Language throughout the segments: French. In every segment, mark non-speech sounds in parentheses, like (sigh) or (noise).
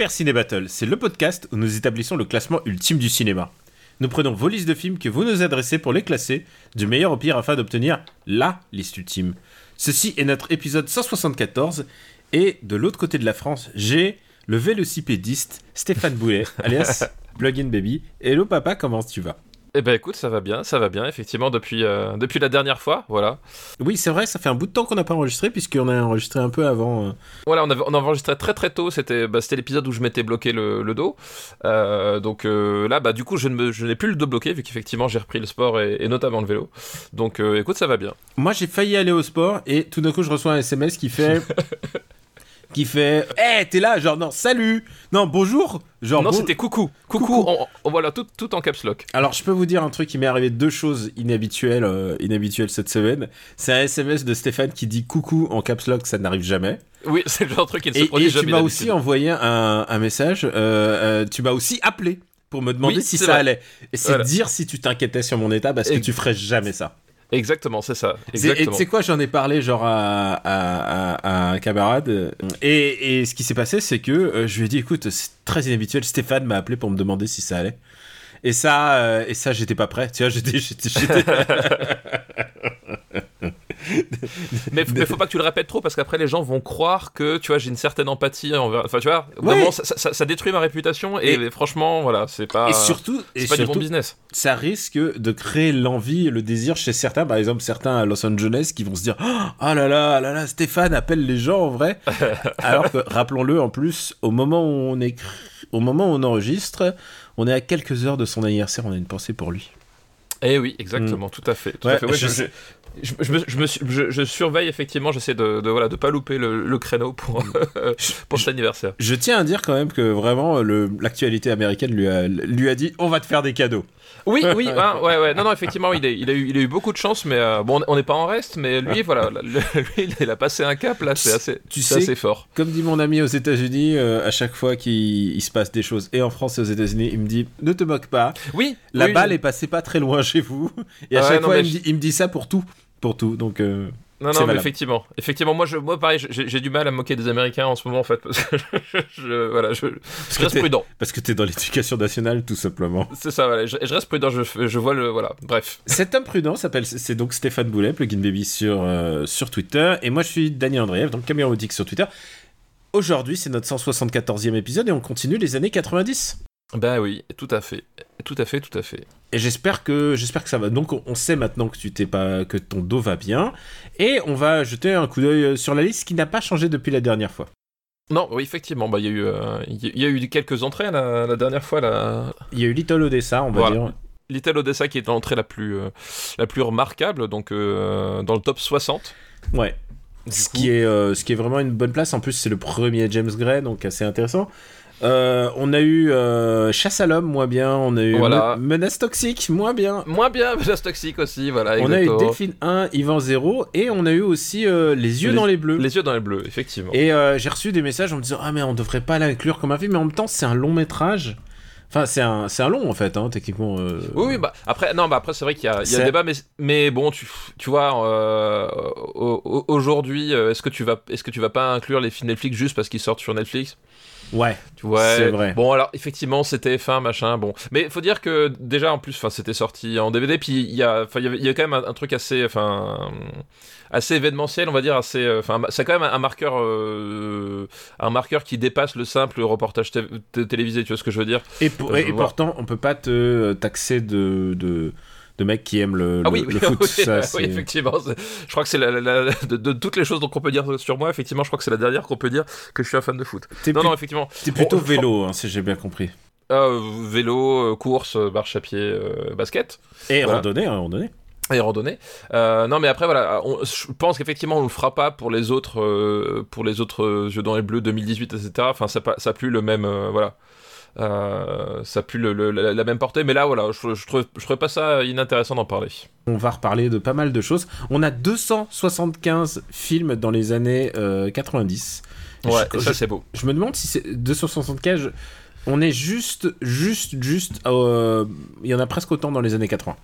Super Ciné Battle, c'est le podcast où nous établissons le classement ultime du cinéma. Nous prenons vos listes de films que vous nous adressez pour les classer, du meilleur au pire afin d'obtenir LA liste ultime. Ceci est notre épisode 174, et de l'autre côté de la France, j'ai le vélocipédiste Stéphane Boulet, (laughs) alias Plugin Baby. Hello papa, comment tu vas? Eh ben écoute, ça va bien, ça va bien, effectivement, depuis, euh, depuis la dernière fois, voilà. Oui, c'est vrai, ça fait un bout de temps qu'on n'a pas enregistré, puisqu'on a enregistré un peu avant. euh. Voilà, on, avait, on a enregistré très très tôt, c'était bah, l'épisode où je m'étais bloqué le, le dos. Euh, donc là, bah du coup, je ne me- je n'ai plus le dos bloqué, vu qu'effectivement j'ai repris le sport et, et notamment le vélo. Donc écoute, ça va bien. Moi, j'ai failli aller au sport, et tout d'un coup, je reçois un SMS qui fait. (laughs) qui fait. Eh, t'es là Genre, non, salut Non, bonjour Genre, non, bon- c'était coucou. Coucou, en- voilà, tout, tout en caps lock. Alors, je peux vous dire un truc, il m'est arrivé deux choses inhabituelles, euh, inhabituelles cette semaine. C'est un SMS de Stéphane qui dit coucou en caps lock, ça n'arrive jamais. Oui, (laughs) c'est le genre de truc qui ne se Et, produit et tu jamais. m'as aussi envoyé un, un message, euh, euh, tu m'as aussi appelé pour me demander Oui, si ça vrai. allait. Et c'est Voilà. dire si tu t'inquiétais sur mon état parce que Et- tu ferais jamais ça. Exactement, c'est ça. Et tu sais quoi, j'en ai parlé genre à, à- à- à un camarade. euh, Et, et ce qui s'est passé, c'est que euh, je lui ai dit, écoute, c'est très inhabituel. Stéphane m'a appelé pour me demander si ça allait. Et ça, euh, et ça, j'étais pas prêt. Tu vois, j'étais, j'étais, j'étais- (laughs) (laughs) Mais, mais faut pas que tu le répètes trop parce qu'après les gens vont croire que tu vois j'ai une certaine empathie envers. Enfin tu vois, moment, ça, ça- ça détruit ma réputation et, franchement voilà c'est pas. et surtout, c'est pas du bon business. ça risque de créer l'envie le désir chez certains, par exemple certains à Los Angeles qui vont se dire Oh là là, ah là là, Stéphane appelle les gens en vrai. (laughs) Alors que, rappelons-le, en plus, au moment où on écrit, au moment où on enregistre, on est à quelques heures de son anniversaire, on a une pensée pour lui. Eh oui, exactement, tout à fait. Tout Ouais, à fait. Ouais, je je, sais. Je- je me- je me suis- je- je surveille effectivement, j'essaie de, de voilà de pas louper le, le créneau pour (laughs) pour cet anniversaire. Je tiens à dire quand même que vraiment, l'actualité américaine lui a, lui a dit On va te faire des cadeaux. Oui, oui, hein, (laughs) ouais, ouais. Non, non, effectivement, il a, il a eu, il a eu beaucoup de chance, mais euh, bon, on n'est pas en reste, mais lui, voilà, le- (laughs) lui, il a passé un cap là, c'est assez, Tu c'est sais- assez fort. Comme dit mon ami aux États-Unis, euh, à chaque fois qu'il il se passe des choses, et en France et aux États-Unis, il me dit Ne te moque pas, Oui, la oui, balle je- est passée pas très loin chez vous. Et à Ah chaque non, fois, me, dit, il me dit ça pour tout. Pour tout. Donc, euh, Non, non, mais effectivement. Effectivement, moi, je, moi pareil, j'ai du mal à me moquer des Américains en ce moment, en fait, parce que (laughs) je, je- voilà, je, reste prudent. parce que t'es dans l'éducation nationale, tout simplement. (laughs) C'est ça, voilà, je, je reste prudent, je, je vois le, voilà, bref. Cet homme prudent s'appelle, c'est donc Stéphane Boulet, Plugin Baby sur, euh, sur Twitter, et moi je suis Daniel Andreev, donc Caméra Boutique sur Twitter. Aujourd'hui, c'est notre 174e épisode et on continue les années 90. Ben oui, tout à fait, tout à fait, tout à fait. Et j'espère que j'espère que ça va. Donc on, sait maintenant que tu t'es pas que ton dos va bien et on va jeter un coup d'œil euh, sur la liste qui n'a pas changé depuis la dernière fois. Non, oui, effectivement, bah, il y a eu, euh, il y a- eu quelques entrées la, la dernière fois, la Il y a eu Little Odessa, on va Voilà. dire. Little Odessa qui est l'entrée la plus, euh, la plus remarquable, donc euh, dans le top 60. Ouais. Du Ce coup- qui, est, ce qui est vraiment une bonne place. En plus, c'est le premier James Gray, donc assez intéressant. Euh, on a eu euh, Chasse à l'homme, moins bien. On a eu Voilà. Me- Menace toxique, moins bien. Moins bien, (laughs) Menace Toxique aussi, voilà. On a eu. Delphine 1, Yvan 0, et on a eu aussi euh, Les yeux Les- dans les bleus. Les yeux dans les bleus, effectivement. Et j'ai reçu des messages en me disant Ah, mais on devrait pas l'inclure comme un film, mais en même temps, c'est un long métrage. Enfin, c'est un, c'est un long en fait, hein, techniquement. euh. Oui, oui, bah après, non, bah après c'est vrai qu'il y a, il y a débat, mais, mais bon, tu, tu vois, euh, au- au- aujourd'hui, est-ce que tu vas, est-ce que tu vas pas inclure les films Netflix juste parce qu'ils sortent sur Netflix? Ouais. Tu vois, C'est vrai. Bon, alors effectivement, c'était fin, machin, bon, mais faut dire que déjà en plus, enfin, c'était sorti en DVD, puis il y a, il y a quand même un, un truc assez, enfin, assez événementiel, on va dire, assez, euh, enfin, c'est quand même un, un marqueur, euh, un marqueur qui dépasse le simple reportage té- té- télévisé, tu vois ce que je veux dire? Et, pour- pourtant, on peut pas te taxer de, de, de mecs qui aiment le, Ah le- oui, le oui, (laughs) foot. oui, ça, oui, c'est- effectivement. Je crois que c'est la, la- la- de, de toutes les choses qu'on peut dire sur moi, effectivement, je crois que c'est la dernière qu'on peut dire que je suis un fan de foot. Non, non, effectivement. t'es plutôt je- vélo, hein, si j'ai bien compris. Euh, vélo, euh, course, euh, marche à pied, euh, basket. Et Voilà. randonnée, hein, randonnée. et randonnée. Euh, non, mais après voilà, on- je pense qu'effectivement on le fera pas pour les autres, euh, pour les autres euh, yeux dans les bleus 2018, etc. Enfin, ça, ça a plus le même, voilà. Euh, ça a plus le, le- la, la même portée. Mais là, voilà, je, je, trouve, je trouvais pas ça inintéressant d'en parler. On va reparler de pas mal de choses. On a 275 films dans les années euh, 90. Ouais, je, et ça c'est beau. je me demande si c'est 275. je- On est juste, juste, juste. euh, Il y en a presque autant dans les années 80.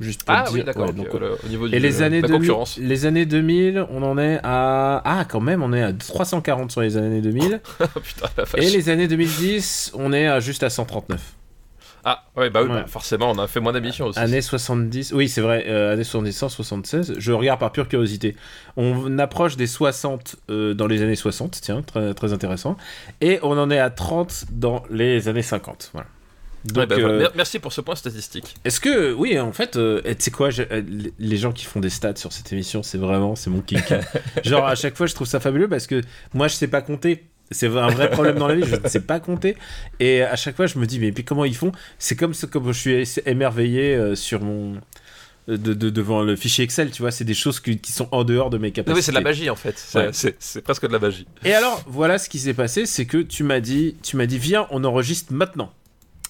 Juste pour Ah dire. oui, d'accord. ouais, donc, voilà, au niveau du, Et les années, la 2000, concurrence. les années 2000, on en est à... Ah, quand même, on est à 340 sur les années 2000. Oh, (laughs) putain, la vache. et les années 2010, on est à juste à 139. Ah, ouais, bah oui, Ouais. bah, forcément, on a fait moins d'émissions aussi. Années 70, oui, c'est vrai, euh, années 70, 176. Je regarde par pure curiosité. On approche des 60 euh, dans les années 60, tiens, très, très intéressant. Et on en est à 30 dans les années 50. Voilà. Donc, Ouais, bah, euh, Mer- Merci pour ce point statistique. Est-ce que, oui, en fait, euh, tu sais quoi, euh, les gens qui font des stats sur cette émission, c'est vraiment, c'est mon kick. (laughs) Genre, à chaque fois, je trouve ça fabuleux parce que moi, je sais pas compter. C'est un vrai problème dans la vie, je ne sais pas compter. Et à chaque fois, je me dis, mais puis comment ils font? C'est comme, ce- comme je suis émerveillé euh, sur mon. De, de- devant le fichier Excel, tu vois, c'est des choses qui, qui sont en dehors de mes capacités. Non, oui, c'est de la magie en fait. C'est Ouais. c'est- c'est presque de la magie. Et alors, voilà ce qui s'est passé, c'est que tu m'as dit, tu m'as dit, viens, on enregistre maintenant.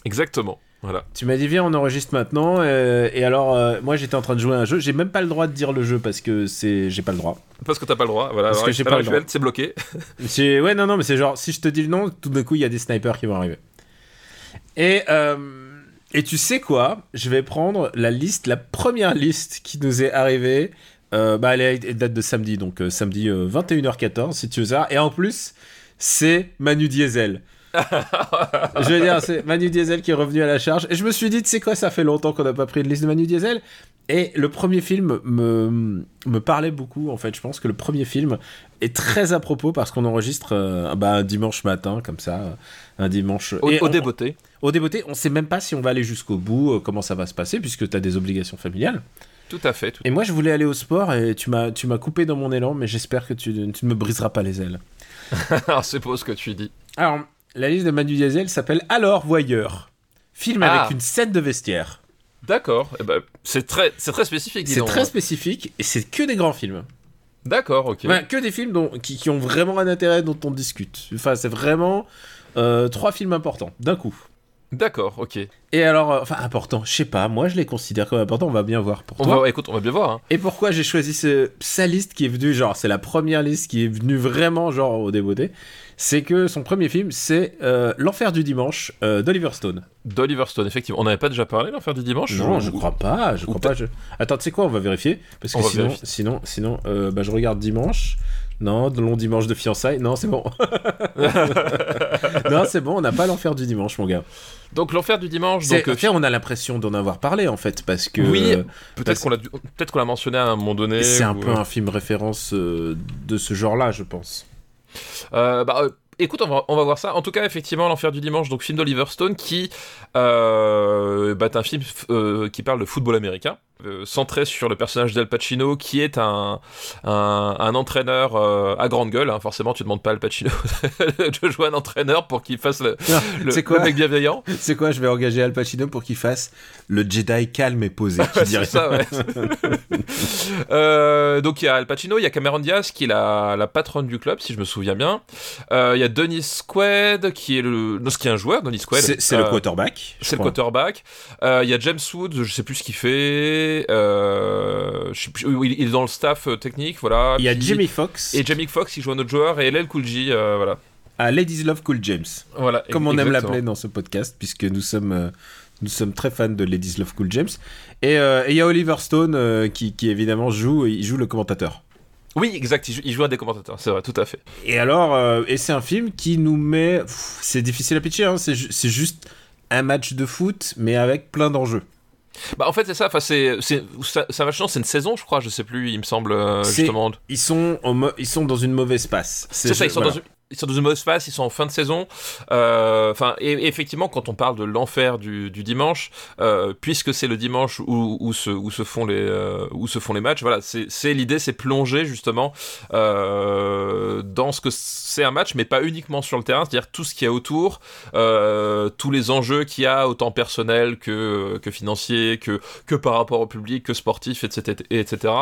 Exactement. Voilà. Tu m'as dit viens on enregistre maintenant euh, et alors euh, moi j'étais en train de jouer à un jeu j'ai même pas le droit de dire le jeu parce que c'est j'ai pas le droit Parce que t'as pas le droit. Voilà. Parce Alors, que j'ai pas le droit. c'est bloqué. (laughs) Ouais non non mais c'est genre si je te dis le nom tout d'un coup il y a des snipers qui vont arriver et euh, et tu sais quoi? Je vais prendre la liste la première liste qui nous est arrivée bah elle, est- elle date de samedi donc samedi euh, 21h14 si tu veux ça et en plus c'est Manu Diesel (laughs) je veux dire, c'est Manu Diesel qui est revenu à la charge. Et je me suis dit, tu sais quoi, ça fait longtemps qu'on n'a pas pris de liste de Manu Diesel. Et le premier film me, me parlait beaucoup, en fait. Je pense que le premier film est très à propos parce qu'on enregistre euh, bah, un dimanche matin, comme ça, un dimanche. Au, Et au on- débeauté. au débeauté, on sait même pas si on va aller jusqu'au bout, euh, comment ça va se passer, puisque tu as des obligations familiales. Tout à fait. tout- Et moi, je voulais aller au sport et tu m'as tu m'as coupé dans mon élan, mais j'espère que tu, tu ne me briseras pas les ailes. (laughs) Alors, c'est beau ce que tu dis. Alors, la liste de Manu Diesel s'appelle Alors Voyeur. Film Ah. avec une scène de vestiaire. D'accord. Eh ben, c'est très, c'est très spécifique. C'est très spécifique et c'est que des grands films. D'accord. Ok. Que des films dont, qui, qui ont vraiment un intérêt dont on discute. Enfin, c'est vraiment euh, trois films importants d'un coup. D'accord. Ok. Et alors, euh, enfin, important, je sais pas, moi je les considère comme importants, on va bien voir pour On toi. va, écoute, on va bien voir. hein. Et pourquoi j'ai choisi ce, sa liste qui est venue, genre, c'est la première liste qui est venue vraiment, genre, au débeauté. C'est que son premier film, c'est euh, L'Enfer du Dimanche euh, d'Oliver Stone. D'Oliver Stone, effectivement. On n'avait pas déjà parlé l'enfer du dimanche Non, ou- je crois pas, je crois pas. je- Attends, tu sais quoi, on va vérifier. Parce que sinon, vérifier. sinon, sinon, euh, bah, je regarde dimanche. Non, de long dimanche de fiançailles. Non, c'est bon. (laughs) non, c'est bon, on n'a pas l'enfer du dimanche, mon gars. Donc l'enfer du dimanche. Donc euh, on a l'impression d'en avoir parlé, en fait, parce que Oui, peut-être qu'on l'a, peut-être qu'on l'a mentionné à un moment donné. c'est un peu un film référence euh, de ce genre-là, je pense. Euh, bah, euh, écoute, on va, voir ça. En tout cas, effectivement, L'Enfer du Dimanche, donc film d'Oliver Stone, qui euh, bah, est un film qui parle de football américain, euh, centré sur le personnage d'Al Pacino, qui est un, un, un entraîneur euh, à grande gueule. hein. Forcément, tu demandes pas à Al Pacino (laughs) de jouer un entraîneur pour qu'il fasse le, quoi le mec bienveillant. (laughs) C'est quoi Je vais engager Al Pacino pour qu'il fasse le Jedi calme et posé. qui Ouais, ça, ouais. (laughs) Euh, donc il y a Al Pacino, il y a Cameron Diaz qui est la, la patronne du club, si je me souviens bien. Il y a Dennis Quaid qui est le, non, ce qui est un joueur, Dennis Quaid. C'est le quarterback. C'est le quarterback. Il y a James Woods, je sais plus ce qu'il fait. Euh, je sais plus, oui, il est dans le staff euh, technique, voilà. Il y a Puis- Jimmy Fox et Jamie Foxx qui joue un autre joueur et LL Cool J, euh, voilà. à Ladies Love Cool James. Voilà. Comme on aime l'appeler dans ce podcast, puisque nous sommes, nous sommes très fans de Ladies Love Cool James. Et il y a Oliver Stone qui, qui évidemment joue, il joue le commentateur. Oui, exact. Il joue, il joue un des commentateurs, c'est vrai, tout à fait. Et alors, euh, et c'est un film qui nous met, c'est difficile à pitcher, hein, c'est ju- c'est juste un match de foot, mais avec plein d'enjeux. Bah en fait c'est ça. Enfin c'est changer. C'est une saison, je crois. Je sais plus. Il me semble euh, justement. Ils sont, en ils sont dans une mauvaise passe. C'est ça, ils sont, voilà. dans une, ils sont dans une mauvaise phase, ils sont en fin de saison. Euh, Enfin, et, et effectivement, quand on parle de l'enfer du, du dimanche, euh, puisque c'est le dimanche où, où, se, où, se font les, euh, où se font les matchs, voilà, c'est l'idée, c'est plonger justement euh, dans ce que c'est un match, mais pas uniquement sur le terrain, c'est-à-dire tout ce qu'il y a autour, euh, tous les enjeux qu'il y a, autant personnels que, que financiers, que, que par rapport au public, que sportifs, etc. etc.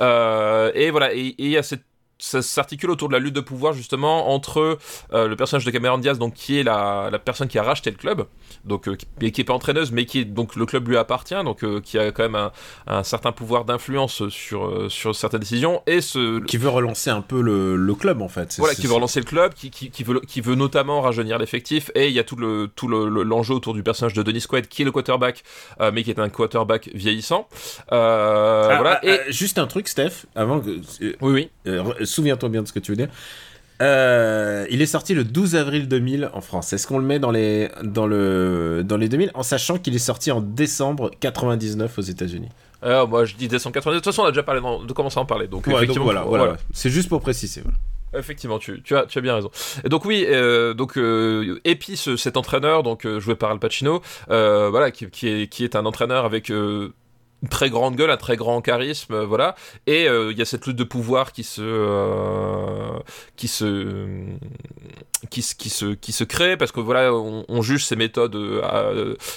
Euh, et voilà, et il y a cette ça s'articule autour de la lutte de pouvoir justement entre euh, le personnage de Cameron Diaz donc qui est la, la personne qui a racheté le club donc euh, qui, qui est pas entraîneuse mais qui est donc le club lui appartient donc euh, qui a quand même un, un certain pouvoir d'influence sur sur certaines décisions et ce Qui veut relancer un peu le, le club en fait. Voilà qui veut relancer le club qui, qui, qui veut qui veut notamment rajeunir l'effectif et il y a tout le tout le- le- l'enjeu autour du personnage de Dennis Quaid qui est le quarterback mais qui est un quarterback vieillissant Euh, Ah, voilà ah, et ah, juste un truc, Steph, avant que. oui oui Souviens-toi bien de ce que tu veux dire. Euh, il est sorti le 12 avril 2000 en France. Est-ce qu'on le met dans les, dans le, dans les 2000 en sachant qu'il est sorti en décembre 99 aux États-Unis? Euh, moi je dis décembre 90 de toute façon on a déjà parlé dans- de commencer à en parler donc Ouais, donc effectivement voilà, voilà, voilà. C'est juste pour préciser. voilà. Effectivement, tu, tu, as, tu as bien raison. Et donc oui, euh, donc euh, Epi, ce- cet entraîneur, donc euh, joué par Al Pacino, voilà, qui, qui est, qui est un entraîneur avec une très grande gueule, un très grand charisme, euh, voilà. Et euh, il y a cette lutte de pouvoir qui se, euh, qui se, qui, se- qui se, qui se crée parce que voilà, on, on juge ses méthodes à-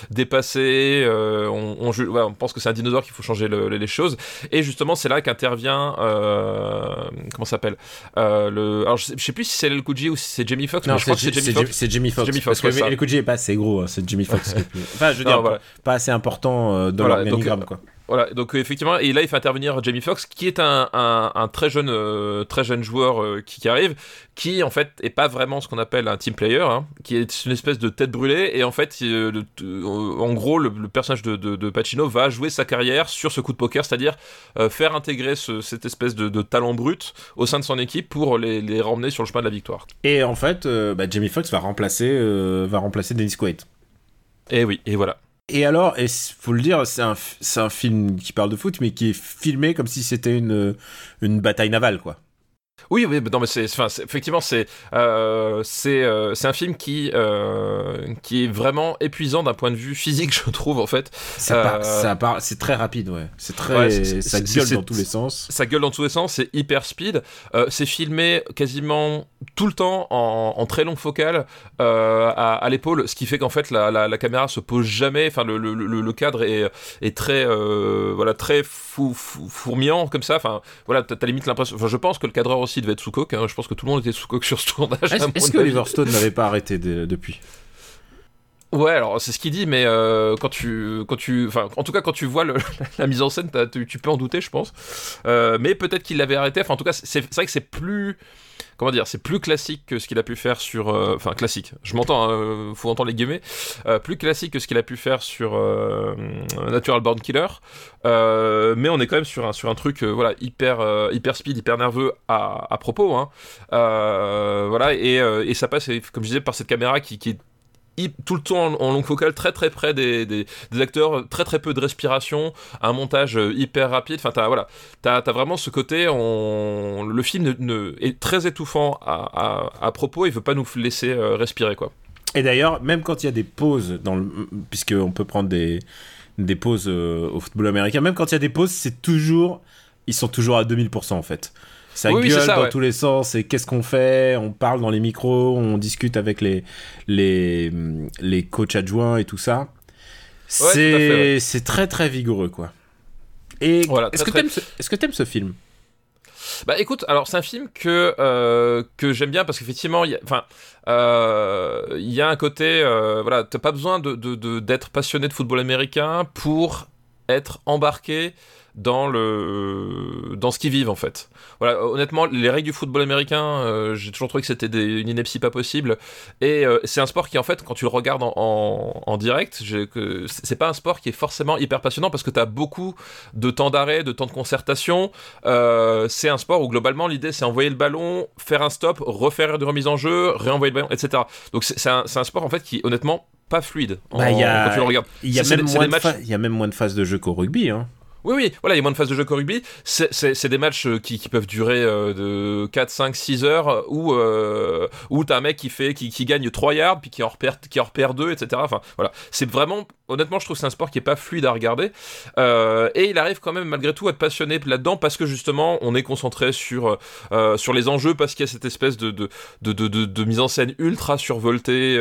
dépassées, on, on, juge- ouais, on pense que c'est un dinosaure qu'il faut changer le- les choses. Et justement, c'est là qu'intervient, comment ça s'appelle le... Alors, je sais, je sais plus si c'est El J ou si c'est Jamie Foxx, mais je crois que c'est Jamie Foxx. c'est Jamie Foxx. Parce Elkuji est pas assez gros, hein, c'est Jamie Foxx. Enfin, je veux Non, dire, voilà. pas, pas assez important dans l'organigramme, quoi. Voilà, donc euh, effectivement, et là il fait intervenir Jamie Foxx, qui est un, un, un très jeune, euh, très jeune joueur euh, qui, qui arrive, qui en fait est pas vraiment ce qu'on appelle un team player, hein, qui est une espèce de tête brûlée, et en fait, le- en gros, le, le personnage de, de, de Pacino va jouer sa carrière sur ce coup de poker, c'est-à-dire euh, faire intégrer ce- cette espèce de, de talent brut au sein de son équipe pour les, les ramener sur le chemin de la victoire. Et en fait, bah, Jamie Foxx va remplacer, va remplacer Dennis Quaid. Et oui, et voilà. Et alors, s- faut le dire, c'est un, film qui parle de foot, mais qui est filmé comme si c'était une, une bataille navale, quoi. Oui, oui, non, mais c'est, enfin, effectivement, c'est, euh, c'est, euh, c'est un film qui, euh, qui est vraiment épuisant d'un point de vue physique, (laughs) je trouve, en fait. Ça Euh, ça c'est très rapide, ouais. C'est très, Ouais, c'est- ça gueule dans tous les sens. Ça gueule dans tous les sens, c'est hyper speed. Euh, c'est filmé quasiment tout le temps en, en très longue focale euh, à, à l'épaule, ce qui fait qu'en fait la, la, la caméra se pose jamais. Enfin, le, le, le, le cadre est, est très, voilà, très fou, fou- fourmillant comme ça. Enfin, voilà, t'as t'as limite l'impression. Enfin, je pense que le cadreur aussi devait être sous coke. hein. Je pense que tout le monde était sous coke (laughs) sur ce tournage. Est-ce est-ce que avis. Oliver Stone n'avait pas arrêté de- depuis? Ouais, alors c'est ce qu'il dit, mais euh, quand tu, quand tu, enfin, en tout cas quand tu vois le- (laughs) la mise en scène, tu, tu peux en douter, je pense. Euh, mais peut-être qu'il l'avait arrêté. Enfin, en tout cas, c'est vrai que c'est plus, comment dire, c'est plus classique que ce qu'il a pu faire sur, euh, enfin classique. Je m'entends, hein, faut entendre les guillemets. Euh, plus classique que ce qu'il a pu faire sur euh, Natural Born Killer. Euh, mais on est quand même sur un sur un truc, euh, voilà, hyper euh, hyper speed, hyper nerveux à, à propos. Hein. Euh, voilà, et, euh, et ça passe, comme je disais, par cette caméra qui, qui est tout le temps en, longue focale, très très près des, des, acteurs, très très peu de respiration, un montage euh, hyper rapide. Enfin, t'as voilà, t'as as vraiment ce côté. On, le film est très étouffant à, à, à propos. Il veut pas nous laisser euh, respirer quoi. Et d'ailleurs, même quand il y a des pauses, dans le... puisqu'on peut prendre des, des pauses euh, au football américain, même quand il y a des pauses, c'est toujours. Ils sont toujours à 2000% en fait. Ça Oui, gueule ça, dans ouais. tous les sens. Et qu'est-ce qu'on fait On parle dans les micros, on discute avec les, les, les coachs adjoints et tout ça. C'est ouais. c'est très très vigoureux quoi. Et Voilà, est-ce que très, t'aimes ce, est-ce que t'aimes ce film? Bah écoute, alors c'est un film que euh, que j'aime bien parce qu'effectivement, il y a- enfin, euh, il y a un côté, euh, voilà, t'as pas besoin de- d'être passionné de football américain pour être embarqué dans le dans ce qu'ils vivent en fait. Voilà, honnêtement, les règles du football américain, euh, j'ai toujours trouvé que c'était une ineptie pas possible. Et euh, c'est un sport qui en fait, quand tu le regardes en, en, en direct, c'est pas un sport qui est forcément hyper passionnant parce que t'as beaucoup de temps d'arrêt, de temps de concertation. Euh, c'est un sport où globalement l'idée c'est envoyer le ballon, faire un stop, refaire une remise en jeu, réenvoyer le ballon, etc. Donc c'est un, sport en fait qui honnêtement pas fluide en- Bah, il y a- quand tu le regardes. Y il y a même moins de phases de jeu qu'au rugby. Hein. Oui, oui, voilà, il y a moins de phases de jeu qu'au rugby. C'est- des matchs euh, qui, peuvent durer euh, de 4, 5, 6 heures où, euh, t'as un mec qui, fait, qui, gagne 3 yards, puis qui en repère, qui en repère 2, etc. Enfin, voilà. C'est vraiment, honnêtement, je trouve que c'est un sport qui est pas fluide à regarder. Euh, et il arrive quand même, malgré tout, à être passionné là-dedans parce que justement, on est concentré sur, les enjeux, parce qu'il y a cette espèce de, de, mise en scène ultra survoltée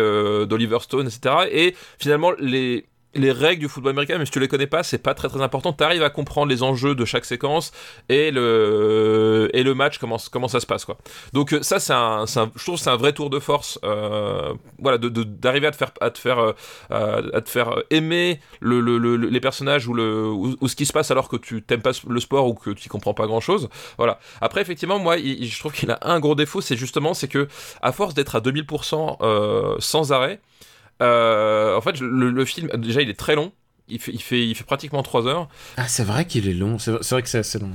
d'Oliver Stone, etc. Et finalement, les les règles du football américain, même si tu les connais pas, c'est pas très très important. Tu arrives à comprendre les enjeux de chaque séquence et le et le match comment comment ça se passe quoi. Donc ça c'est un, un, je trouve c'est un vrai tour de force, euh, voilà, d'arriver à te faire à te faire euh, à te faire aimer le, le, le, les personnages ou le ou, ce qui se passe alors que tu t'aimes pas le sport ou que tu comprends pas grand chose. Voilà. Après effectivement moi je trouve qu'il a un gros défaut, c'est justement c'est que à force d'être à 2000% euh, sans arrêt euh, en fait, le, film, déjà, il est très long. Il fait, il fait, il fait pratiquement 3 heures. Ah, c'est vrai qu'il est long. C'est vrai que c'est assez long.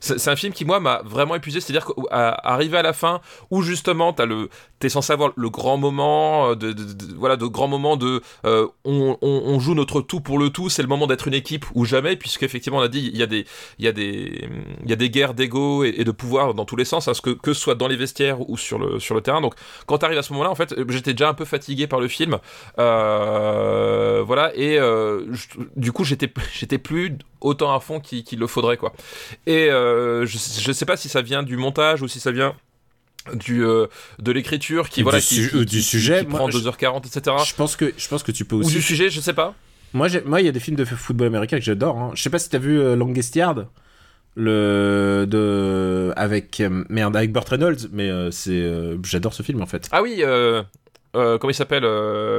C'est un film qui, moi, m'a vraiment épuisé. C'est-à-dire qu'arriver à la fin, où justement, t'as le, t'es censé avoir le grand moment, euh, de, voilà, de grands moments de, euh, on, joue notre tout pour le tout. C'est le moment d'être une équipe ou jamais, puisqu'effectivement, on a dit, il y a des, y y a des guerres d'ego et, de pouvoir dans tous les sens, hein, que, que ce soit dans les vestiaires ou sur le, sur le terrain. Donc, quand t'arrives à ce moment-là, en fait, j'étais déjà un peu fatigué par le film, euh, voilà, et du coup, j'étais plus autant à fond qu'il le faudrait, quoi. Et je, je sais pas si ça vient du montage ou si ça vient du euh, de l'écriture qui voilà qui, du sujet qui prend 2h40 etc je pense que je pense que tu peux aussi ou du sujet je sais pas moi moi il y a des films de football américain que j'adore hein. je sais pas si t'as vu euh, Longest Yard le de avec euh, merde avec Burt Reynolds mais c'est j'adore ce film en fait ah oui comment il s'appelle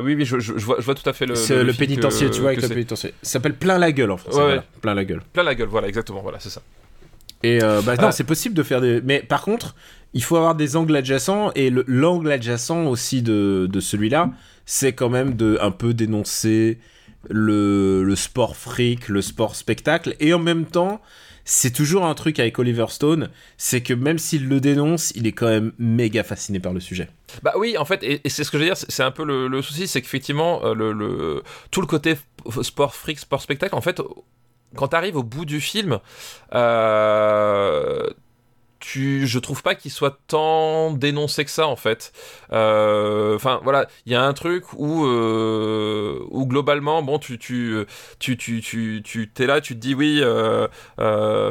Oui, oui, je, je, vois, je, vois, tout à fait le. C'est le, pénitencier, tu vois, avec le pénitencier. Ça s'appelle Plein la gueule en français. Plein la gueule. Plein la gueule, voilà, exactement, voilà, c'est ça. Et bah non, c'est possible de faire des. Mais par contre, il faut avoir des angles adjacents et l'angle adjacent aussi de, de celui-là, c'est quand même de un peu dénoncer le, le, sport fric, le sport spectacle et en même temps, c'est toujours un truc avec Oliver Stone, c'est que même s'il le dénonce, il est quand même méga fasciné par le sujet. Bah oui, en fait, et, c'est ce que je veux dire, c'est un peu le, souci, c'est qu'effectivement, euh, tout le côté sport fric, sport spectacle, en fait, quand t'arrives au bout du film, euh, tu, je trouve pas qu'il soit tant dénoncé que ça en fait. Euh, enfin voilà, il y a un truc où, euh, où globalement, bon, tu, tu, tu, tu, tu, tu t'es là, tu te dis oui, euh,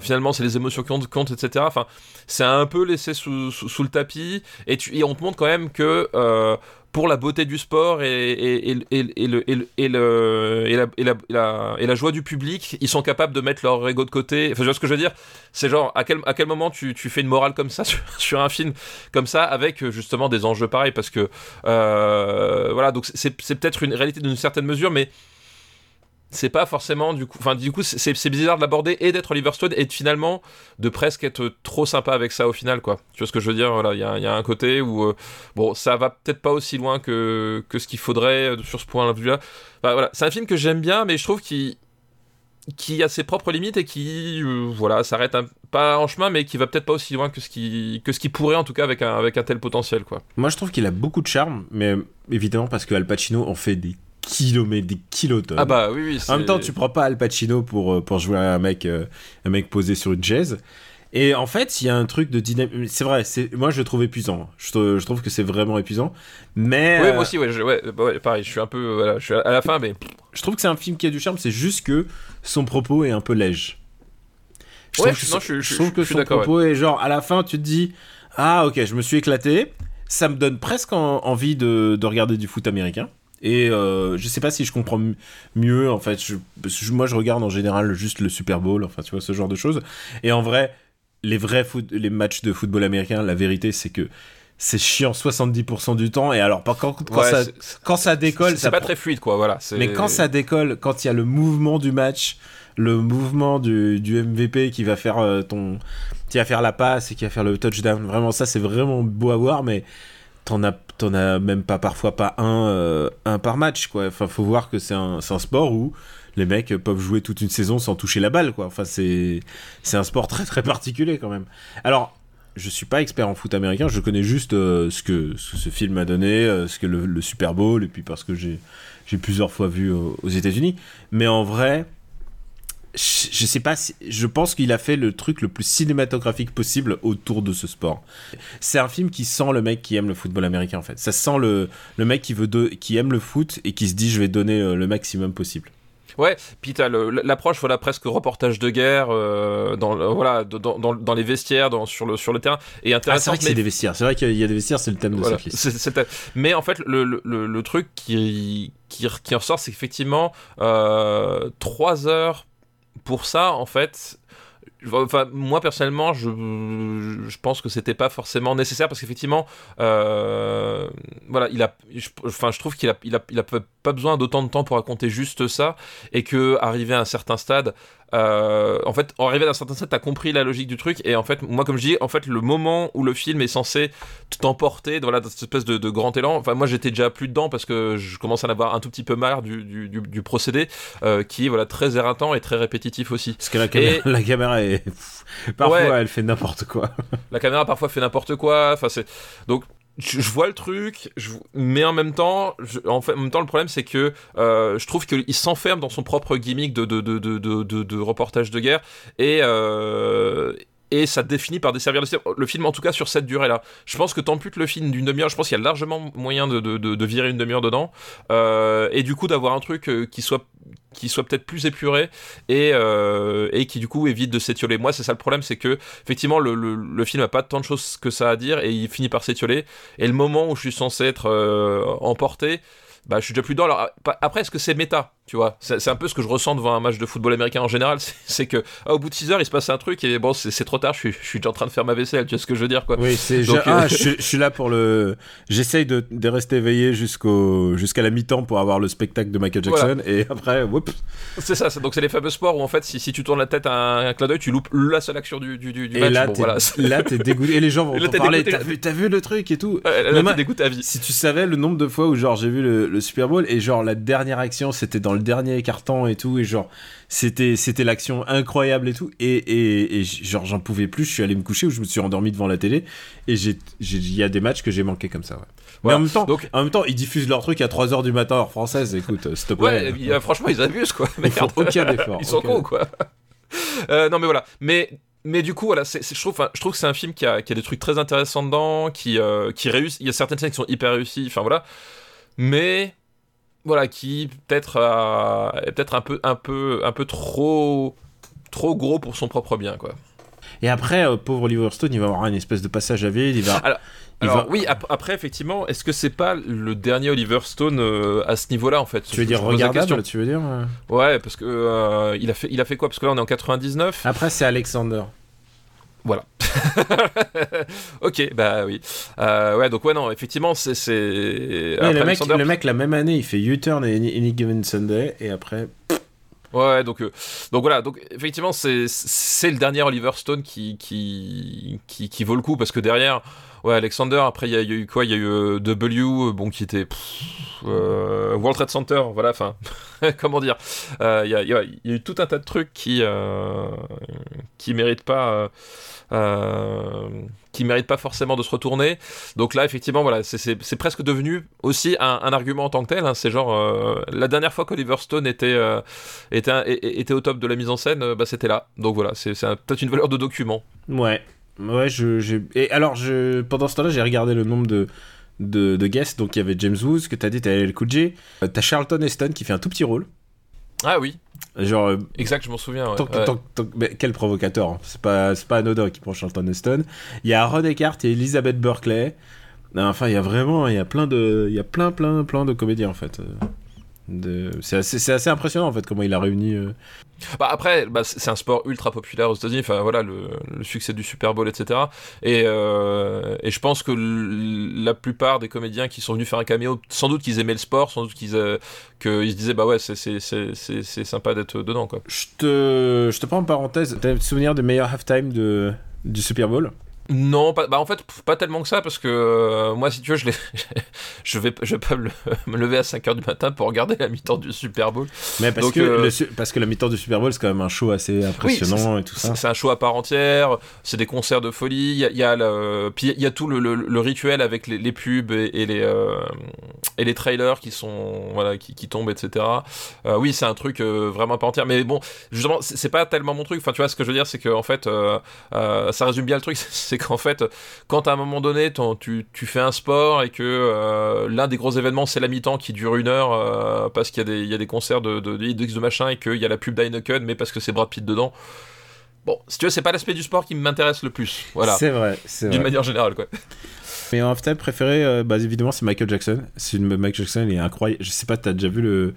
finalement c'est les émotions qui comptent, etc. Enfin, c'est un peu laissé sous, sous, le tapis et, tu, et on te montre quand même que pour la beauté du sport et, la, joie du public, ils sont capables de mettre leur ego de côté. Enfin, je vois ce que je veux dire? C'est genre, à quel, à quel moment tu, tu fais une morale comme ça (laughs) sur, un film comme ça, avec justement des enjeux pareils? Parce que, euh, voilà, donc c'est peut-être une réalité d'une certaine mesure, mais c'est pas forcément du coup enfin du coup c'est bizarre de l'aborder et d'être Oliver Stone et finalement de presque être trop sympa avec ça au final quoi. Tu vois ce que je veux dire? Voilà il y a, y a, un côté où euh, bon ça va peut-être pas aussi loin que, que ce qu'il faudrait euh, sur ce point de vue là voilà c'est un film que j'aime bien mais je trouve qu'il qui a ses propres limites et qui euh, voilà s'arrête pas en chemin mais qui va peut-être pas aussi loin que ce qui que ce qui pourrait en tout cas avec un avec un tel potentiel quoi. Moi je trouve qu'il a beaucoup de charme mais évidemment parce que Al Pacino en fait des kilomètres, des kilotonnes. Ah bah oui, oui. En même temps, tu prends pas Al Pacino pour, euh, pour jouer à un mec, euh, un mec posé sur une chaise. Et en fait, il y a un truc de dynamique. C'est vrai, c'est moi je le trouve épuisant. Je, je trouve que c'est vraiment épuisant. Mais. Oui, moi aussi, ouais, bah ouais, pareil, je suis un peu. Voilà, je suis à la fin, mais. Je trouve que c'est un film qui a du charme, c'est juste que son propos est un peu léger. Je ouais, trouve que, je, trouve que son propos est genre, à la fin, tu te dis Ah, ok, je me suis éclaté. Ça me donne presque envie de, de regarder du foot américain. Et euh, je sais pas si je comprends mieux, en fait. moi, je regarde en général juste le Super Bowl, enfin, tu vois, ce genre de choses. Et en vrai, les vrais les matchs de football américain, la vérité, c'est que c'est chiant 70% du temps. Et alors, quand, quand, ça, quand ça décolle. C'est pas très fluide, quoi, voilà. Mais quand ça décolle, quand il y a le mouvement du match, le mouvement du, du MVP qui va faire euh, ton. qui va faire la passe et qui va faire le touchdown, vraiment, ça, c'est vraiment beau à voir, mais t'en as t'en as même pas parfois pas un, euh, un par match, quoi. Enfin, faut voir que c'est un, un, sport où les mecs peuvent jouer toute une saison sans toucher la balle, quoi. Enfin, c'est, c'est un sport très très particulier quand même. Alors, je suis pas expert en foot américain, je connais juste euh, ce, que, ce, film m'a donné, euh, ce que le, Super Bowl, et puis parce que j'ai, j'ai plusieurs fois vu aux États-Unis. Mais en vrai, je sais pas si, je pense qu'il a fait le truc le plus cinématographique possible autour de ce sport. C'est un film qui sent le mec qui aime le football américain en fait. Ça sent le, le mec qui veut qui aime le foot et qui se dit je vais donner euh, le maximum possible. Ouais, puis t'as l'approche voilà presque reportage de guerre euh, dans voilà dans, dans, dans, les vestiaires, dans, sur le sur le terrain et intéressant. Ah, c'est vrai y a des vestiaires. C'est vrai qu'il y a des vestiaires, c'est le thème de voilà, cette liste. Mais en fait, le, le, le truc qui qui, qui ressort, c'est qu'effectivement, euh, 3 heures pour ça, en fait, moi personnellement, je, je pense que c'était pas forcément nécessaire parce qu'effectivement, euh, voilà, il a, je, enfin, je trouve qu'il a, il a, il a pas besoin d'autant de temps pour raconter juste ça et que arrivé à un certain stade, euh, en fait, arrivé à un certain stade, t'as compris la logique du truc et en fait, moi comme je dis, en fait, le moment où le film est censé t'emporter, voilà, dans cette espèce de, de grand élan, enfin, moi j'étais déjà plus dedans parce que je commence à en avoir un tout petit peu marre du, du, du, du procédé euh, qui est voilà très éreintant et très répétitif aussi. Parce que la Et- (laughs) la caméra est. Parfois, Ouais. elle fait n'importe quoi. La caméra parfois fait n'importe quoi. Enfin, c'est donc je, vois le truc, mais en même temps, en, même temps, le problème c'est que euh, je trouve qu'il s'enferme dans son propre gimmick de- de reportage de guerre et euh, et ça définit par desservir le film. Le film, en tout cas, sur cette durée-là. Je pense que t'amputes le film d'une demi-heure. Je pense qu'il y a largement moyen de, de, de, de virer une demi-heure dedans. Euh, et du coup, d'avoir un truc euh, qui soit qui soit peut-être plus épuré et, euh, et qui du coup évite de s'étioler. Moi, c'est ça le problème, c'est que effectivement le, le, le film a pas tant de choses que ça à dire et il finit par s'étioler. Et le moment où je suis censé être euh, emporté, bah je suis déjà plus dedans. Alors après, est-ce que c'est méta? Tu vois, c'est c'est un peu ce que je ressens devant un match de football américain en général. (laughs) C'est que ah, au bout de 6 heures, il se passe un truc et bon, c'est c'est trop tard. Je suis, je suis déjà en train de faire ma vaisselle. Tu vois ce que je veux dire quoi Oui, c'est. Je, ah, euh, je, je suis là pour le. J'essaye de, de rester éveillé jusqu'au jusqu'à la mi-temps pour avoir le spectacle de Michael Jackson et après, whoop. C'est ça. Donc c'est les fameux sports où en fait, si, si tu tournes la tête à un, un clin d'œil, tu loupes la seule action du, du, du, du Et match. là, Bon, t'es voilà. là, t'es dégoûté. Et les gens vont (laughs) là, parler. T'as vu, le truc et tout? Là, Mais t'es dégoûté à vie. Si tu savais le nombre de fois où genre j'ai vu le, le Super Bowl et genre la dernière action c'était dans le dernier carton et tout et genre c'était c'était l'action incroyable et tout et et, et genre j'en pouvais plus je suis allé me coucher ou je me suis endormi devant la télé et j'ai j'ai- il y a des matchs que j'ai manqué comme ça ouais. Mais en même temps Donc- en même temps ils diffusent leur truc à 3h du matin heure française écoute euh, plaît Ouais, il franchement, ils abusent quoi. ils font aucun effort Ils sont cons quoi. Euh, non mais voilà. Mais mais du coup voilà, je trouve, je trouve que c'est un film qui a, qui a des trucs très intéressants dedans, qui euh, qui réussit. Il y a certaines scènes qui sont hyper réussies. Enfin voilà. Mais voilà, qui peut-être a- est peut-être un peu un peu un peu trop trop gros pour son propre bien quoi. et après euh, pauvre Oliver Stone il va avoir une espèce de passage à vide il va Alors- il Alors va- oui, ap- après effectivement, est-ce que c'est pas le dernier Oliver Stone euh, à ce niveau-là en fait? Tu veux dire regardable tu veux dire euh? Ouais, parce que euh, il a fait il a fait quoi? Parce que là on est en 99. après c'est Alexander Voilà. (laughs) ok, bah oui. Euh, ouais, donc ouais, non, effectivement, c'est. Ouais, le, mec, Alexander- le mec, la même année, il fait U-Turn et Any, Any Given Sunday, et après. Ouais, donc, euh, donc voilà, donc effectivement, c'est, c'est le dernier Oliver Stone qui, qui, qui, qui vaut le coup, parce que derrière, ouais, Alexander, après, il y, a eu quoi? Il y a eu euh, W, euh, bon, qui était. pff, euh, World Trade Center, voilà, enfin, (laughs) comment dire? Euh, Il y, a, eu tout un tas de trucs qui, euh, qui méritent pas. qui méritent pas forcément de se retourner. Donc là, effectivement, voilà, c'est- presque devenu aussi un, argument en tant que tel. hein. C'est genre la dernière fois qu'Oliver Stone était était, au top de la mise en scène, bah, c'était là. Donc voilà, c'est peut-être une valeur de document. Ouais. Ouais, je, j'ai. Et alors, je, pendant ce temps-là, j'ai regardé le nombre de, de, de guests. Donc, il y avait James Woods, que t'as dit, t'as El Cool J. Euh, T'as Charlton Heston qui fait un tout petit rôle. Ah oui, Genre, euh, exact, je m'en souviens. ouais. tant que- Ouais. tant que- tant que- mais quel provocateur. hein. C'est pas, c'est pas anodin qui prend Charlton Heston. Il y a Ron Eckhart et Elizabeth Berkeley. Enfin, il y a vraiment, il y a plein de, il y a plein, plein, plein de comédiens en fait. Euh, de- C'est assez, c'est assez impressionnant en fait comment il a réuni. euh, Bah après, bah, c'est un sport ultra populaire aux États-Unis. Enfin voilà, le, succès du Super Bowl, etc. Et, euh, et je pense que la plupart des comédiens qui sont venus faire un caméo, sans doute qu'ils aimaient le sport, sans doute qu'ils euh, se disaient bah ouais, c'est- sympa d'être dedans quoi. Je te, je te prends en parenthèse. T'as le souvenir des meilleurs halftime de, du Super Bowl? Non, pas, bah en fait, pas tellement que ça, parce que euh, moi, si tu veux, je, (laughs) je, vais, je vais pas me, le- (laughs) me lever à 5h du matin pour regarder la mi-temps du Super Bowl. Mais parce Donc, que euh, le parce que la mi-temps du Super Bowl c'est quand même un show assez impressionnant et tout ça. C'est un show à part entière, c'est des concerts de folie, il y a, y a le, puis il y a tout le, le- le rituel avec les, les pubs et, et les, euh, et les trailers qui sont, voilà, qui, qui tombent, etc. Euh, oui, c'est un truc euh, vraiment à part entière, mais bon, justement, c'est pas tellement mon truc, enfin, tu vois, ce que je veux dire, c'est que, en fait, ça résume bien le truc, (laughs) c'est qu'en fait, quand à un moment donné, tu, tu fais un sport et que euh, l'un des gros événements, c'est la mi-temps qui dure une heure euh, parce qu'il y, a des- il y a des concerts de, de, de, de machin et qu'il y a la pub d'Heineken, mais parce que c'est Brad Pitt dedans. Bon, si tu veux, c'est pas l'aspect du sport qui m'intéresse le plus. Voilà. C'est vrai, c'est D'une manière générale, quoi. Et en halftime préféré, euh, bah, évidemment, c'est Michael Jackson. C'est une... Michael Jackson, il est incroyable. Je sais pas, t'as déjà vu le.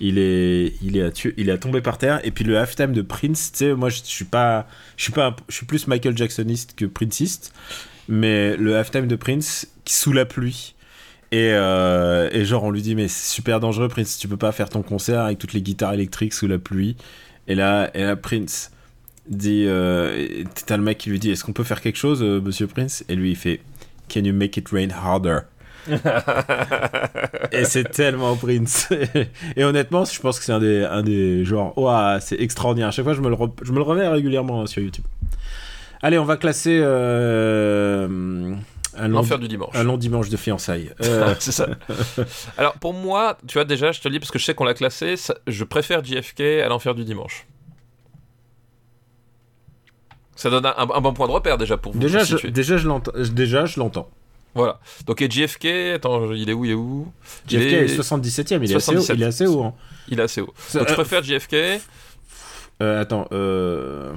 Il est, il est, à il est à tomber par terre. Et puis le halftime de Prince, tu sais, moi, je suis pas, je suis pas, je suis plus Michael Jacksoniste que Princiste. Mais le halftime de Prince, sous la pluie. Et, euh, et genre, on lui dit, mais c'est super dangereux, Prince, tu peux pas faire ton concert avec toutes les guitares électriques sous la pluie. Et là, et là Prince dit, euh, t'as le mec qui lui dit, est-ce qu'on peut faire quelque chose, euh, monsieur Prince? Et lui, il fait, can you make it rain harder? (laughs) Et c'est tellement Prince. (laughs) et honnêtement, je pense que c'est un des, un des genres, ouah, c'est extraordinaire. À chaque fois, je me le, re- je me le remets régulièrement hein, sur YouTube. Allez, on va classer euh, L'enfer du dimanche. un long dimanche de fiançailles. (laughs) Euh, c'est ça. Alors pour moi, tu vois déjà, je te le dis parce que je sais qu'on l'a classé, ça- je préfère JFK à l'enfer du dimanche. Ça donne un, un bon point de repère déjà pour vous. déjà, je. Déjà, je l'entends. Voilà. Donc et JFK, attends, il est où Il est où? Il JFK est 77ème, il est, assez haut, 77. il est assez haut. hein. Il est assez haut. Ça- Donc je euh, préfère JFK. Euh, attends, euh...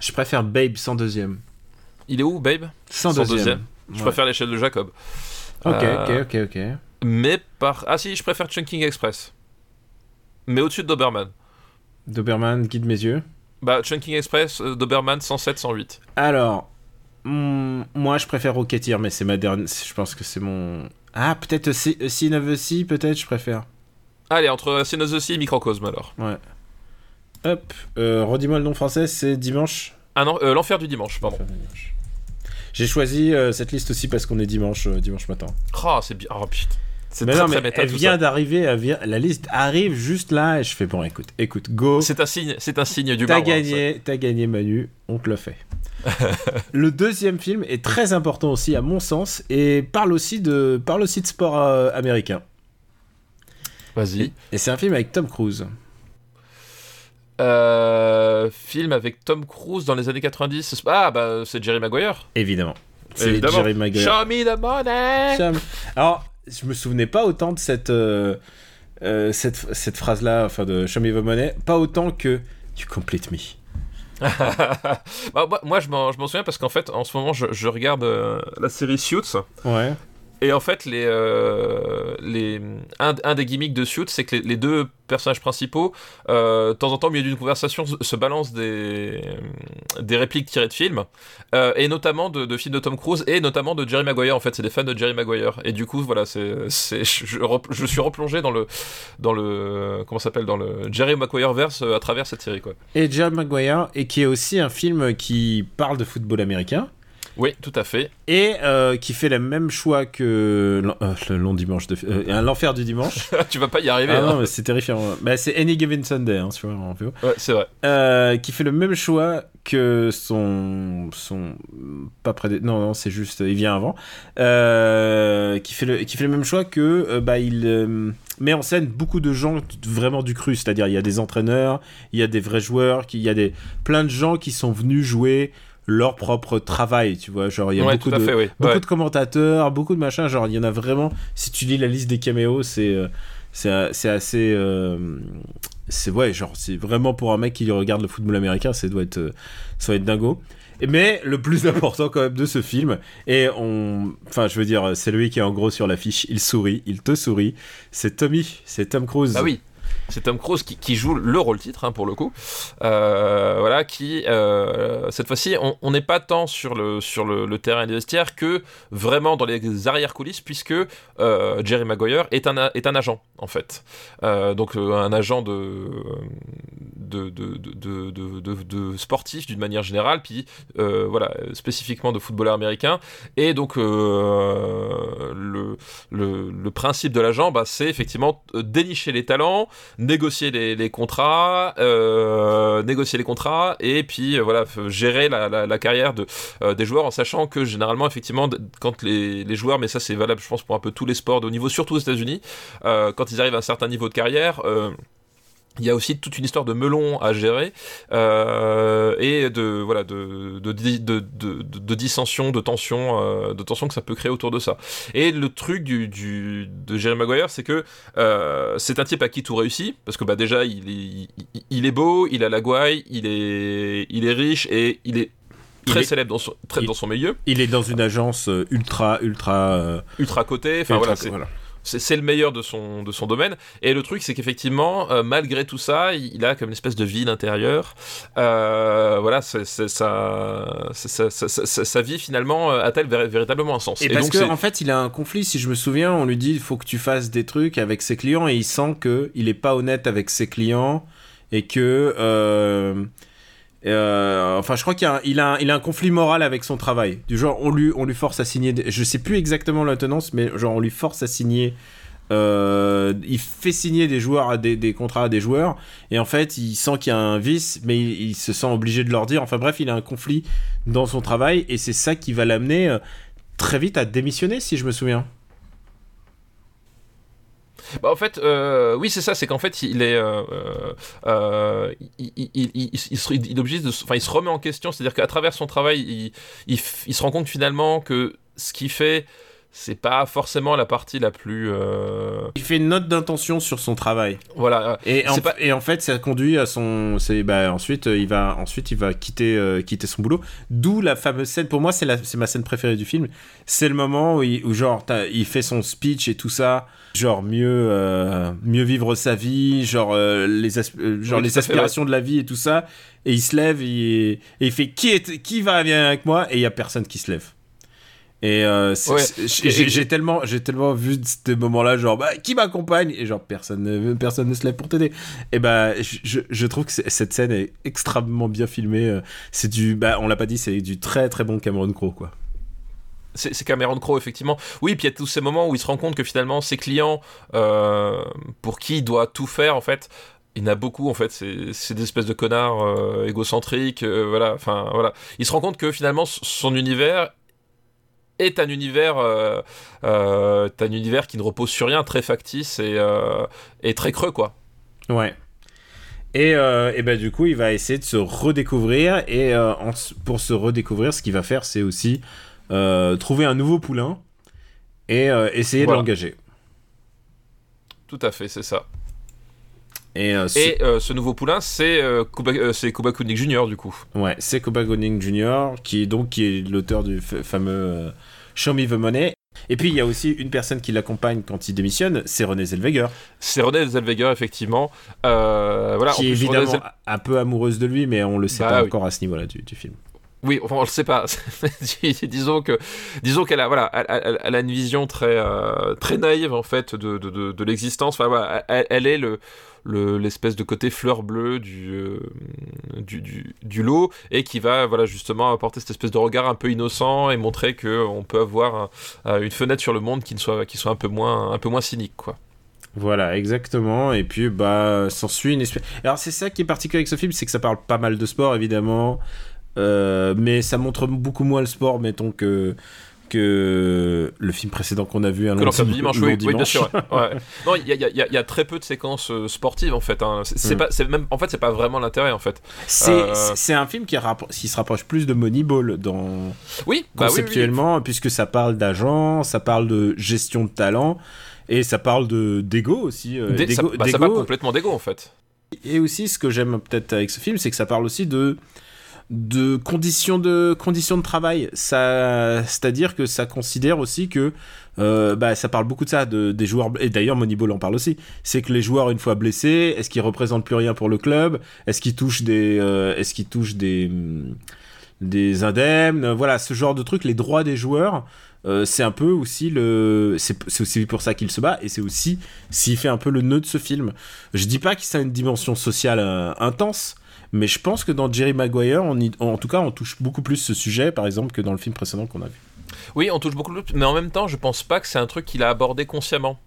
je préfère Babe 102ème. Il est où, Babe? 102ème. 102e. Je Ouais. préfère l'échelle de Jacob. Ok, ok, ok, ok. Mais par. Ah si, je préfère Chunking Express. Mais au-dessus de Doberman. Doberman, guide mes yeux. Bah, Chunking Express, Doberman 107, 108. Alors, hmm, moi je préfère Rocketeer, mais c'est ma dernière. Je pense que c'est mon. Ah, peut-être C- euh, Sin of the Sea, peut-être, je préfère. Allez, entre Sin of the Sea et Microcosme alors. Ouais. Hop, euh, redis-moi le nom français, c'est dimanche. Ah non, euh, l'enfer du dimanche, pardon. J'ai choisi euh, cette liste aussi parce qu'on est dimanche, dimanche matin. Oh, c'est bien. Oh putain. C'est très, non, très mais méta, elle vient d'arriver, vient- la liste arrive juste là et je fais bon, écoute, écoute, go. C'est un signe, c'est un signe du T'as hein, gagné, t'as gagné Manu, on te le fait. Le deuxième film est très important aussi à mon sens et parle aussi de, parle aussi de sport euh, américain. Vas-y. Et c'est un film avec Tom Cruise. Euh, film avec Tom Cruise dans les années 90. Ah, bah, c'est Jerry Maguire. Évidemment. C'est. Jerry Maguire. Show me the money. Alors, je me souvenais pas autant de cette, euh, euh, cette, cette phrase-là, enfin de Show me the money, pas autant que You complete me. (laughs) Bah, moi- moi, je m'en je m'en souviens parce qu'en fait, en ce moment, je, je regarde euh, la série Suits. Ouais. Et en fait, les, euh, les, un, des gimmicks de Suits, c'est que les, deux personnages principaux, euh, de temps en temps, au milieu d'une conversation, se, balancent des, des répliques tirées de films, euh, et notamment de, films de Tom Cruise, et notamment de Jerry Maguire. En fait, c'est des fans de Jerry Maguire. Et du coup, voilà, c'est, c'est, je, suis replongé dans le, dans le, comment s'appelle, dans le Jerry Maguire verse à travers cette série, quoi. Et Jerry Maguire, et qui est aussi un film qui parle de football américain. Oui, tout à fait. Et euh, qui fait le même choix que euh, le long dimanche de euh, l'enfer du dimanche. (laughs) tu vas pas y arriver. ah hein. non, mais c'est terrifiant. Bah, c'est Any Given Sunday, hein, vois, en VO. Ouais, c'est vrai. Qui fait le même choix que son son pas près non non c'est juste il vient avant qui fait le qui fait le même choix que bah il met en scène beaucoup de gens vraiment du cru c'est-à-dire il y a des entraîneurs il y a des vrais joueurs il y a des plein de gens qui sont venus jouer leur propre travail tu vois genre il y a Ouais, beaucoup de fait, oui. beaucoup Ouais. de commentateurs, beaucoup de machins. Genre, il y en a vraiment. Si tu lis la liste des caméos, c'est euh, c'est assez. euh, c'est ouais, genre, c'est vraiment pour un mec qui regarde le football américain, ça doit être, euh, ça doit être dingo. Mais le plus (laughs) important quand même de ce film, et on, enfin, je veux dire, c'est lui qui est en gros sur l'affiche. Il sourit, il te sourit. C'est Tommy, c'est Tom Cruise. Bah oui. C'est Tom Cruise qui, joue le rôle titre hein, pour le coup. Euh, voilà, qui euh, cette fois-ci, on n'est pas tant sur le sur le, terrain des vestiaires que vraiment dans les arrière coulisses, puisque euh, Jerry Maguire est un est un agent en fait. Donc un agent de de de de, sportif d'une manière générale, puis voilà spécifiquement de footballeur américain. Et donc le, le le principe de l'agent, bah, c'est effectivement dénicher les talents négocier les, contrats, euh, négocier les contrats et puis euh, voilà gérer la, carrière euh, des joueurs en sachant que généralement effectivement quand les, joueurs, mais ça c'est valable je pense pour un peu tous les sports de haut niveau, surtout aux États-Unis, quand ils arrivent à un certain niveau de carrière. Il y a aussi toute une histoire de melon à gérer euh, et de voilà de de, de, de, dissension, de tension, euh, de tension que ça peut créer autour de ça. Et le truc du, du de Jerry Maguire, c'est que euh, c'est un type à qui tout réussit parce que bah déjà il est il, il est beau, il a la gouaille, il est il est riche et il est très célèbre dans son, très il- dans son milieu, Il est dans une agence euh, ultra, ultra. euh, ultra coté. Enfin ultra- voilà, c'est le meilleur de son, de son domaine. Et le truc, c'est qu'effectivement, euh, malgré tout ça, il, il a comme une espèce de vide intérieur. Euh, voilà, c'est- ça, ça- ça- sa vie finalement euh, a-t-elle véri- véritablement un sens? Et, parce donc, que c'est- en fait, il a un conflit. Si je me souviens, on lui dit il faut que tu fasses des trucs avec ses clients et il sent que il est pas honnête avec ses clients et que. Euh, enfin, je crois qu'il a, il a, un- conflit moral avec son travail. Du genre, on lui, force à signer. je sais plus exactement la tenance, mais genre, on lui force à signer. euh, il fait signer des joueurs des contrats à des joueurs et en fait il sent qu'il y a un vice mais il, il se sent obligé de leur dire enfin bref il a un conflit dans son travail et c'est ça qui va l'amener euh, très vite à démissionner, si je me souviens. Bah, en fait, euh, oui, c'est ça, c'est qu'en fait, il est. euh, euh, euh, il, il, il, il, se, de enfin, il se remet en question, c'est-à-dire qu'à travers son travail, il se rend compte finalement que ce qu'il fait, c'est pas forcément la partie la plus. euh, Il fait une note d'intention sur son travail. voilà. euh, Et en, C'est pas- et en fait, ça conduit à son. Bah, ensuite, euh, il va, ensuite, il va quitter, euh, quitter son boulot. D'où la fameuse scène. Pour moi, c'est la- ma scène préférée du film. C'est le moment où, il, où genre, il fait son speech et tout ça. Genre, mieux, euh, mieux vivre sa vie. Genre, les, asp- genre Oui, les fait, aspirations de la vie et tout ça. Et il se lève il- et il fait qui, est, qui va bien avec moi? Et il y a personne qui se lève. Et euh, Ouais. j'ai tellement, j'ai tellement vu de ces moments-là, genre, bah, qui m'accompagne? Et genre, personne, ne- personne ne se lève pour t'aider. Et bah, je, je- trouve que cette scène est extrêmement bien filmée. euh, C'est du, bah, on l'a pas dit, c'est du très très bon Cameron Crowe, quoi. c'est Cameron Crowe effectivement. Oui, puis il y a tous ces moments où il se rend compte que finalement ses clients, euh, pour qui il doit tout faire en fait, il y en a beaucoup en fait. C'est des espèces de connards euh, égocentriques, euh, voilà. Enfin voilà. Il se rend compte que finalement son univers est un univers, euh, euh, un univers qui ne repose sur rien, très factice et, euh, et très creux quoi. Ouais. Et, et bah, du coup, il va essayer de se redécouvrir. Et en pour se redécouvrir, ce qu'il va faire, c'est aussi trouver un nouveau poulain et essayer Voilà. de l'engager. Tout à fait, c'est ça. Et, euh, ce- Et euh, ce nouveau poulain, c'est euh, Kuba, Kuba Jr. du coup. Ouais, c'est Cuba Gooding Jr. qui est donc qui est l'auteur du fameux Show Me the Money. Et puis il y a aussi une personne qui l'accompagne quand il démissionne, c'est René Zellweger, C'est René Zellweger effectivement. Euh, voilà. qui est plus, évidemment Zell- un peu amoureuse de lui, mais on le sait Bah pas oui. encore à ce niveau-là du, du film. Oui, enfin, on le sait pas. (laughs) disons que, disons qu'elle a, voilà, elle, a une vision très, euh, très naïve en fait de, de, de, l'existence. Enfin, voilà, elle, est le, le- l'espèce de côté fleur bleue du, euh, du, du, du lot et qui va, voilà, justement apporter cette espèce de regard un peu innocent et montrer que on peut avoir euh, une fenêtre sur le monde qui ne soit, qui soit un peu moins, un peu moins cynique, quoi. Voilà, exactement. Et puis, bah, s'ensuit une espèce. Alors, c'est ça qui est particulier avec ce film, c'est que ça parle pas mal de sport, évidemment. Euh, mais ça montre beaucoup moins le sport, mettons, que, que le film précédent qu'on a vu, un Que long, dimanche, long oui, oui, bien dimanche. sûr. ouais. Ouais. (laughs) Non, il y a, y y très peu de séquences euh, sportives en fait. hein. C'est Mm. pas, c'est même, en fait, c'est pas vraiment l'intérêt en fait. C'est Euh, un film qui, se rapproche plus de Moneyball dans, Oui, bah oui, conceptuellement, puisque ça parle d'agent, ça parle de gestion de talent, et ça parle de d'ego aussi. euh, ça, bah, ça parle complètement d'ego en fait. Et aussi, ce que j'aime peut-être avec ce film, c'est que ça parle aussi de de conditions de conditions de travail. Ça, c'est-à-dire que ça considère aussi que euh, bah, ça parle beaucoup de ça, de, des joueurs. Et d'ailleurs, Moneyball en parle aussi. C'est que les joueurs, une fois blessés, est-ce qu'ils représentent plus rien pour le club? Est-ce qu'ils touchent des, euh, est-ce qu'ils touchent des hum, des indemnes? Voilà, ce genre de truc. Les droits des joueurs. euh, c'est un peu aussi le c'est aussi pour ça qu'il se bat et c'est aussi s'il fait un peu le nœud de ce film je dis pas que ça a une dimension sociale intense mais je pense que dans Jerry Maguire en tout cas on touche beaucoup plus ce sujet par exemple que dans le film précédent qu'on a vu Oui, on touche beaucoup plus, mais en même temps, je pense pas que c'est un truc qu'il a abordé consciemment.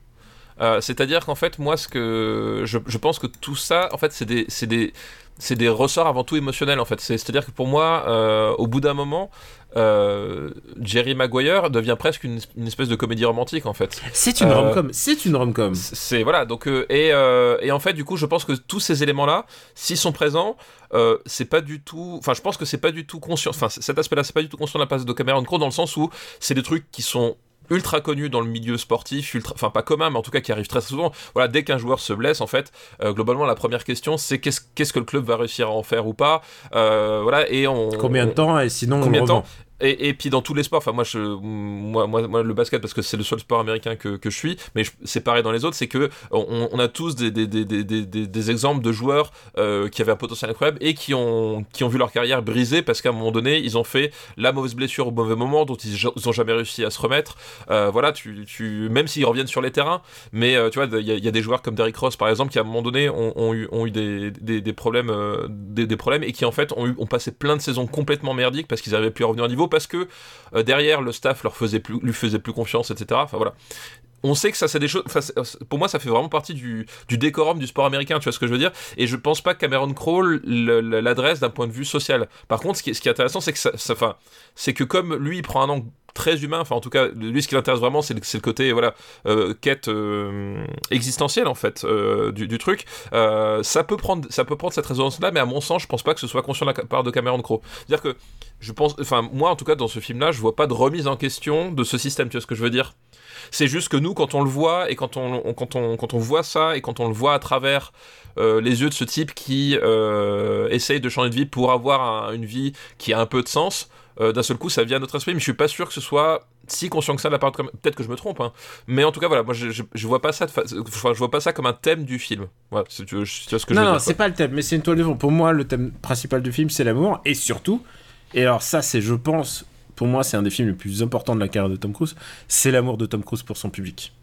Euh, C'est-à-dire qu'en fait, moi, ce que je, pense que tout ça, en fait, c'est des, ressorts avant tout émotionnels. En fait, C'est- c'est-à-dire que pour moi, euh, au bout d'un moment, euh, Jerry Maguire devient presque une, une espèce de comédie romantique, en fait. c'est une Euh, rom-com c'est une rom-com C'est voilà donc euh, et, euh, et en fait du coup je pense que tous ces éléments là s'ils sont présents c'est pas du tout enfin je pense que c'est pas du tout conscient enfin cet aspect là c'est pas du tout conscient de la place de Cameron Crowe dans le sens où c'est des trucs qui sont ultra connu dans le milieu sportif, ultra, enfin pas commun, mais en tout cas qui arrive très souvent. Voilà, dès qu'un joueur se blesse, en fait, euh, globalement, la première question, c'est qu'est-ce, qu'est-ce que le club va réussir à en faire ou pas. Euh, voilà, et on. Combien de temps et sinon Combien on de temps. Et, puis dans tous les sports, enfin moi, le basket parce que c'est le seul sport américain que, je suis, mais c'est pareil dans les autres, c'est que on, a tous des, exemples de joueurs euh, qui avaient un potentiel incroyable et qui ont, vu leur carrière brisée parce qu'à un moment donné, ils ont fait la mauvaise blessure au mauvais moment dont ils, ils ont jamais réussi à se remettre. Euh, voilà, tu, tu, même s'ils reviennent sur les terrains, mais euh, tu vois, il y, a- des joueurs comme Derrick Ross par exemple qui à un moment donné ont, eu, des, problèmes, et qui en fait ont, ont passé plein de saisons complètement merdiques parce qu'ils n'arrivaient plus à revenir au niveau parce que euh, derrière le staff lui faisait plus confiance, etc. Enfin voilà. On sait que ça, c'est des choses. c'est- Pour moi, ça fait vraiment partie du, décorum du sport américain, tu vois ce que je veux dire? Et je pense pas que Cameron Crowe l'adresse d'un point de vue social. Par contre, ce qui est, intéressant, c'est que ça, c'est que comme lui, il prend un angle très humain. Enfin, en tout cas, lui, ce qui l'intéresse vraiment, c'est le, côté, voilà, euh, quête euh, existentielle en fait euh, du, truc. Euh, ça peut prendre, ça peut prendre cette résonance-là, mais à mon sens, je pense pas que ce soit conscient de la part de Cameron Crowe. C'est-à-dire que je pense, enfin, moi, en tout cas, dans ce film-là, je vois pas de remise en question de ce système. Tu vois ce que je veux dire? C'est juste que nous, quand on le voit et quand on, on- quand on, quand on voit ça et quand on le voit à travers euh, les yeux de ce type qui euh, essaye de changer de vie pour avoir un- une vie qui a un peu de sens, euh, d'un seul coup, ça vient à notre esprit. Mais je suis pas sûr que ce soit si conscient que ça de la part de peut-être que je me trompe hein. mais en tout cas voilà moi je, je, je vois pas ça de fa- enfin, je vois pas ça comme un thème du film tu, tu vois ce que je non, veux non, c'est pas le thème, mais c'est une toile de fond. Pour moi, le thème principal du film, c'est l'amour. Et surtout, et alors ça, c'est, je pense, pour moi, c'est un des films les plus importants de la carrière de Tom Cruise, c'est l'amour de Tom Cruise pour son public.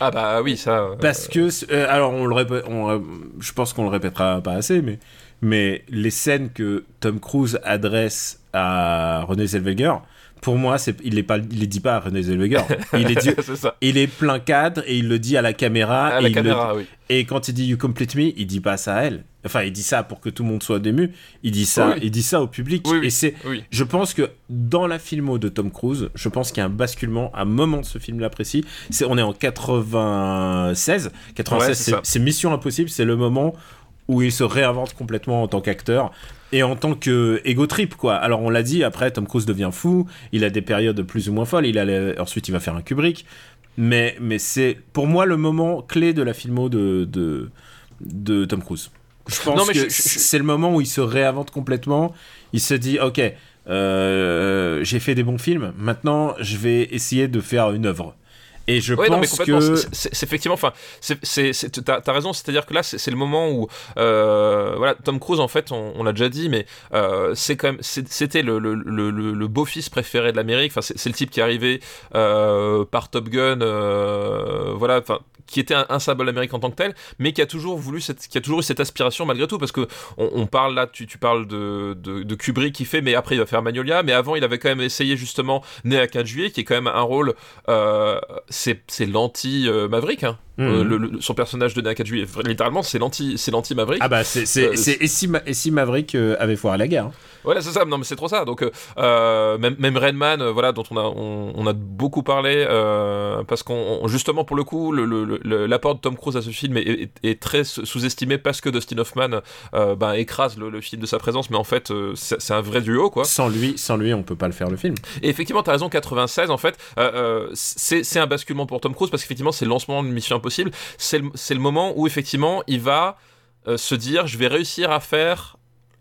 ah bah oui ça euh, Parce que, euh, alors, on le répète, on, euh, je pense qu'on le répétera pas assez, mais, mais les scènes que Tom Cruise adresse à René Zellweger, pour moi, c'est, il il les dit pas à René Zellweger. Il les dit, (laughs) c'est ça il est plein cadre et il le dit à la caméra. à et la le- caméra oui et quand il dit You complete me, il dit pas ça à elle. Enfin, il dit ça pour que tout le monde soit ému. Il dit ça, Oui. il dit ça au public. Oui, oui. Et c'est, je pense que dans la filmo de Tom Cruise, je pense qu'il y a un basculement, un moment de ce film-là précis. C'est, on est en 96. 96, Ouais, c'est Mission Impossible. C'est le moment où il se réinvente complètement en tant qu'acteur et en tant que ego trip quoi. Alors on l'a dit après Tom Cruise devient fou, il a des périodes plus ou moins folles, il ensuite il va faire un Kubrick mais mais c'est pour moi le moment clé de la filmo de de, de Tom Cruise. Je pense Non, mais que c'est le moment où il se réinvente complètement, il se dit OK, euh, j'ai fait des bons films, maintenant je vais essayer de faire une œuvre. Et je Ouais, pense que c'est- effectivement, enfin, t'as raison. C'est-à-dire que là, c'est le moment où, euh, voilà, Tom Cruise, en fait, on, on l'a déjà dit, mais euh, c'est quand même, c'était le, le, le, le- le beau-fils préféré de l'Amérique. Enfin, c'est le type qui est arrivé euh, par Top Gun, voilà, enfin, qui était un, symbole amérique en tant que tel, mais qui a toujours voulu, cette, qui a toujours eu cette aspiration malgré tout, parce que on, on parle là, tu, tu parles de, de, de Kubrick qui fait, mais après il va faire Magnolia, mais avant il avait quand même essayé justement Né à 4 juillet, qui est quand même un rôle, euh, c'est c'est l'anti euh, hein. Mhm. Euh, le- le- son personnage de Né à 4 juillet, littéralement c'est l'anti, c'est l'anti Maverick. ah bah c'est c'est Euh, c'est- et si Ma- et si Maverick euh, avait foiré la guerre. hein. Voilà, c'est ça. Non, mais c'est trop ça. Donc, euh, même, même Redman, voilà, dont on a, on, on a beaucoup parlé, parce qu'on, on- justement, pour le coup, le- le- l'apport de Tom Cruise à ce film est, est- est très sous-estimé parce que Dustin Hoffman ben, écrase le, le film de sa présence, mais en fait, c'est un vrai duo, quoi. Sans lui, sans lui, on peut pas le faire le film. Et effectivement, t'as raison, 96, en fait, c'est c'est un basculement pour Tom Cruise parce qu'effectivement, c'est le lancement de Mission Impossible. C'est le, c'est le moment où, effectivement, il va euh, se dire je vais réussir à faire,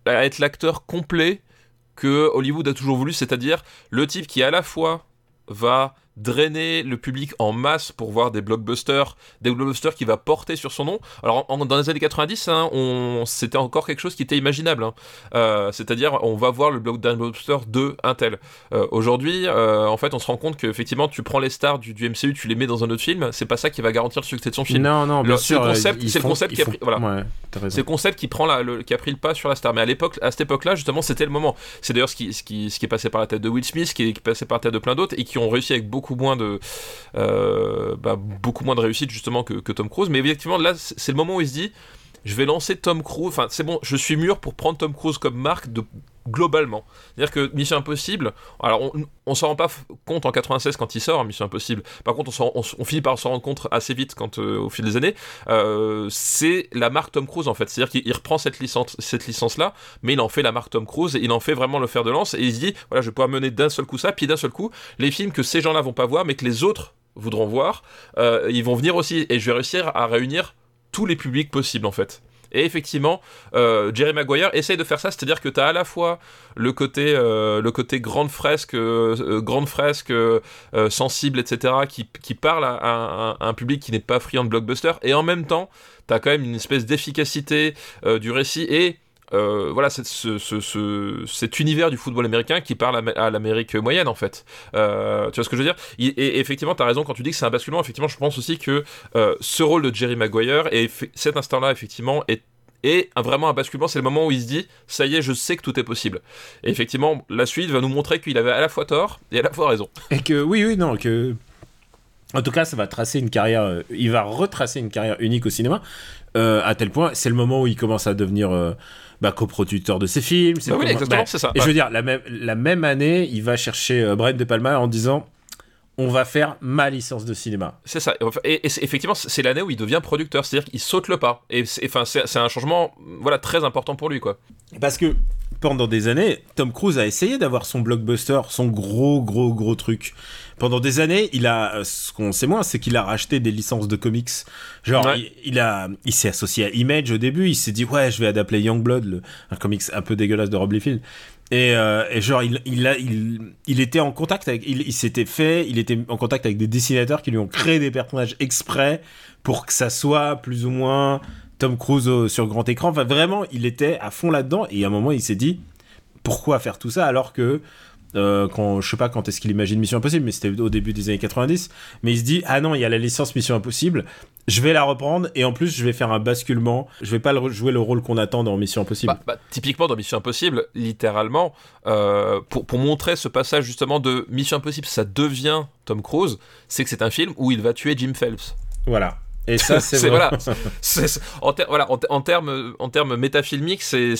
à être l'acteur complet que Hollywood a toujours voulu, c'est-à-dire le type qui, à la fois, va drainer le public en masse pour voir des blockbusters, des blockbusters qui va porter sur son nom. Alors en- dans les années 90, hein, c'était encore quelque chose qui était imaginable. hein. Euh, c'est-à-dire on va voir le block- d'un blockbuster de un tel. Euh, Aujourd'hui, euh, en fait, on se rend compte qu'effectivement, tu prends les stars du, du MCU, tu les mets dans un autre film, c'est pas ça qui va garantir le succès de son film. Non, non, bien sûr. c'est le concept- le qui a pris- voilà. Ouais. C'est le concept qui prend la, le, qui a pris le pas sur la star. Mais à l'époque, à cette époque-là, justement, c'était le moment. C'est d'ailleurs ce qui, ce qui, ce qui est passé par la tête de Will Smith, ce qui est, qui est passé par la tête de plein d'autres, et qui ont réussi avec beaucoup moins de, euh, bah, beaucoup moins de réussite justement que, Tom Cruise. Mais effectivement, là, c'est c'est le moment où il se dit, je vais lancer Tom Cruise. Enfin, c'est bon, je suis mûr pour prendre Tom Cruise comme marque de globalement. C'est-à-dire que Mission Impossible, alors on, on s'en rend pas compte en 96 quand il sort, Mission Impossible. Par contre, on, on, finit par s'en rendre compte assez vite quand, euh, au fil des années. Euh, c'est la marque Tom Cruise en fait. C'est-à-dire qu'il reprend cette licence, cette licence-là, mais il en fait la marque Tom Cruise, et il en fait vraiment le fer de lance, et il se dit, voilà, je vais pouvoir mener d'un seul coup ça, puis d'un seul coup, les films que ces gens-là vont pas voir, mais que les autres voudront voir, euh, ils vont venir aussi, et je vais réussir à réunir tous les publics possibles en fait. Et effectivement, euh, Jerry Maguire essaye de faire ça, c'est-à-dire que tu as à la fois le côté, euh, grande fresque, euh, sensible, etc., qui, qui parle à, un public qui n'est pas friand de blockbuster, et en même temps, tu as quand même une espèce d'efficacité du récit et euh, voilà, ce, cet univers du football américain qui parle à, l'Amérique moyenne, en fait. Euh, tu vois ce que je veux dire? Et, effectivement, tu as raison quand tu dis que c'est un basculement. Effectivement, je pense aussi que euh, ce rôle de Jerry Maguire et cet instant-là, effectivement, est et vraiment un basculement, c'est le moment où il se dit ça y est, je sais que tout est possible. Et effectivement, la suite va nous montrer qu'il avait à la fois tort et à la fois raison. Et que oui, oui, non, que en tout cas, ça va tracer une carrière. il va retracer une carrière unique au cinéma. à tel point, c'est le moment où il commence à devenir bah, coproducteur de ses films. Bah oui, exactement, bah, c'est ça. Et je veux dire, la même, la même année, il va chercher euh, Brian De Palma en disant on va faire ma licence de cinéma. C'est ça. Et, effectivement, c'est l'année où il devient producteur, c'est-à-dire qu'il saute le pas. Et enfin, c'est un changement, voilà, très important pour lui, quoi. Parce que pendant des années, Tom Cruise a essayé d'avoir son blockbuster, son gros, gros, gros truc. Pendant des années, il a, ce qu'on sait moins, c'est qu'il a racheté des licences de comics. Genre, il, a, il s'est associé à Image au début. Il s'est dit, ouais, je vais adapter Youngblood, le, un comics un peu dégueulasse de Rob Liefeld. Et, euh, et, genre, il, il, a, il, il, était en contact avec. Il, il s'était fait. Il était en contact avec des dessinateurs qui lui ont créé des personnages exprès pour que ça soit plus ou moins Tom Cruise sur grand écran. Enfin, vraiment, il était à fond là-dedans. Et à un moment, il s'est dit pourquoi faire tout ça alors que. Euh, quand, je sais pas quand est-ce qu'il imagine Mission Impossible, mais c'était au début des années 90. Mais il se dit ah non, il y a la licence Mission Impossible, je vais la reprendre et en plus je vais faire un basculement. Je vais pas jouer le rôle qu'on attend dans Mission Impossible. Bah, bah, typiquement dans Mission Impossible, littéralement, euh, pour, pour, montrer ce passage justement de Mission Impossible, ça devient Tom Cruise, c'est que c'est un film où il va tuer Jim Phelps. Voilà. Et ça, c'est (laughs) voilà. en, voilà, en, termes en termes métafilmiques, c'est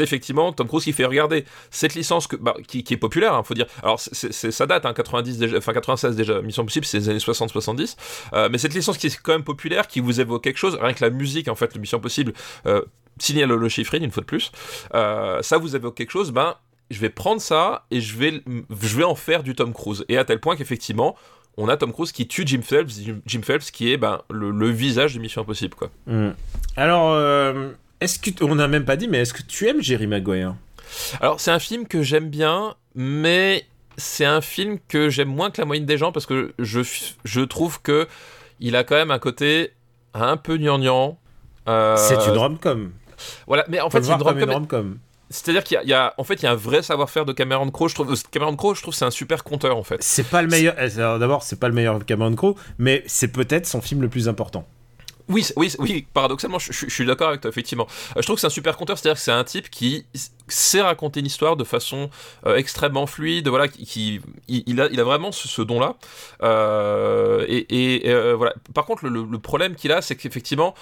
effectivement Tom Cruise qui fait regarder cette licence que, bah, qui, qui, est populaire, hein, faut dire. Alors ça date, hein, 90 déjà, enfin 96 déjà. Mission Possible, c'est les années 60-70. Euh, mais cette licence qui est quand même populaire, qui vous évoque quelque chose, rien que la musique en fait, le Mission Possible. Euh, signale le chiffrine une fois de plus, euh, ça vous évoque quelque chose, ben je vais prendre ça et je vais, je vais en faire du Tom Cruise. Et à tel point qu'effectivement, on a Tom Cruise qui tue Jim Phelps, Jim Phelps qui est ben, le, visage de Mission Impossible. Quoi. Hmm. Alors, euh, est-ce que on n'a même pas dit, mais est-ce que tu aimes Jerry Maguire? Alors, c'est un film que j'aime bien, mais c'est un film que j'aime moins que la moyenne des gens parce que je, je trouve que il a quand même un côté un peu gnangnan. Euh... C'est une rom-com. Voilà, mais en fait, c'est une rom-com. C'est-à-dire qu'il y, a, en fait, il y a un vrai savoir-faire de Cameron Crowe. Je trouve, Cameron Crowe, je trouve, c'est un super conteur, en fait. C'est pas le meilleur. Eh, d'abord, c'est pas le meilleur Cameron Crowe, mais c'est peut-être son film le plus important. Oui, oui, oui, paradoxalement, je, suis d'accord avec toi, effectivement. Euh, je trouve que c'est un super conteur, c'est-à-dire que c'est un type qui sait raconter une histoire de façon euh, extrêmement fluide, voilà, qui, il, a, il a vraiment ce, don-là. Euh, et, voilà. Par contre, le, le problème qu'il a, c'est qu'effectivement,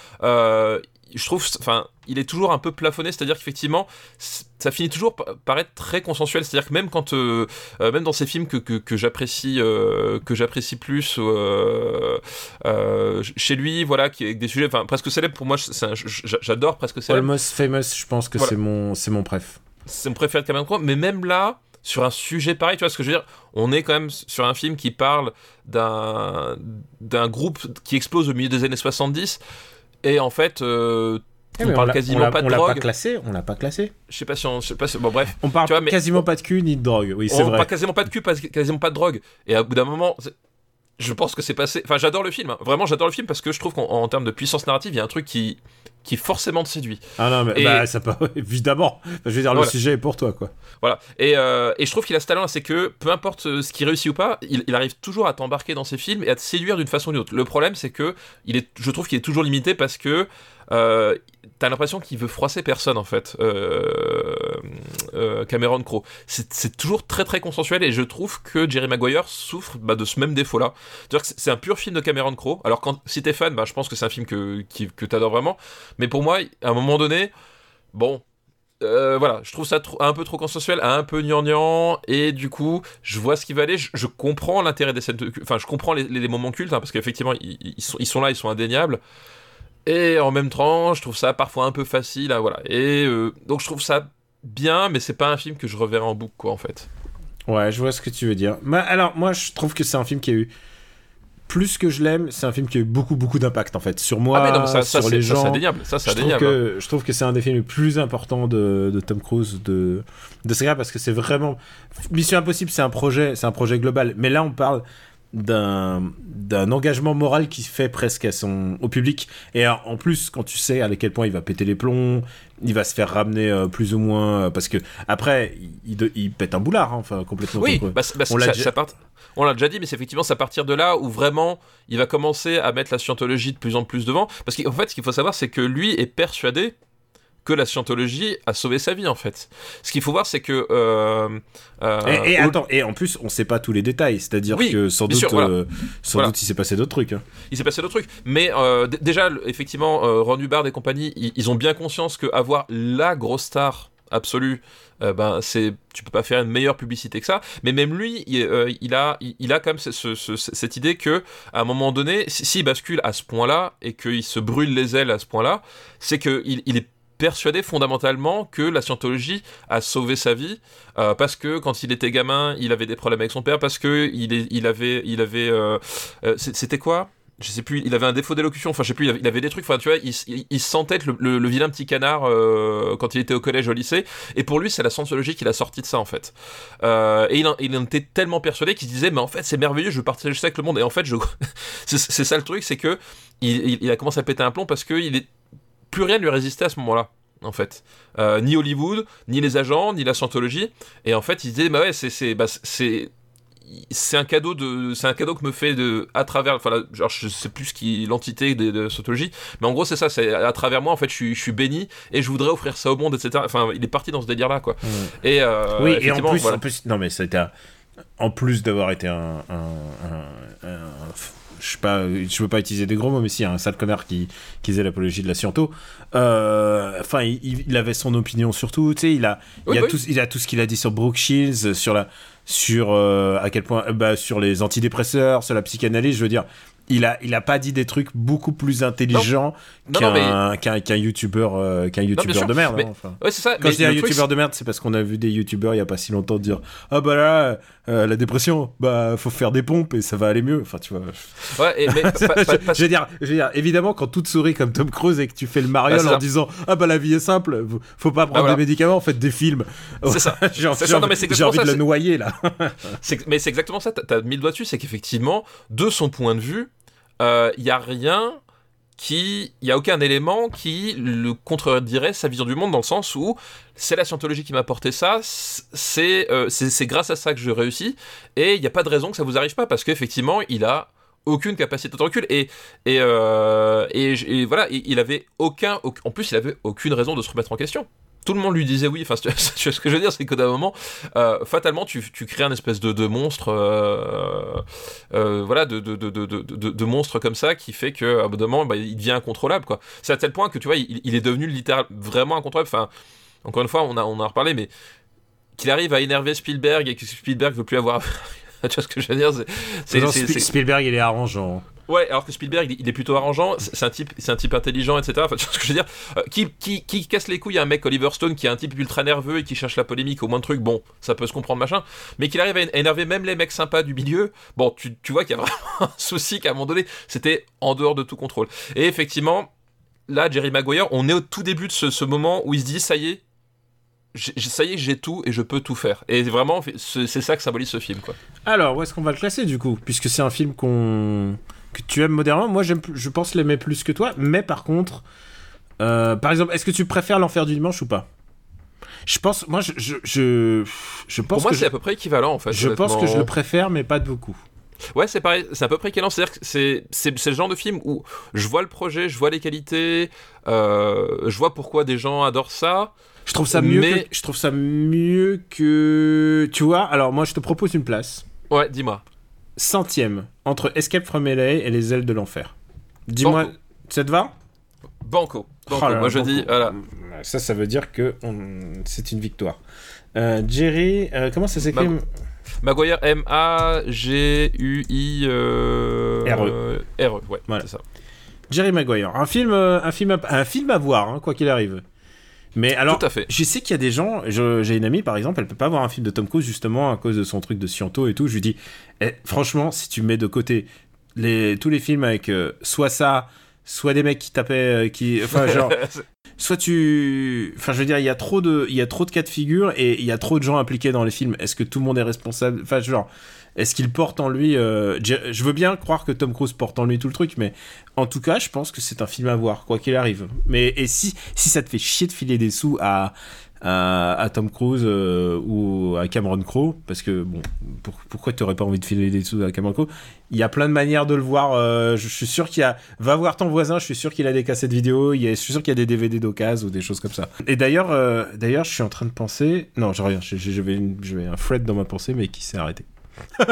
je trouve, enfin, il est toujours un peu plafonné, c'est-à-dire qu'effectivement, ça finit toujours par être très consensuel, c'est-à-dire que même quand, euh, euh, même dans ces films que, que, j'apprécie, euh, que j'apprécie plus, chez lui, voilà, qui avec des sujets, enfin, presque célèbres pour moi, j'adore presque célèbres. Almost Famous, je pense que c'est mon, c'est mon préf. C'est mon préféré de Cameron Crowe, mais même là, sur un sujet pareil, tu vois ce que je veux dire? On est quand même sur un film qui parle d'un d'un groupe qui explose au milieu des années 70 et en fait, euh, eh, on parle quasiment pas de drogue. On l'a pas classé, on l'a pas classé. Je sais pas si on, je sais pas si, bon bref. On parle quasiment pas de cul ni de drogue, oui c'est vrai. On parle quasiment pas de cul, quasiment pas de drogue. Et à bout d'un moment, je pense que c'est passé. Enfin, j'adore le film. Hein. Vraiment, j'adore le film parce que je trouve qu'en termes de puissance narrative, il y a un truc qui qui forcément te séduit. Ah non, mais bah, ça peut (laughs) évidemment. Je veux dire, le sujet est pour toi, quoi. Voilà. Et, euh, et je trouve qu'il a ce talent, c'est que peu importe euh, ce qui réussit ou pas, il, il arrive toujours à t'embarquer dans ses films et à te séduire d'une façon ou d'une autre. Le problème, c'est que il est, je trouve qu'il est toujours limité parce que euh, t'as l'impression qu'il veut froisser personne en fait. Euh, euh, Cameron Crowe, c'est toujours très très consensuel et je trouve que Jerry Maguire souffre bah, de ce même défaut-là. C'est un pur film de Cameron Crowe. Alors quand si t'es fan, bah, je pense que c'est un film que, que t'adores vraiment. Mais pour moi, à un moment donné, bon, euh, voilà, je trouve ça un peu trop consensuel, un peu gnangnan, et du coup, je vois ce qui va aller, je, comprends l'intérêt des scènes de enfin, je comprends les, moments cultes, hein, parce qu'effectivement, ils, sont, là, ils sont indéniables, et en même temps, je trouve ça parfois un peu facile, voilà, et euh, donc je trouve ça bien, mais c'est pas un film que je reverrai en boucle, quoi, en fait. Ouais, je vois ce que tu veux dire. Mais alors, moi, je trouve que c'est un film qui a eu. Plus que je l'aime, c'est un film qui a eu beaucoup, beaucoup d'impact, en fait. Sur moi, ah, mais non, mais ça, ça, sur les ça, gens. indéniable, ça, c'est je, trouve indéniable. que, je trouve que c'est un des films les plus importants de, de Tom Cruise de, de ce gars parce que c'est vraiment Mission Impossible c'est un projet c'est un projet global mais là on parle d'un engagement moral qui se fait presque à son au public et en en plus quand tu sais à quel point il va péter les plombs il va se faire ramener euh, plus ou moins euh, parce que après il, il, il pète un boulard hein, enfin complètement Oui, bah, bah, On l'a déjà- part- dit, mais c'est effectivement c'est à partir de là où vraiment il va commencer à mettre la scientologie de plus en plus devant. Parce qu'en fait, ce qu'il faut savoir, c'est que lui est persuadé que la scientologie a sauvé sa vie, en fait. Ce qu'il faut voir, c'est que. euh, euh, et, attends, et en plus, on sait pas tous les détails, c'est-à-dire Oui, que sans doute, sûr, voilà. euh, sans Voilà. doute, il s'est passé d'autres trucs. hein. il s'est passé d'autres trucs. Mais déjà, effectivement, Ron Hubbard et compagnie, ils, ils ont bien conscience que avoir la grosse star absolue, euh, ben c'est, tu peux pas faire une meilleure publicité que ça. Mais même lui, il, euh, il a, il, il a quand même ce- ce- ce- cette idée que, à un moment donné, si- s'il bascule à ce point-là et qu'il se brûle les ailes à ce point-là, c'est que il, il est persuadé fondamentalement que la scientologie a sauvé sa vie euh, parce que quand il était gamin il avait des problèmes avec son père parce que il, il avait il avait euh, euh, c'était quoi? Je sais plus, il avait un défaut d'élocution, enfin je sais plus, il avait, des trucs, enfin tu vois, il, il, il se sentait le, le- vilain petit canard quand il était au collège, au lycée, et pour lui c'est la scientologie qui l'a sorti de ça en fait. Et il en, il était tellement persuadé qu'il se disait, mais en fait c'est merveilleux, je veux partager ça avec le monde, et en fait je... (laughs) c'est ça le truc, c'est que il, il- a commencé à péter un plomb parce que il est... plus rien ne lui résistait à ce moment-là. En fait, Euh, ni Hollywood, ni les agents, ni la scientologie, et en fait, il disait, bah ouais, c'est, c'est, bah, c'est, c'est un cadeau de c'est un cadeau que me fait de à travers enfin là, genre je sais plus ce qui l'entité de, de Scientologie mais en gros c'est ça c'est à travers moi en fait je suis, je suis béni et je voudrais offrir ça au monde etc enfin il est parti dans ce délire là quoi et euh, oui, et en plus, voilà. en plus, non mais un- en plus d'avoir été un, un- un- un- je pas, je veux pas utiliser des gros mots, mais si un sale connard qui, qui faisait l'apologie de la sciento. euh, Enfin, il, il avait son opinion sur tout. Tu sais, il a, Oui, il a oui. tout, il a tout ce qu'il a dit sur Brooke Shields, sur la, sur euh, à quel point, euh, bah, sur les antidépresseurs, sur la psychanalyse. Je veux dire, il a, il a pas dit des trucs beaucoup plus intelligents qu'un qu'un qu'un youtubeur, euh, qu'un youtubeur de merde. mais- hein, enfin. ouais c'est ça Quand je dis un youtubeur de merde, c'est parce qu'on a vu des youtubeurs il y a pas si longtemps dire Ah bah là, euh, la dépression, bah faut faire des pompes et ça va aller mieux. Enfin, tu vois. c'est- ouais, et- mais (laughs) pas- pas- pas- pas- je, veux dire, je veux dire, évidemment, quand tout te sourit comme Tom Cruise et que tu fais le mariole Ah, en disant Ah bah la vie est simple, faut pas prendre voilà. des médicaments, faites des films. C'est ça. (laughs) j'ai envie, ça, non, mais ça, de le noyer là. (laughs) Mais c'est exactement ça, t'as- t'as mis le doigt dessus, c'est qu'effectivement, de son point de vue, il y a rien qui, il y a aucun élément qui le contredirait sa vision du monde dans le sens où c'est la scientologie qui m'a apporté ça, c'est euh, c'est grâce à ça que je réussis, et il n'y a pas de raison que ça vous arrive pas parce qu'effectivement, il a aucune capacité de recul et et, euh, et, voilà il avait aucun auc- en plus il avait aucune raison de se remettre en question tout le monde lui disait oui enfin (laughs) tu vois ce que je veux dire c'est qu'au d'un moment euh, fatalement tu, tu crées un espèce de, de monstre euh, euh, voilà de, monstre comme ça qui fait que à bout d'un moment bah, il devient incontrôlable quoi c'est à tel point que tu vois il, il est devenu littéral vraiment incontrôlable enfin encore une fois on a on a reparlé mais qu'il arrive à énerver Spielberg et que Spielberg veut plus avoir (laughs) tu vois ce que je veux dire c'est- Spielberg, il est arrangeant. Ouais, alors que Spielberg, il, est plutôt arrangeant, c'est un type, c'est un type intelligent, etc. Enfin, tu vois ce que je veux dire? Euh, qui, qui, casse les couilles à un mec Oliver Stone qui est un type ultra nerveux et qui cherche la polémique au moins de trucs, bon, ça peut se comprendre machin, mais qu'il arrive à énerver même les mecs sympas du milieu, bon, tu, tu vois qu'il y a (laughs) vraiment un souci qu'à un moment donné, c'était en dehors de tout contrôle. Et effectivement, là, Jerry Maguire, on est au tout début de ce, ce moment où il se dit, ça y est, ça y est, j'ai tout et je peux tout faire. Et vraiment, c'est ça que symbolise ce film, quoi. Alors, où est-ce qu'on va le classer du coup? Puisque c'est un film qu'on que tu aimes modérément. Moi, j'aime, je pense l'aimer plus que toi. Mais par contre, euh, par exemple, est-ce que tu préfères l'enfer du dimanche ou pas? Je pense, moi, je, je, je, je pense Pour moi, que c'est à peu près équivalent, en fait. je pense que je le préfère, mais pas de beaucoup. Ouais, c'est pareil, c'est à peu près équivalent. C'est-à-dire que c'est, c'est, c'est le genre de film où je vois le projet, je vois les qualités, euh, je vois pourquoi des gens adorent ça. Je trouve ça mieux. Mais- Que, je trouve ça mieux que. Tu vois Alors, moi, je te propose une place. Ouais, dis-moi. Centième entre Escape from LA et Les ailes de l'enfer. Dis-moi, ça te va? Banco. Banco. Oh là là, Moi, je Banco. dis, voilà. Ça, ça veut dire que on- c'est une victoire. Euh, Jerry, euh, comment ça s'écrit? Mag- Maguire M-A-G-U-I euh, R-E. R-E, ouais, Voilà. c'est ça. Jerry Maguire. Un film, un film, à, un film à voir, hein, quoi qu'il arrive. Mais alors, Tout à fait. je sais qu'il y a des gens. J'ai une amie, par exemple, elle peut pas voir un film de Tom Cruise justement à cause de son truc de Sciento et tout. Je lui dis, eh, franchement, si tu mets de côté les, tous les films avec euh, soit ça, soit des mecs qui tapaient, euh, qui, enfin (laughs) genre, soit tu, enfin je veux dire, il y a trop de, il y a trop de cas de figure et il y a trop de gens impliqués dans les films. Est-ce que tout le monde est responsable? Enfin genre, est-ce qu'il porte en lui euh, je je veux bien croire que Tom Cruise porte en lui tout le truc, mais en tout cas, je pense que c'est un film à voir, quoi qu'il arrive. Mais et si si ça te fait chier de filer des sous à à, Tom Cruise euh, ou à Cameron Crowe, parce que bon, pour- pourquoi tu aurais pas envie de filer des sous à Cameron Crowe? Il y a plein de manières de le voir. euh, je, je suis sûr qu'il y a. Va voir ton voisin. Je suis sûr qu'il a des cassettes vidéo. Je suis sûr qu'il y a des DVD d'occasion ou des choses comme ça. Et d'ailleurs, d'ailleurs, je suis en train de penser. Non. J'ai- j'ai- J'avais un thread dans ma pensée, mais qui s'est arrêté. (laughs)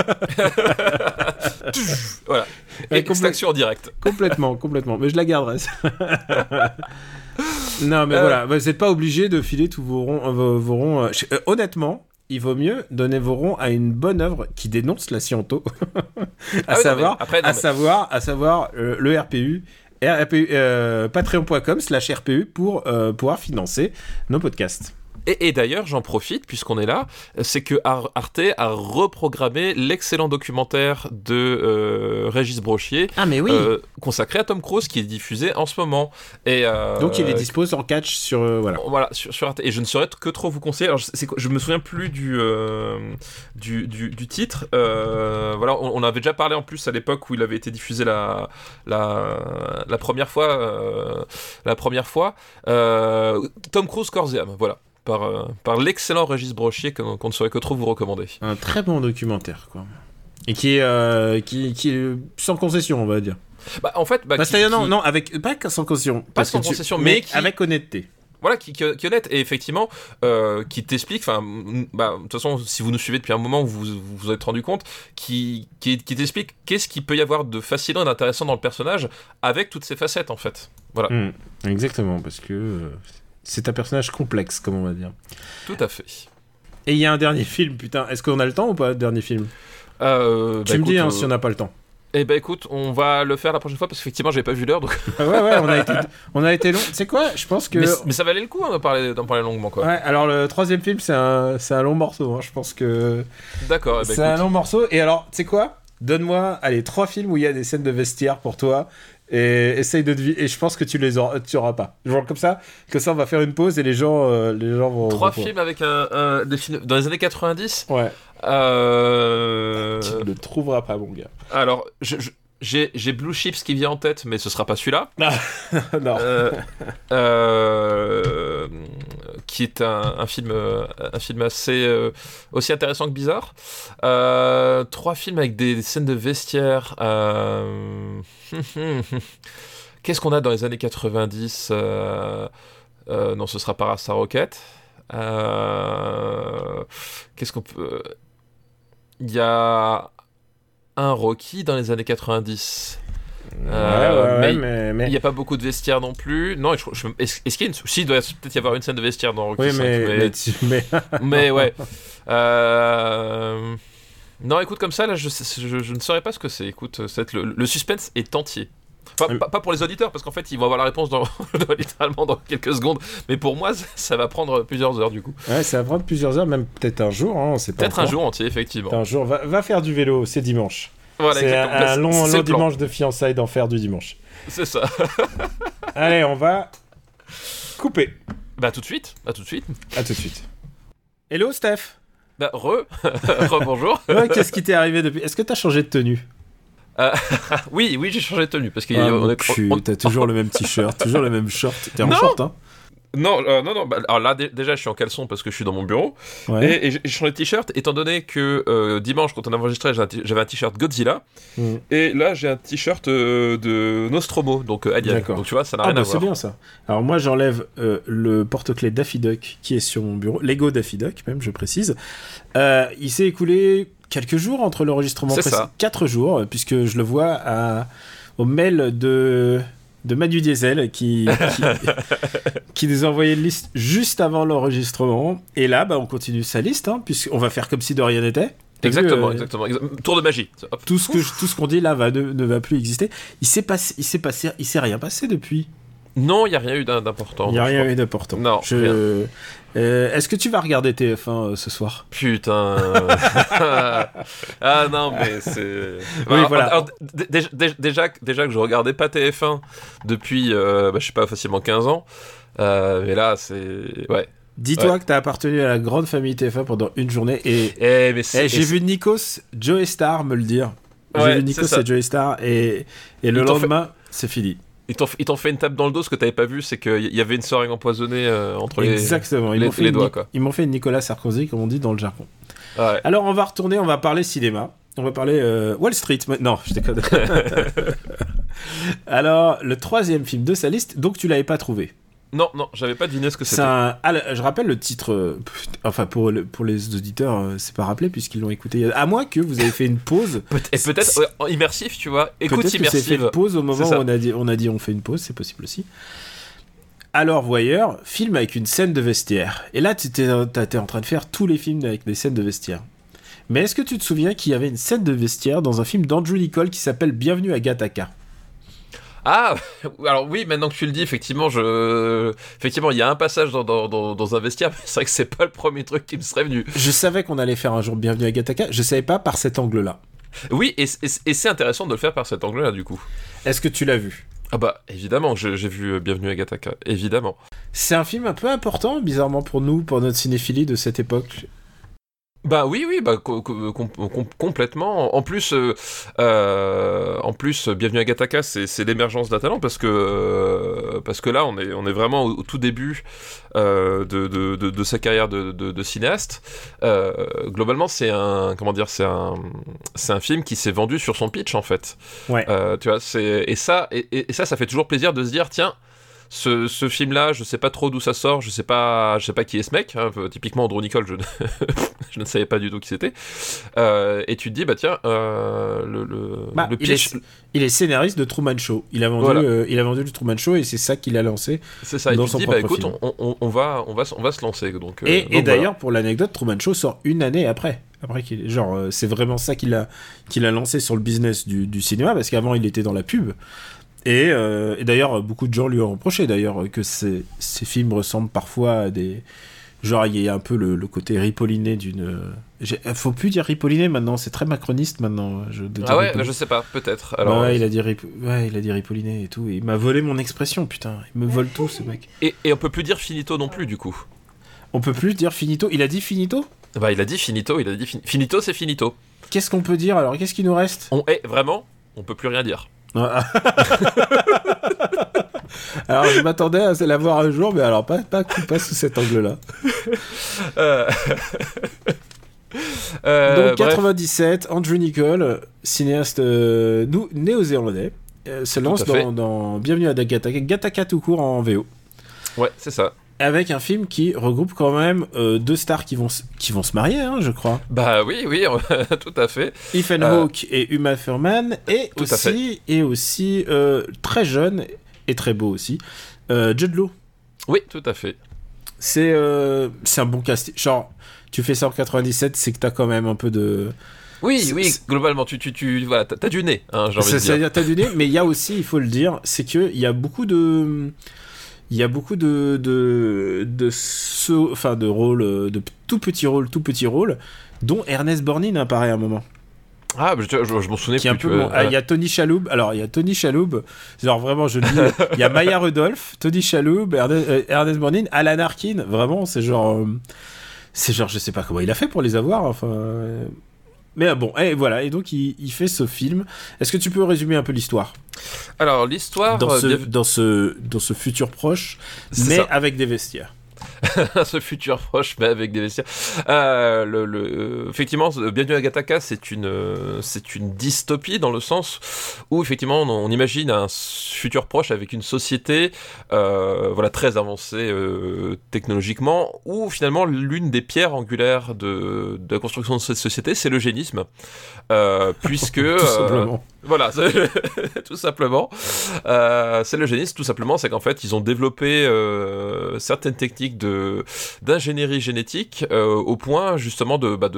Voilà. Ouais, Extinction en direct. Complètement, complètement. Mais je la garderai. (laughs) non, mais Euh. voilà, vous n'êtes pas obligé de filer tous vos ronds. vos, vos ronds euh, euh, honnêtement, il vaut mieux donner vos ronds à une bonne œuvre qui dénonce la Sciento. (laughs) à, Ah savoir, mais après, non, à mais- savoir, à savoir, euh, le RPU. RPU, patreon.com slash RPU pour pouvoir financer nos podcasts. Et, et d'ailleurs, j'en profite, puisqu'on est là, c'est que Ar- Arte a reprogrammé l'excellent documentaire de euh, Régis Brochier Ah mais oui euh, consacré à Tom Cruise qui est diffusé en ce moment. Et, euh, Donc il est dispo en catch sur... euh, voilà. Voilà, sur, sur Arte. Et je ne saurais que trop vous conseiller. Alors, je, je me souviens plus du, euh, du, du, du titre. Euh, voilà, on, on avait déjà parlé en plus à l'époque où il avait été diffusé la, la, la première fois. euh, la première fois. Euh, Tom Cruise Corps et âme, voilà. Par, euh, par l'excellent Régis Brochier qu'on ne saurait que trop vous recommander. Un très bon documentaire, quoi. Et qui est, euh, qui, qui est sans concession, on va dire. Bah, en fait, bah, Bah, qui- non, non, avec, pas sans concession. parce sans que tu- concession, mais qui- avec honnêteté. Voilà, qui, qui, est honnête et effectivement euh, qui t'explique, enfin, bah, de toute façon, si vous nous suivez depuis un moment, vous vous vous êtes rendu compte, qui, qui, qui t'explique qu'est-ce qu'il peut y avoir de fascinant et d'intéressant dans le personnage avec toutes ses facettes en fait. Voilà, Hmm, exactement, parce que c'est un personnage complexe, comme on va dire. tout à fait. Et il y a un dernier film, putain. Est-ce qu'on a le temps ou pas, dernier film? Euh, Tu bah, me dis hein, euh, si on n'a pas le temps. Eh ben écoute, on va le faire la prochaine fois parce qu'effectivement, j'ai pas vu l'heure, donc. (laughs) Ouais, ouais, on a (laughs) été, on a été long. C'est quoi? Je pense que. Mais, mais ça valait le coup hein, d'en parler, parler longuement, quoi. Ouais, alors le troisième film, c'est un, un long morceau. hein. Je pense que D'accord. eh ben, c'est un long morceau. Et alors, tu sais quoi? Donne-moi, allez, trois films où il y a des scènes de vestiaire pour toi. Et essaye de deviner. Et je pense que tu les auras, tu auras pas. Genre comme ça, que ça, on va faire une pause et les gens, euh, les gens vont. Trois vont- films avec un, un- des films dans les années 90. Ouais. Euh... Tu ne trouveras pas, mon gars. Alors, je- je- j'ai j'ai Blue Chips qui vient en tête, mais ce sera pas celui-là. (laughs) non. Euh, euh, qui est un, film, euh, un film assez euh, aussi intéressant que bizarre. Euh, trois films avec des, scènes de vestiaire. (laughs) Qu'est-ce qu'on a dans les années 90 euh, euh, Non, ce sera pas Rasta Rocket. Qu'est-ce qu'on peut Il y a un Rocky dans les années 90. Euh, ouais, ouais, mais mais. il n'y a pas beaucoup de vestiaires non plus. Non, je- je- est-ce qu'il y a une... Si, il doit peut-être y avoir une scène de vestiaire dans Rocky Oui, 5, mais, mais... (laughs) mais, ouais. Euh, Non, écoute, comme ça, là, je, je, ne saurais pas ce que c'est. Écoute, être le, le suspense est entier. Enfin, Euh. pas, pas pour les auditeurs, parce qu'en fait, ils vont avoir la réponse dans, (laughs) dans- littéralement dans quelques secondes. Mais pour moi, ça, (laughs) ça va prendre plusieurs heures, du coup. ouais, ça va prendre plusieurs heures, même peut-être un jour. Hein, pas Peut-être un jour entier, effectivement. Un jour, va, va faire du vélo, c'est dimanche. Voilà, c'est un, exactement. un long, le dimanche de fiançailles d'enfer du dimanche. C'est ça. (laughs) Allez, on va couper. bah, tout de suite. Bah, tout de suite. À tout de suite. Hello, Steph. Bah, re. (laughs) re, bonjour. Ouais, Qu'est-ce qui t'est arrivé depuis? Est-ce que t'as changé de tenue? (laughs) Oui, oui, j'ai changé de tenue. Parce que Ah, on- T'as toujours le même t-shirt, toujours le même short. T'es en short, hein? Non, euh, non, non. bah, alors là, dé- déjà, je suis en caleçon parce que je suis dans mon bureau. Ouais. Et, j'ai changé de t-shirt, étant donné que euh, dimanche, quand on a enregistré, j'avais un t-shirt Godzilla. Mm. Et là, j'ai un t-shirt euh, de Nostromo, donc Alien. D'accord. Donc tu vois, ça n'a Ah rien bah à c'est voir. bien ça. Alors moi j'enlève le porte-clés Daffy Duck qui est sur mon bureau, Lego Daffy Duck même je précise. Il s'est écoulé quelques jours entre l'enregistrement C'est précédent, ça. quatre jours puisque je le vois à- au mail de de Manu Diesel qui, qui, (laughs) qui nous a envoyé une liste juste avant l'enregistrement. Et là, bah, on continue sa liste, hein, puisqu'on va faire comme si de rien n'était. Vu, Exactement, euh, exactement. Exa- Tour de magie. Hop. Tout ce que je- tout ce qu'on dit là va, ne, ne va plus exister. Il s'est passé, il s'est passé, il s'est rien passé depuis. Non, il n'y a rien eu d'im- d'important. Il n'y a rien eu d'important. Non, Je-. Euh, Est-ce que tu vas regarder TF1 euh, ce soir? Putain. (laughs) ah non, mais c'est. Oui, voilà. alors, déjà, que- déjà que je regardais pas TF1 depuis, euh, bah, je sais pas, facilement 15 ans. Euh, mais là, c'est. Ouais. Dis-toi que t'as appartenu à la grande famille TF1 pendant une journée et Eh. Eh, j'ai vu Nikos, Joe Star me le dire. J'ai Ouais, vu Nikos et Joe Star et, et le lendemain, c'est fini. Ils t'ont fait une tape dans le dos, ce que t'avais pas vu, c'est qu'il y avait une seringue empoisonnée euh, entre les. Exactement. Ils les- m'ont fait, les une doigts, quoi. ils m'ont fait une Nicolas Sarkozy, comme on dit dans le jargon. Ouais. Alors, on va retourner, on va parler cinéma. On va parler euh, Wall Street. Non, je déconne. (laughs) (laughs) Alors, le troisième film de sa liste, donc tu l'avais pas trouvé. Non, non, j'avais pas deviné ce que c'était. un... ah, je rappelle le titre, euh, enfin pour, le- pour les auditeurs, euh, c'est pas rappelé puisqu'ils l'ont écouté. À moins que vous avez fait une pause. (laughs) Peut- et peut-être en immersif, tu vois. Écoute c'est fait une pause au moment où on a, dit, on a dit on fait une pause, c'est possible aussi. Alors, voyeur, film avec une scène de vestiaire. Et là, tu étais, en train de faire tous les films avec des scènes de vestiaire. Mais est-ce que tu te souviens qu'il y avait une scène de vestiaire dans un film d'Andrew Nicole qui s'appelle Bienvenue à Gattaca? Ah, (laughs) alors oui, maintenant que tu le dis, effectivement, je, effectivement, il y a un passage dans, dans, dans, dans un vestiaire, (laughs) mais c'est vrai que c'est pas le premier truc qui me serait venu. Je savais qu'on allait faire un jour Bienvenue à Gattaca, je savais pas par cet angle-là. Oui, et, et- et c'est intéressant de le faire par cet angle-là, du coup. Est-ce que tu l'as vu? Ah bah, évidemment, j'ai vu euh, Bienvenue à Gattaca, évidemment. C'est un film un peu important, bizarrement pour nous, pour notre cinéphilie de cette époque. Bah oui, oui, bah com- com- complètement. En plus, euh, euh, en plus, Bienvenue à Gattaca, c'est l'émergence d'un talent parce que euh, parce que là, on est on est vraiment au, au tout début euh, de, de, de, de sa carrière de, cinéaste. Euh, globalement, c'est un comment dire, c'est un c'est un film qui s'est vendu sur son pitch en fait. Ouais. Euh, tu vois, c'est et ça et ça, ça fait toujours plaisir de se dire tiens. Ce, ce film-là, je sais pas trop d'où ça sort, je sais pas, je sais pas qui est ce mec. hein. Typiquement, Andrew Nicole, je, ne- (laughs) je ne savais pas du tout qui c'était. Euh, et tu te dis, bah tiens, euh, le, le, Bah, le il est- Il est scénariste de Truman Show. Il a vendu, Voilà. euh, il a vendu le Truman Show et c'est ça qu'il a lancé. c'est ça. Et dans tu son te dis, bah écoute, on, on- on va, on va, se- on va se lancer. Donc, euh, Et, et voilà. d'ailleurs, pour l'anecdote, Truman Show sort une année après. Après genre, euh, c'est vraiment ça qu'il a, qu'il a lancé sur le business du, du cinéma, parce qu'avant il était dans la pub. Et, euh, et d'ailleurs, beaucoup de gens lui ont reproché d'ailleurs que ces, ces films ressemblent parfois à des, genre il y a un peu le, le côté ripolliné d'une. euh, j'ai- Faut plus dire ripolliné maintenant, c'est très macroniste maintenant. Je, de dire Ah ouais, ripolliné. je sais pas, peut-être. Bah Alors, ouais, il a dit rip- ouais, il a dit ripolliné et tout. Il m'a volé mon expression, putain. Il me vole tout, ce mec. et, et on peut plus dire finito non plus, du coup. On peut plus dire finito. Il a dit finito? Bah, il a dit finito, il a dit fin- finito, c'est finito. Qu'est-ce qu'on peut dire alors? Qu'est-ce qui nous reste? On est vraiment, on peut plus rien dire. (laughs) Alors je m'attendais à la voir un jour, mais alors pas, pas, pas sous cet angle-là. Euh... (laughs) euh, Donc bref. 97, Andrew Nicole, cinéaste euh, néo-zélandais, se lance dans Bienvenue à Gattaca, Gattaca tout court en VO, Ouais, c'est ça. Avec un film qui regroupe quand même euh, deux stars qui vont, se- qui vont se marier, hein, je crois. Bah oui, oui, (laughs) tout à fait. Ethan Euh, Hawke et Uma Thurman, et Tout aussi, et aussi euh, très jeune et très beau aussi, euh, Jude Law. Oui, tout à fait. C'est c'est un bon casting. Genre, tu fais ça en 97, c'est que t'as quand même un peu de. Oui, oui, globalement, tu, tu, tu, voilà, t'as du nez, hein, j'ai envie de dire. C'est-à-dire, t'as du nez, mais il y a aussi, il faut le dire, c'est que il y a beaucoup de. Il y a beaucoup de. de. de, so- enfin, de rôles, euh, de tout petits rôles, tout petits rôles, dont Ernest Borgnine apparaît à un moment. Ah, je, je- je m'en souvenais Qui est un plus. peu ah, Il y a Tony Chaloub. Alors, il y a Tony Chaloub. Genre, vraiment, je dis. Il y a Maya Rudolph, Tony Chaloub, Ernest, euh, Ernest Borgnine, Alan Arkin. Vraiment, c'est genre. euh, c'est genre, je sais pas comment il a fait pour les avoir. Enfin. Mais euh, bon, et voilà. Et donc, il, il fait ce film. Est-ce que tu peux résumer un peu l'histoire? Alors, l'histoire. dans, euh, ce, dans, ce, dans ce futur proche, C'est mais ça. avec des vestiaires (laughs) ce futur proche, mais avec des vestiaires. Euh, le, le- euh, effectivement, Bienvenue à Gattaca, c'est une, euh, c'est une dystopie dans le sens où effectivement on, on imagine un futur proche avec une société, euh, voilà, très avancée euh, technologiquement, où finalement l'une des pierres angulaires de, de la construction de cette société, c'est l'eugénisme, puisque (laughs) Tout simplement. Voilà, (laughs) tout simplement. Euh, c'est l'eugénisme, tout simplement, c'est qu'en fait, ils ont développé euh, certaines techniques d'ingénierie génétique euh, au point justement de, bah,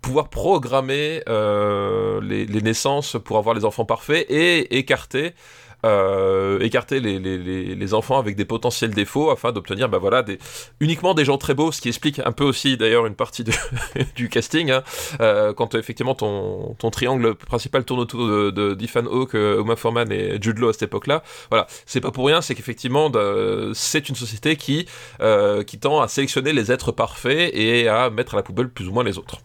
pouvoir programmer les naissances pour avoir les enfants parfaits et écarter euh, écarter les, les, les, les enfants avec des potentiels défauts afin d'obtenir bah voilà des uniquement des gens très beaux ce qui explique un peu aussi d'ailleurs une partie de, (laughs) du casting hein. Euh, quand effectivement ton, ton triangle principal tourne autour de, de Hawke, euh, Uma Thurman et Jude Law à cette époque-là voilà c'est pas pour rien c'est qu'effectivement c'est une société qui euh, qui tend à sélectionner les êtres parfaits et à mettre à la poubelle plus ou moins les autres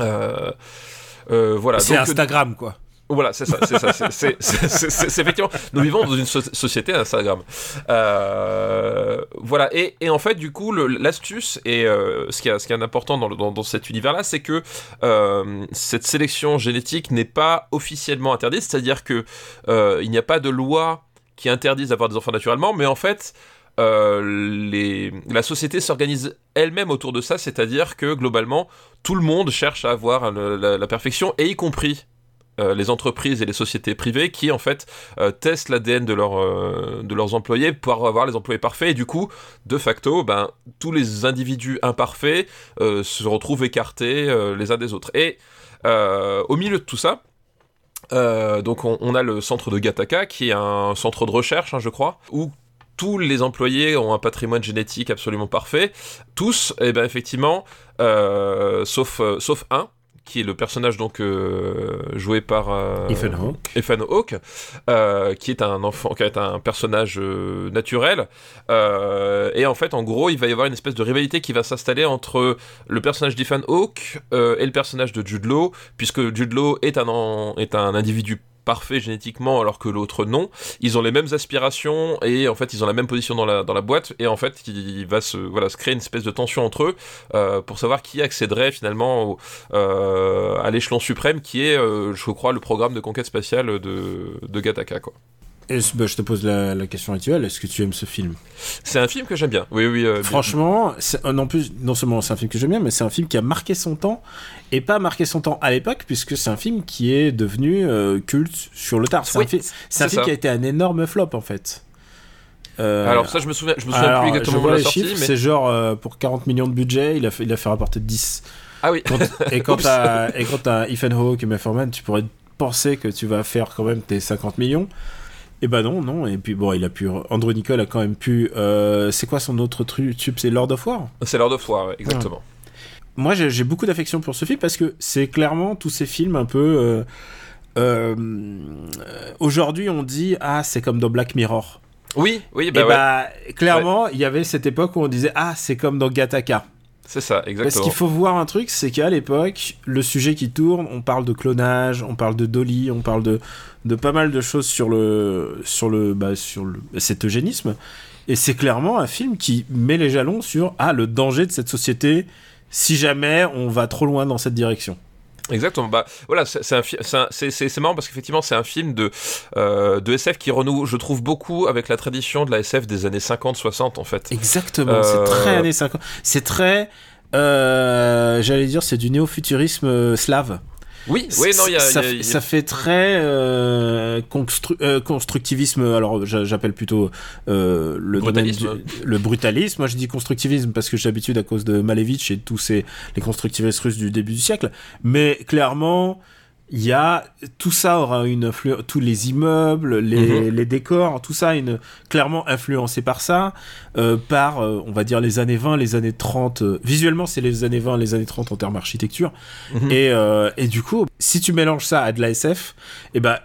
euh, euh, voilà C'est Instagram, quoi. Voilà, c'est ça, c'est ça, (laughs) c'est- effectivement, nous vivons dans une so- société Instagram. Euh, voilà, et, et en fait, du coup, l'astuce et euh, ce qui est ce qui est important dans, le- dans, dans cet univers-là, c'est que euh, cette sélection génétique n'est pas officiellement interdite, c'est-à-dire que il n'y a pas de loi qui interdise d'avoir des enfants naturellement, mais en fait, euh, les, la société s'organise elle-même autour de ça, c'est-à-dire que globalement, tout le monde cherche à avoir la, la perfection, et y compris euh, les entreprises et les sociétés privées qui en fait euh, testent l'ADN euh, de leurs employés pour avoir les employés parfaits. Et du coup de facto ben, tous les individus imparfaits se retrouvent écartés les uns des autres. Et au milieu de tout ça donc on, a le centre de Gattaca qui est un centre de recherche hein, je crois où tous les employés ont un patrimoine génétique absolument parfait. Tous et ben effectivement sauf, sauf un qui est le personnage donc euh, joué par euh, Ethan Hawke. Ethan Hawke, euh, qui est un enfant, qui est un personnage euh, naturel. Et en fait, en gros, il va y avoir une espèce de rivalité qui va s'installer entre le personnage d'Ethan Hawke et le personnage de Jude Law, puisque Jude Law est un, est un individu parfait génétiquement alors que l'autre non ils ont les mêmes aspirations et en fait ils ont la même position dans la, boîte et en fait il va se, voilà, se créer une espèce de tension entre eux euh, pour savoir qui accéderait finalement euh, à l'échelon suprême qui est, euh, je crois, le programme de conquête spatiale de, de Gattaca. Quoi. Bah, je te pose la, la question actuelle, est-ce que tu aimes ce film? C'est un film que j'aime bien. Oui, oui. euh, Franchement, euh, non, plus, non seulement c'est un film que j'aime bien, mais c'est un film qui a marqué son temps, et pas marqué son temps à l'époque, puisque c'est un film qui est devenu euh, culte sur le tard. C'est Oui, un, fi- film qui a été un énorme flop, en fait. Euh, Alors ça, je me souviens, je me souviens alors, plus je exactement où vois les sortie, chiffres, mais c'est genre pour 40 millions de budget, il a fait, il a fait rapporter 10. ah oui, Quand- (laughs) et quand t'as Ethan Hawke et Matt Forman, tu pourrais penser que tu vas faire quand même tes 50 millions. Et bah non, non. Et puis bon, il a pu. Andrew Nicole a quand même pu. euh, c'est quoi son autre truc C'est Lord of War? c'est de foire, ouais, exactement. Moi, j'ai beaucoup d'affection pour ce film parce que c'est clairement tous ces films un peu. euh, euh, Aujourd'hui, on dit ah, c'est comme dans Black Mirror. Oui, oui, et bah ouais, bah clairement, il y avait cette époque où on disait ah, c'est comme dans Gattaca. C'est ça, Parce exactement. qu'il faut voir un truc, c'est qu'à l'époque, le sujet qui tourne, on parle de clonage, on parle de Dolly, on parle de, de pas mal de choses sur le sur le bah, sur le cet eugénisme. Et c'est clairement un film qui met les jalons sur ah le danger de cette société si jamais on va trop loin dans cette direction. Exactement. Bah voilà, c'est c'est marrant parce qu'effectivement c'est un film de euh, de SF qui renoue, je trouve beaucoup avec la tradition de la SF des années 50-60 en fait. Exactement, Euh, c'est très années 50. C'est très euh, j'allais dire c'est du néo-futurisme euh, slave. Oui, oui, non, il y a, ça, il y a- fait- il y a- ça fait très euh, constru- euh, constructivisme. Alors j'a- j'appelle plutôt euh, le domaine Brutalisme. du- le brutalisme. Moi je dis constructivisme parce que j'ai l'habitude à cause de Malevich et tous ces les constructivistes russes du début du siècle. Mais clairement. Il y a tout ça aura une influence, tous les immeubles, les, Mhm. les décors, tout ça est une, clairement influencé par ça, euh, par euh, on va dire les années 20, les années 30. euh, visuellement, c'est les années 20, les années 30 en termes d'architecture. Mhm. Et, et du coup, si tu mélanges ça à de la SF, et ben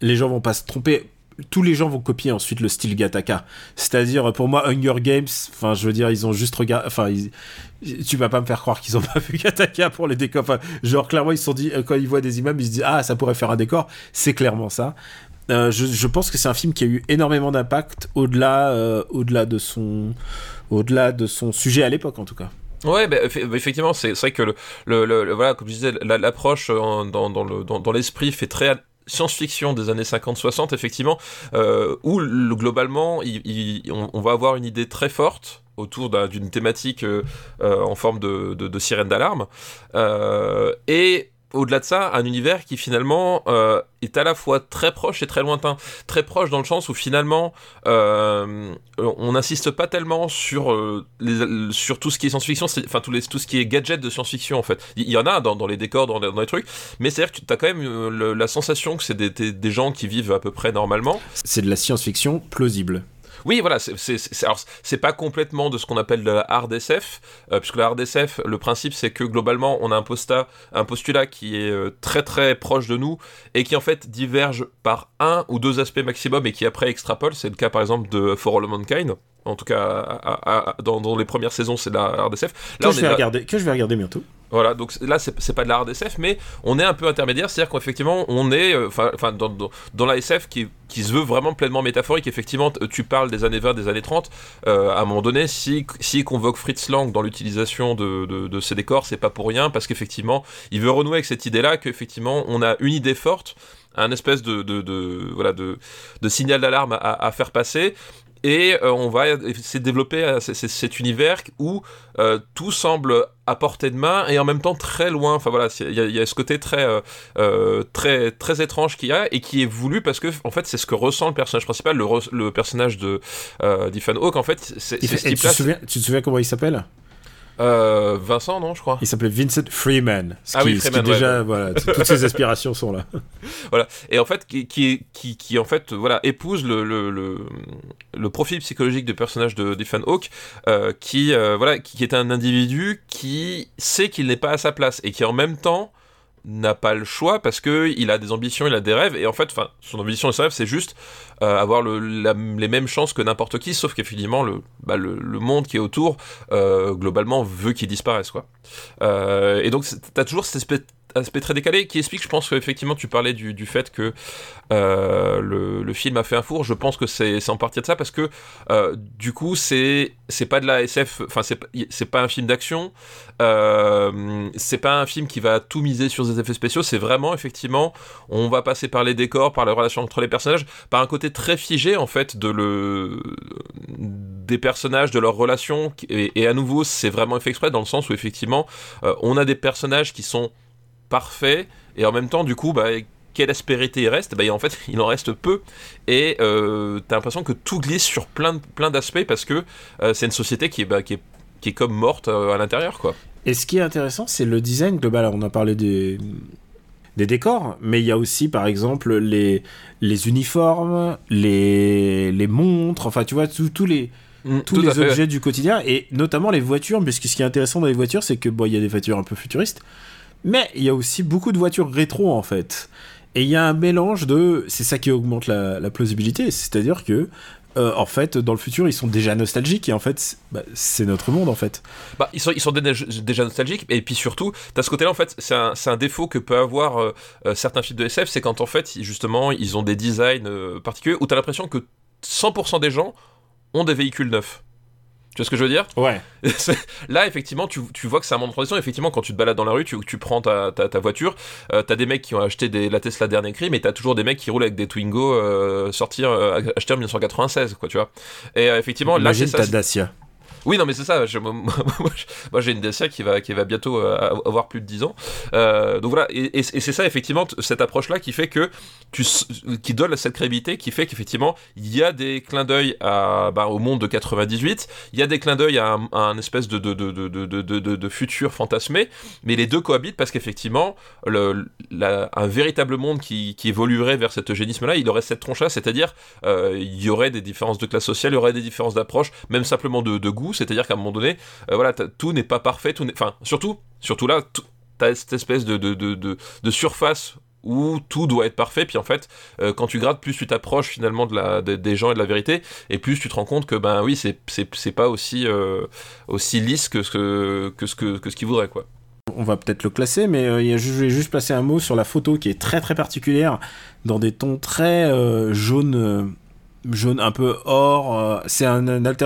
les gens vont pas se tromper. Tous les gens vont copier ensuite le style Gattaca. C'est-à-dire, pour moi, Hunger Games, enfin, je veux dire, ils ont juste regardé, enfin, tu vas pas me faire croire qu'ils ont (laughs) pas vu Gattaca pour les décors. Genre, clairement, ils sont dit, euh, quand ils voient des immeubles, ils se disent, ah, ça pourrait faire un décor. C'est clairement ça. Euh, je, pense que c'est un film qui a eu énormément d'impact au-delà, euh, au-delà de son, au-delà de son sujet à l'époque, en tout cas. Ouais, bah, eff- effectivement, c'est vrai que le, le, voilà, comme je disais, la- l'approche dans, dans l'esprit fait très science-fiction des années 50-60, effectivement, euh, où le- globalement, on, va avoir une idée très forte autour d'un- d'une thématique euh, euh, en forme de, sirène d'alarme, et au-delà de ça, un univers qui finalement euh, est à la fois très proche et très lointain. Très proche dans le sens où finalement euh, on n'insiste pas tellement sur, euh, sur tout ce qui est science-fiction, enfin tout, les, tout ce qui est gadget de science-fiction en fait. Il y, en a dans, les décors, dans, les trucs, mais c'est-à-dire que tu as quand même la sensation que c'est des gens qui vivent à peu près normalement. C'est de la science-fiction plausible. Oui, voilà, c'est pas complètement de ce qu'on appelle le hard SF, euh, puisque le hard SF, le principe c'est que globalement on a un, posta, un postulat qui est euh, très très proche de nous et qui en fait diverge par un ou deux aspects maximum et qui après extrapole. C'est le cas par exemple de For All Mankind. En tout cas, dans, les premières saisons, c'est la hard SF. Là, que, je vais regarder, que je vais regarder bientôt. Voilà, donc là, c'est pas de la hard SF, mais on est un peu intermédiaire, c'est-à-dire qu'effectivement, on est, euh, enfin, dans, dans, la SF qui, qui, se veut vraiment pleinement métaphorique, effectivement, tu parles des années 20, des années 30, euh, à un moment donné, si, si convoque Fritz Lang dans l'utilisation de, de, ces décors, c'est pas pour rien, parce qu'effectivement, il veut renouer avec cette idée-là, qu'effectivement, on a une idée forte, un espèce de, de, voilà de, de signal d'alarme à, faire passer et euh, on va essayer de développer euh, cet univers où euh, tout semble à portée de main et en même temps très loin. Enfin voilà, il y, a ce côté très, très, très étrange qu'il y a et qui est voulu parce que en fait c'est ce que ressent le personnage principal, le, le personnage de Hawke. En fait, c'est tu, tu te souviens comment il s'appelle? Euh, Vincent, non, je crois. Il s'appelait Vincent Freeman. ah oui, Freeman, déjà, voilà, toutes ses aspirations sont là. (laughs) voilà. Et en fait, qui, qui, qui, qui en fait, voilà, épouse le, le, le, le profil psychologique du personnage de Ethan Hawke, euh, qui, euh, voilà, qui est un individu qui sait qu'il n'est pas à sa place et qui en même temps n'a pas le choix parce que il a des ambitions, il a des rêves et en fait, son ambition et son rêve, c'est juste euh, avoir le, les mêmes chances que n'importe qui, sauf qu'effectivement le, bah, le, le, monde qui est autour euh, globalement veut qu'il disparaisse quoi. Euh, et donc t'as toujours cette espèce aspect très décalé qui explique, je pense qu'effectivement tu parlais du, du fait que euh, le, le, film a fait un four. Je pense que c'est en partie de ça parce que euh, du coup c'est pas de la SF, enfin c'est pas un film d'action, euh, c'est pas un film qui va tout miser sur des effets spéciaux. C'est vraiment effectivement on va passer par les décors, par les relations entre les personnages, par un côté très figé en fait de le des personnages, de leurs relations et, et à nouveau c'est vraiment fait exprès dans le sens où effectivement on a des personnages qui sont parfait et en même temps du coup bah quelle aspérité il reste? Bah, en fait (laughs) il en reste peu et euh, t'as l'impression que tout glisse sur plein, plein d'aspects parce que euh, c'est une société qui est, bah, qui est, qui est comme morte euh, à l'intérieur quoi. Et ce qui est intéressant c'est le design global. On a parlé des des décors, mais il y a aussi par exemple les, les uniformes, les, les montres, enfin tu vois, tous les, mm, tous les objets du quotidien, et notamment les voitures, puisque ce qui est intéressant dans les voitures, c'est que bon, il y a des voitures un peu futuristes, mais il y a aussi beaucoup de voitures rétro en fait. Et il y a un mélange de. C'est ça qui augmente la, plausibilité. C'est-à-dire que. Euh, en fait, dans le futur, ils sont déjà nostalgiques et en fait, bah, c'est notre monde en fait. Bah, ils sont, ils sont déjà nostalgiques et puis surtout, t'as ce côté-là en fait, c'est un, un, défaut que peut avoir euh, euh, certains films de SF, c'est quand en fait, justement, ils ont des designs particuliers où t'as l'impression que 100% des gens ont des véhicules neufs. Tu vois ce que je veux dire Ouais. (laughs) Là, effectivement, tu, tu, vois que c'est un monde de transition. Effectivement, quand tu te balades dans la rue, tu, tu prends ta, ta, ta voiture, euh, t'as des mecs qui ont acheté des, la Tesla dernier cri, mais t'as toujours des mecs qui roulent avec des Twingo euh, sortir, euh, achetés en 1996, quoi, tu vois. Et euh, effectivement, là, c'est ça. Dacia. Oui, non, mais c'est ça. (laughs) moi, j'ai une Dacia qui va, qui va bientôt euh, avoir plus de 10 ans. Euh, donc voilà, et, c'est ça, effectivement, cette approche-là qui fait que tu, qui donne cette crédibilité, qui fait qu'effectivement, il y a des clins d'œil bah, au monde de 98, il y a des clins d'œil à, un, espèce de, de, de, de, de, futur fantasmé, mais les deux cohabitent parce qu'effectivement, un véritable monde qui, qui évoluerait vers cet eugénisme-là, il aurait cette tronche-là, c'est-à-dire, euh, il y aurait des différences de classe sociale, il y aurait des différences d'approche, même simplement de, de c'est-à-dire qu'à un moment donné, euh, voilà, tout n'est pas parfait, enfin, surtout, surtout là, t'as cette espèce de, de, de, surface où tout doit être parfait, puis en fait, euh, quand tu grattes, plus tu t'approches finalement de la, des gens et de la vérité, et plus tu te rends compte que, ben oui, c'est pas aussi, euh, aussi lisse que ce que, que, que, que qu'ils voudraient, quoi. On va peut-être le classer, mais je vais juste placer un mot sur la photo qui est très très particulière, dans des tons très jaunes jaune un peu or. Euh, c'est un,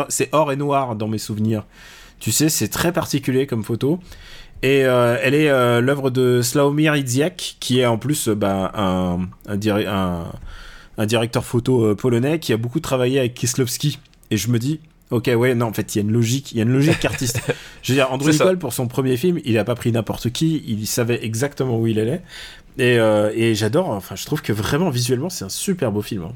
c'est or et noir dans mes souvenirs. Tu sais, c'est très particulier comme photo. Et euh, elle est euh, l'œuvre de Slawomir Idziak, qui est en plus bah, un, un, un, directeur photo polonais qui a beaucoup travaillé avec Kieslowski. Et je me dis, Ok, ouais, non, en fait, il y a une logique, il y a une logique (laughs) artistique. Je veux dire, Andrew. Nicole, pour son premier film, il a pas pris n'importe qui, il savait exactement où il allait. Et, euh, et j'adore, enfin, je trouve que vraiment, visuellement, c'est un super beau film. hein.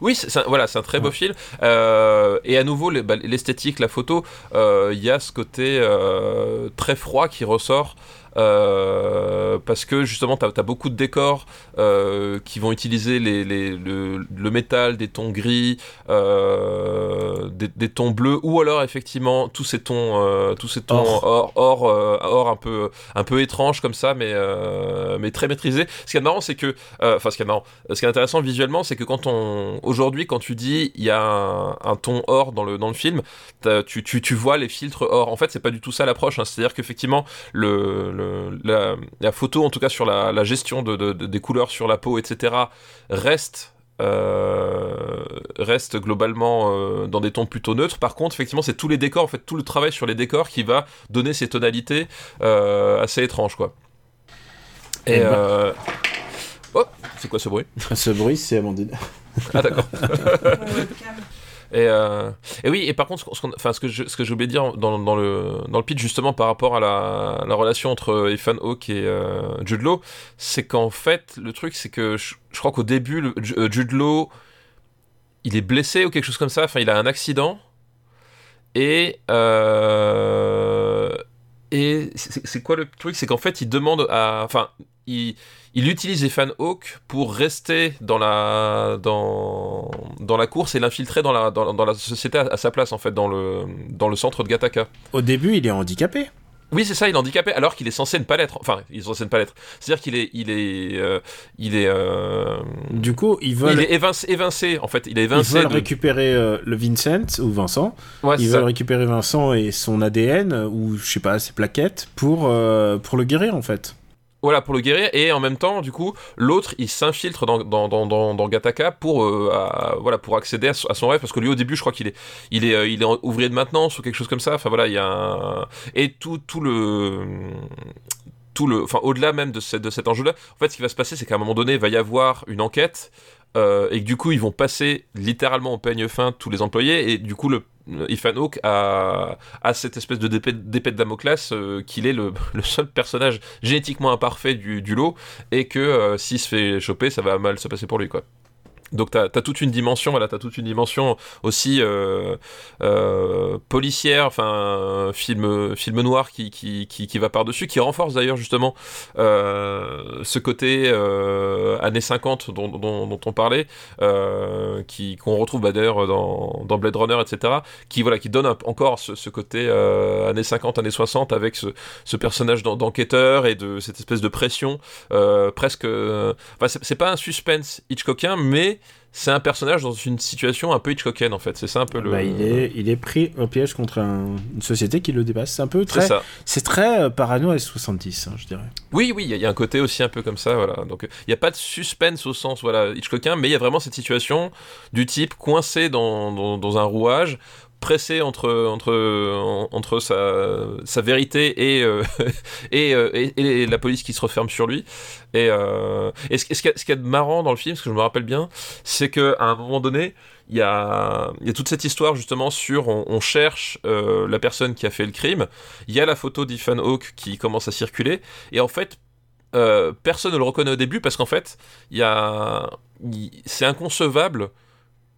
Oui, c'est voilà, c'est un très beau film. Euh, et à nouveau, bah, l'esthétique, la photo, euh, il y a ce côté euh, très froid qui ressort. Euh, parce que justement, tu as, beaucoup de décors euh, qui vont utiliser les, les- le, le métal, des tons gris, euh, des, des tons bleus, ou alors effectivement tous ces tons, tous ces tons Or. or, or, or un peu, un peu étrange comme ça, mais, mais très maîtrisé. Ce qui est marrant, c'est que, enfin, ce qui est marrant, ce qui est intéressant visuellement, c'est que quand on, aujourd'hui, quand tu dis il y a un, un ton or dans le dans le film, tu, tu, tu vois les filtres or. En fait, c'est pas du tout ça l'approche. hein. C'est-à-dire qu'effectivement, le, le- la, la photo, en tout cas sur la, la gestion de, de- de- des couleurs sur la peau, etc., reste euh, reste globalement euh, dans des tons plutôt neutres. Par contre, effectivement, c'est tous les décors, en fait, tout le travail sur les décors qui va donner ces tonalités euh, assez étranges, quoi. Et Eh ben. euh... oh, c'est quoi ce bruit? Ce bruit, c'est Amandine. Ah d'accord. (laughs) (laughs) Et, euh, et oui, et par contre, ce, que j'ai oublié de dire dans, le, pitch, justement, par rapport à la, la relation entre Ethan Hawke et euh, Jude Law, c'est qu'en fait, le truc, c'est que je, crois qu'au début, le- euh, Jude Law, il est blessé ou quelque chose comme ça, enfin, il a un accident, et. euh, et c'est quoi le truc C'est qu'en fait, il demande à. Enfin, il, il utilise Ethan Hawke pour rester dans la, dans, dans la course et l'infiltrer dans la, dans, dans la société à, à sa place, en fait, dans le, dans le centre de Gattaca. Au début, il est handicapé. Oui, c'est ça, il est handicapé alors qu'il est censé ne pas l'être. Enfin, il est censé ne pas l'être. C'est-à-dire qu'il est. Il est. euh, il est. euh, Du coup, ils veulent, il est évincé, évincé, en fait. Il est ils évincé. veulent de- récupérer euh, le Vincent ou Vincent. Ouais, Ils veulent ça. récupérer Vincent et son ADN ou je sais pas ses plaquettes pour euh, pour le guérir en fait. Voilà, pour le guérir. Et en même temps, du coup, l'autre, il s'infiltre dans, pour, euh, pour accéder à, son- rêve. Parce que lui, au début, je crois qu'il est, il est, euh, ouvrier de maintenance ou quelque chose comme ça. Enfin, voilà, il y a un... Et tout, tout le... Tout le, enfin, au-delà même de, de cet enjeu-là, en fait, ce qui va se passer, c'est qu'à un moment donné, il va y avoir une enquête euh, et que du coup, ils vont passer littéralement au peigne fin tous les employés et du coup, le Ethan Hawke a, cette espèce de d'épée de Damoclès euh, qu'il est (laughs) le, seul personnage génétiquement imparfait du, du lot et que euh, s'il se fait choper, ça va mal se passer pour lui, quoi. Donc t'as as toute une dimension, voilà, t'as toute une dimension aussi euh, euh, policière, enfin film film noir qui qui, qui, va par dessus, qui renforce d'ailleurs justement euh, ce côté années 50 dont, dont, dont on parlait, qui qu'on retrouve bah, d'ailleurs dans, Blade Runner, etc. Qui voilà, qui donne encore ce, côté années 50, années 60 avec ce, ce personnage d'en- d'enquêteur et de cette espèce de pression presque. Enfin, c'est pas un suspense Hitchcockien, mais c'est un personnage dans une situation un peu Hitchcockienne en fait. C'est ça un peu le. Bah, il est il est pris au piège contre un- une société qui le dépasse. C'est un peu très c'est très euh, parano à 70 hein, je dirais. Oui, oui, il y, a- il y a un côté aussi un peu comme ça, voilà. Donc, euh, il n'y a pas de suspense au sens, voilà, Hitchcockien, mais il y a vraiment cette situation du type coincé dans, dans, dans un rouage, pressé entre, entre, en- entre sa, sa vérité et, euh, (laughs) euh, et, et la police qui se referme sur lui. Et, euh, et ce, ce qu'il y a- de marrant dans le film, ce que je me rappelle bien, c'est qu'à un moment donné, il y a, il y a toute cette histoire justement sur on, cherche la personne qui a fait le crime. Il y a la photo d'Ethan Hawke qui commence à circuler. Et en fait, personne ne le reconnaît au début parce qu'en fait, il y a, c'est inconcevable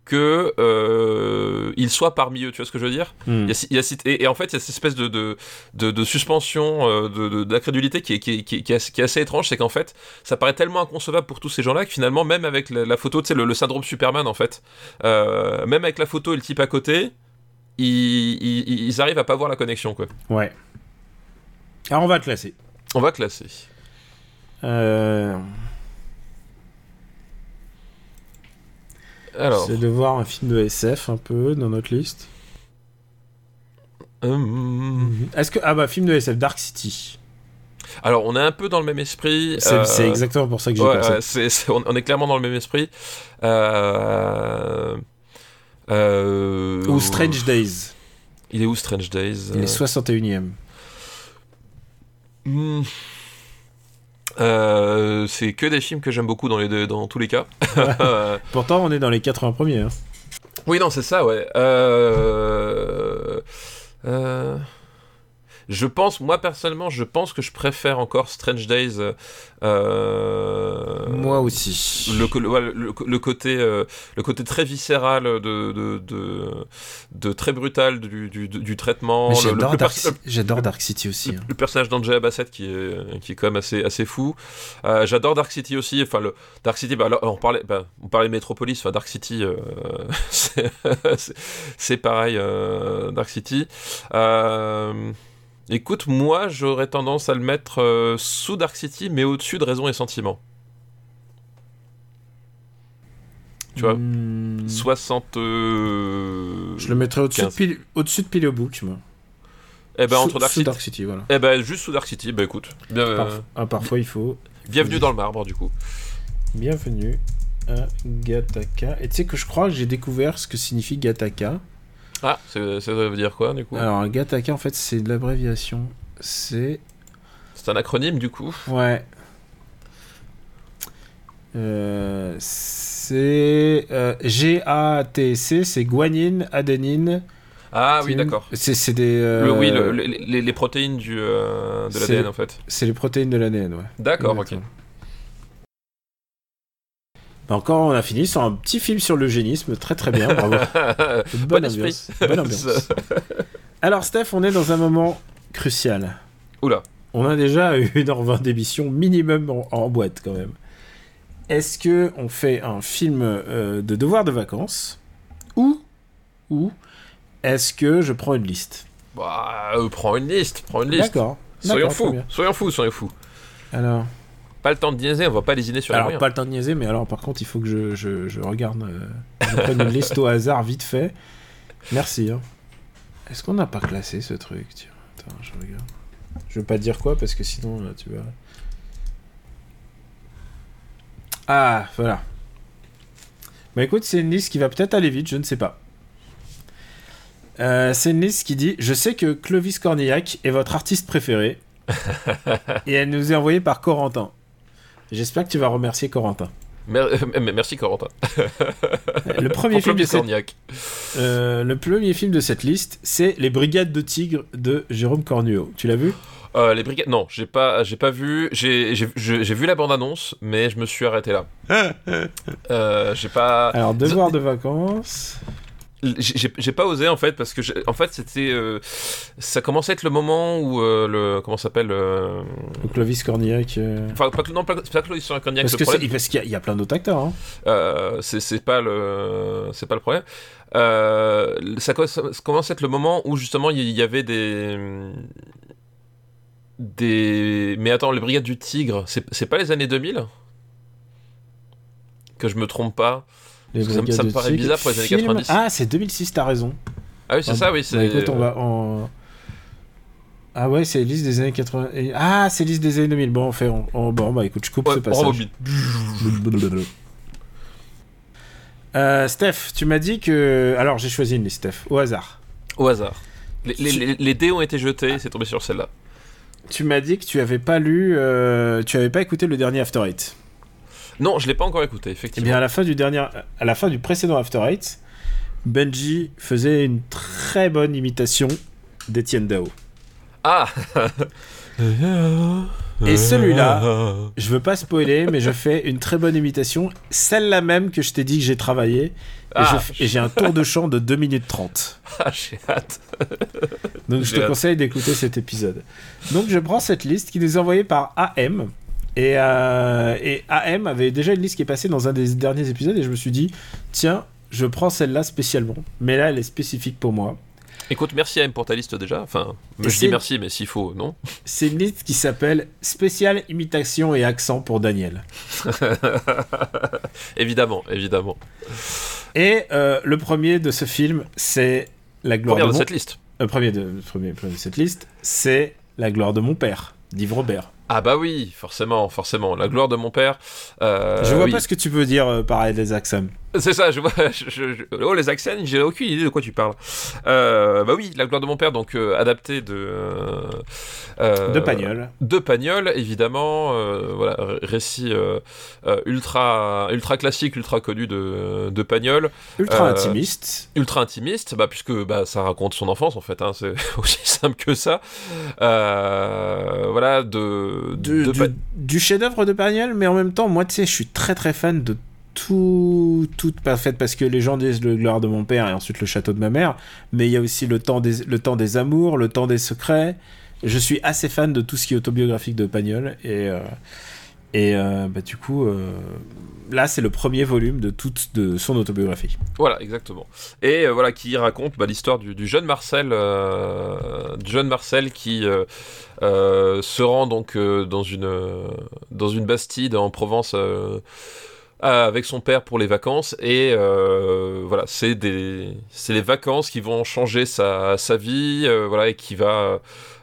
que euh, il soit parmi eux. Tu vois ce que je veux dire Hmm. il y a- et, et en fait, il y a cette espèce de, de, de, de suspension, euh, de- de- d'incrédulité qui est, qui, est, qui, est, qui est assez, étrange. C'est qu'en fait, ça paraît tellement inconcevable pour tous ces gens-là que finalement, même avec la, la photo, tu sais, le, le syndrome Superman, en fait, euh, même avec la photo et le type à côté, ils, ils, ils arrivent à pas voir la connexion, quoi. Ouais. Alors on va classer. On va classer. Euh, Alors, C'est de voir un film de SF un peu dans notre liste. hum, Est-ce que ah bah film de SF Dark City. alors on est un peu dans le même esprit. C'est euh, c'est exactement pour ça que j'ai Ouais, pensé. ouais, c'est- c'est- on, est clairement dans le même esprit. Euh, euh, Ou Strange Days. Il est où Strange Days? Il est 61ème. Hmm. Euh, c'est que des films que j'aime beaucoup dans, les deux, dans tous les cas. (laughs) Pourtant, on est dans les 80 premiers. hein. Oui, non, c'est ça, ouais. Euh... Euh... Je pense, moi personnellement, je pense que je préfère encore Strange Days. Euh, Moi aussi. Le, co- le, ouais, le- le côté, euh, le côté très viscéral de, de, de, de très brutal du, du, du traitement. J'adore Dark, City aussi. le, hein. le personnage d'Angela Bassett qui est, qui est quand même assez, assez fou. Euh, J'adore Dark City aussi. Enfin, le Dark City, bah, alors, on parlait, bah, on parlait Metropolis. Enfin, Dark City, euh, (laughs) c'est- pareil. euh, Dark City. Euh, écoute, moi, j'aurais tendance à le mettre euh, sous Dark City, mais au-dessus de Raison et Sentiment. Tu vois, Hmm, 60. euh, Je le mettrais au-dessus de, 15. Pil- au-dessus de Pillow Book, moi. Eh ben, Sous- entre Dark sous City. Dark City, voilà. Eh ben, juste sous Dark City. Bah écoute. euh, Parf- ah, parfois, il faut. bienvenue dans le marbre, du coup. Bienvenue à Gataka. Et tu sais que je crois que j'ai découvert ce que signifie Gataka. Ah, ça veut dire quoi, du coup Alors, Gataka, en fait, c'est de l'abréviation. C'est. C'est un acronyme du coup. Ouais. Euh, c'est. euh, G-A-T-C, c'est guanine, adénine. Ah oui, d'accord. C'est des. euh, Le- oui, le- le- les, les protéines du, euh, de l'ADN en fait. C'est les protéines de l'ADN, ouais. D'accord, ok. Bah, encore, on a fini sur un petit film sur l'eugénisme. Très très bien, bravo. (laughs) Bonne Bon ambiance. Bonne ambiance. (laughs) Alors, Steph, on est dans un moment crucial. Oula. On a déjà (laughs) 1h20 d'émission minimum en, en boîte quand même. Est-ce que on fait un film euh, de devoir de vacances ou ou est-ce que je prends une liste? Bah, euh, prends une liste, prends une liste. D'accord. Soyons fous, soyons fous, soyons fous. Alors, Pas le temps de niaiser, on va pas lésiner sur alors pas le temps de niaiser, mais alors par contre, il faut que je, je, je regarde, euh, je prenne une liste au hasard vite fait. Merci. hein. Est-ce qu'on n'a pas classé ce truc Tiens, attends, je regarde. Je veux pas te dire quoi parce que sinon là, tu vas. Ah, voilà. Bah écoute, c'est une liste qui va peut-être aller vite, je ne sais pas. Euh, c'est une liste qui dit Je sais que Clovis Cornillac est votre artiste préféré. (laughs) et elle nous est envoyée par Corentin. J'espère que tu vas remercier Corentin. Mer- (laughs) euh, merci Corentin. (laughs) Le premier, Pour film de Claude cette, Cornillac. euh, le premier film de cette liste, c'est Les Brigades de Tigres de Jérôme Cornuau. Tu l'as vu? Euh, les brigades. Non, j'ai pas, j'ai pas vu. J'ai, j'ai, je- j'ai vu la bande annonce, mais je me suis arrêté là. (laughs) Euh, j'ai pas. Alors, Devoir de vacances. J'ai pas osé en fait parce que en fait c'était euh, ça commençait à être le moment où euh, le comment s'appelle euh, Clovis Cornillac. enfin pas, non pas, un cognac Parce le que problème c'est- parce qu'il y a- il y, a plein d'autres acteurs. hein. C'est pas le c'est pas le problème ça, ça commence à être le moment où justement il y, y avait des des mais attends les brigades du tigre c'est c'est pas les années 2000 que je me trompe pas Les ça me- ça paraît bizarre pour les années Film- 90. Ah, c'est 2006, t'as raison. ah oui c'est ça oui Bah, c'est écoute, on va en. Ah ouais, c'est liste des années 80. et- Ah, c'est liste des années 2000. Bon, on fait. on- on- Bon, bah écoute, je coupe Ouais, ce passage. (laughs) Euh, Steph, tu m'as dit que. Alors, j'ai choisi une liste, Steph, au hasard. au hasard les, les, les- les dés ont été jetés c'est tombé sur celle-là Tu m'as dit que tu avais pas lu. euh, Tu avais pas écouté le dernier After Eight. Non je l'ai pas encore écouté Eh effectivement bien, à la fin du dernier, à la fin du précédent After Eight, Benji faisait une très bonne imitation d'Etienne Dao. ah (laughs) Et celui-là, je veux pas spoiler, mais je fais une très bonne imitation, celle-là même que je t'ai dit que j'ai travaillé, et Ah. et j'ai un tour de chant de 2 minutes 30. (laughs) Ah, j'ai hâte Donc je te hâte. conseille d'écouter cet épisode. Donc je prends cette liste qui nous est envoyée par AM. Et, euh, et AM avait déjà une liste qui est passée dans un des derniers épisodes et je me suis dit, tiens, je prends celle-là spécialement. Mais là, elle est spécifique pour moi. Écoute, merci AM pour ta liste déjà. Enfin, Et je dis merci, mais s'il faut, non C'est une liste qui s'appelle Spécial imitation et accent pour Daniel. (laughs) Évidemment, évidemment. Et euh, le premier de ce film, c'est La gloire de de mon... cette liste. Euh, premier, de, premier, premier de cette liste, c'est La gloire de mon père, d'Yves Robert. Ah bah oui, forcément, forcément. La gloire de mon père. euh, je vois oui. pas ce que tu veux dire euh, par des Axam. C'est ça, je vois. (laughs) je- je- je- oh, les accents, j'ai aucune idée de quoi tu parles. Euh, bah oui, La gloire de mon père, donc euh, adapté de. euh, De Pagnol. De Pagnol, évidemment. voilà, récit ultra, ultra classique, ultra connu de, de Pagnol. Ultra intimiste. ultra intimiste, bah, puisque bah, ça raconte son enfance en fait, hein, c'est (laughs) aussi simple que ça. Voilà, de, Du, de du- Pa- du chef-d'œuvre de Pagnol, mais en même temps, moi, tu sais, je suis très très fan de tout, tout pas fait parce que les gens disent le gloire de mon père et ensuite le château de ma mère, mais il y a aussi le temps des, le temps des amours, le temps des secrets. Je suis assez fan de tout ce qui est autobiographique de Pagnol et euh, et euh, bah, du coup euh, là c'est le premier volume de toute de son autobiographie. Voilà, exactement. Et voilà, qui raconte bah, l'histoire du, du jeune Marcel, du jeune Marcel qui se rend donc dans une dans une bastide en Provence. Euh, avec son père pour les vacances et euh, voilà c'est des c'est les vacances qui vont changer sa, sa vie euh, voilà et qui va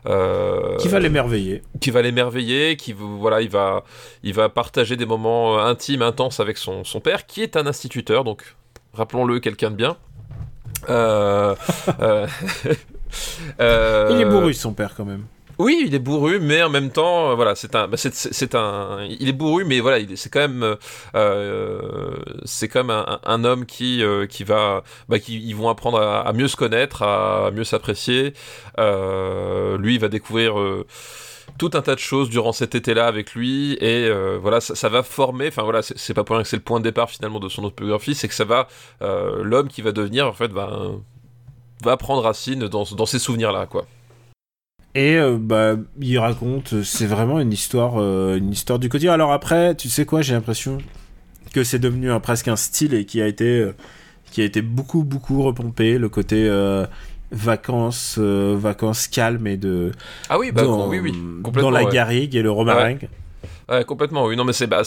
euh, Qui va l'émerveiller. qui va l'émerveiller, qui voilà, il va, il va partager des moments intimes, intenses avec son, son père, qui est un instituteur, donc rappelons-le, quelqu'un de bien. (laughs) Il est bourru son père quand même. Oui, il est bourru, mais en même temps, euh, voilà, c'est un, bah, c'est, un, il est bourru, mais voilà, il est- c'est quand même, euh, euh, c'est quand même un, homme qui, euh, qui va, bah, qui, ils vont apprendre à, mieux se connaître, à mieux s'apprécier. Lui, il va découvrir. tout un tas de choses durant cet été-là avec lui et voilà ça, va former enfin voilà c'est, c'est pas pour rien que c'est le point de départ finalement de son autobiographie c'est que ça va euh, l'homme qui va devenir en fait va va prendre racine dans, dans ces souvenirs là quoi Et euh, bah, il raconte, c'est vraiment une histoire, euh, une histoire du quotidien. Alors après, tu sais quoi, j'ai l'impression que c'est devenu un, presque un style et qui a été, euh, qui a été beaucoup, beaucoup repompé. Le côté vacances, vacances calmes et de ah oui bah dans, oui oui dans la garrigue et le romaringue. Ouais, complètement, oui. Non, mais c'est bah,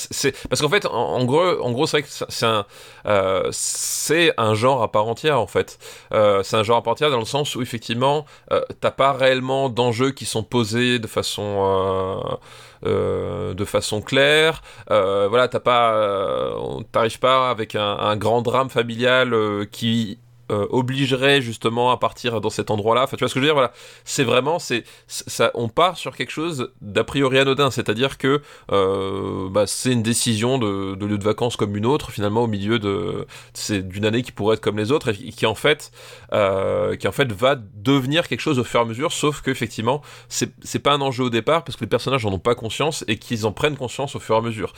parce qu'en fait, en, gros, en gros, c'est vrai que c'est- un, euh, c'est un genre à part entière, en fait. Euh, c'est un genre à part entière dans le sens où effectivement, euh, t'as pas réellement d'enjeux qui sont posés de façon, euh, de façon claire. Voilà, t'as pas, t'arrives pas avec un, grand drame familial qui euh, obligerait justement à partir dans cet endroit-là. Enfin, tu vois ce que je veux dire Voilà, c'est vraiment, c'est ça, on part sur quelque chose d'a priori anodin, c'est-à-dire que euh, bah, c'est une décision de, lieu de vacances comme une autre, finalement au milieu de c'est d'une année qui pourrait être comme les autres et qui en fait, euh, qui en fait va devenir quelque chose au fur et à mesure. Sauf que effectivement, c'est pas un enjeu au départ parce que les personnages en ont pas conscience et qu'ils en prennent conscience au fur et à mesure.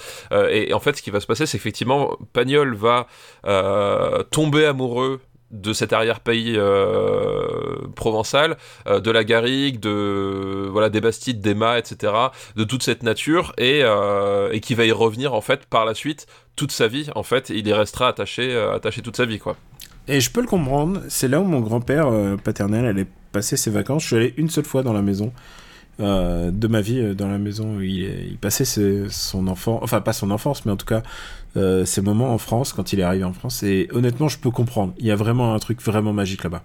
Et, et en fait, ce qui va se passer, c'est qu'effectivement, Pagnol va tomber amoureux de cet arrière-pays euh, provençal, euh, de la garrigue, de voilà des bastides, des mâts, etc., de toute cette nature, et, euh, et qui va y revenir en fait par la suite toute sa vie. En fait, il y restera attaché, attaché toute sa vie, quoi. Et je peux le comprendre. C'est là où mon grand-père paternel allait passer ses vacances. Je suis allé une seule fois dans la maison de ma vie, dans la maison où il, passait son enfant, enfin pas son enfance, mais en tout cas euh, ses moments en France quand il est arrivé en France. Et honnêtement, je peux comprendre. Il y a vraiment un truc vraiment magique là-bas.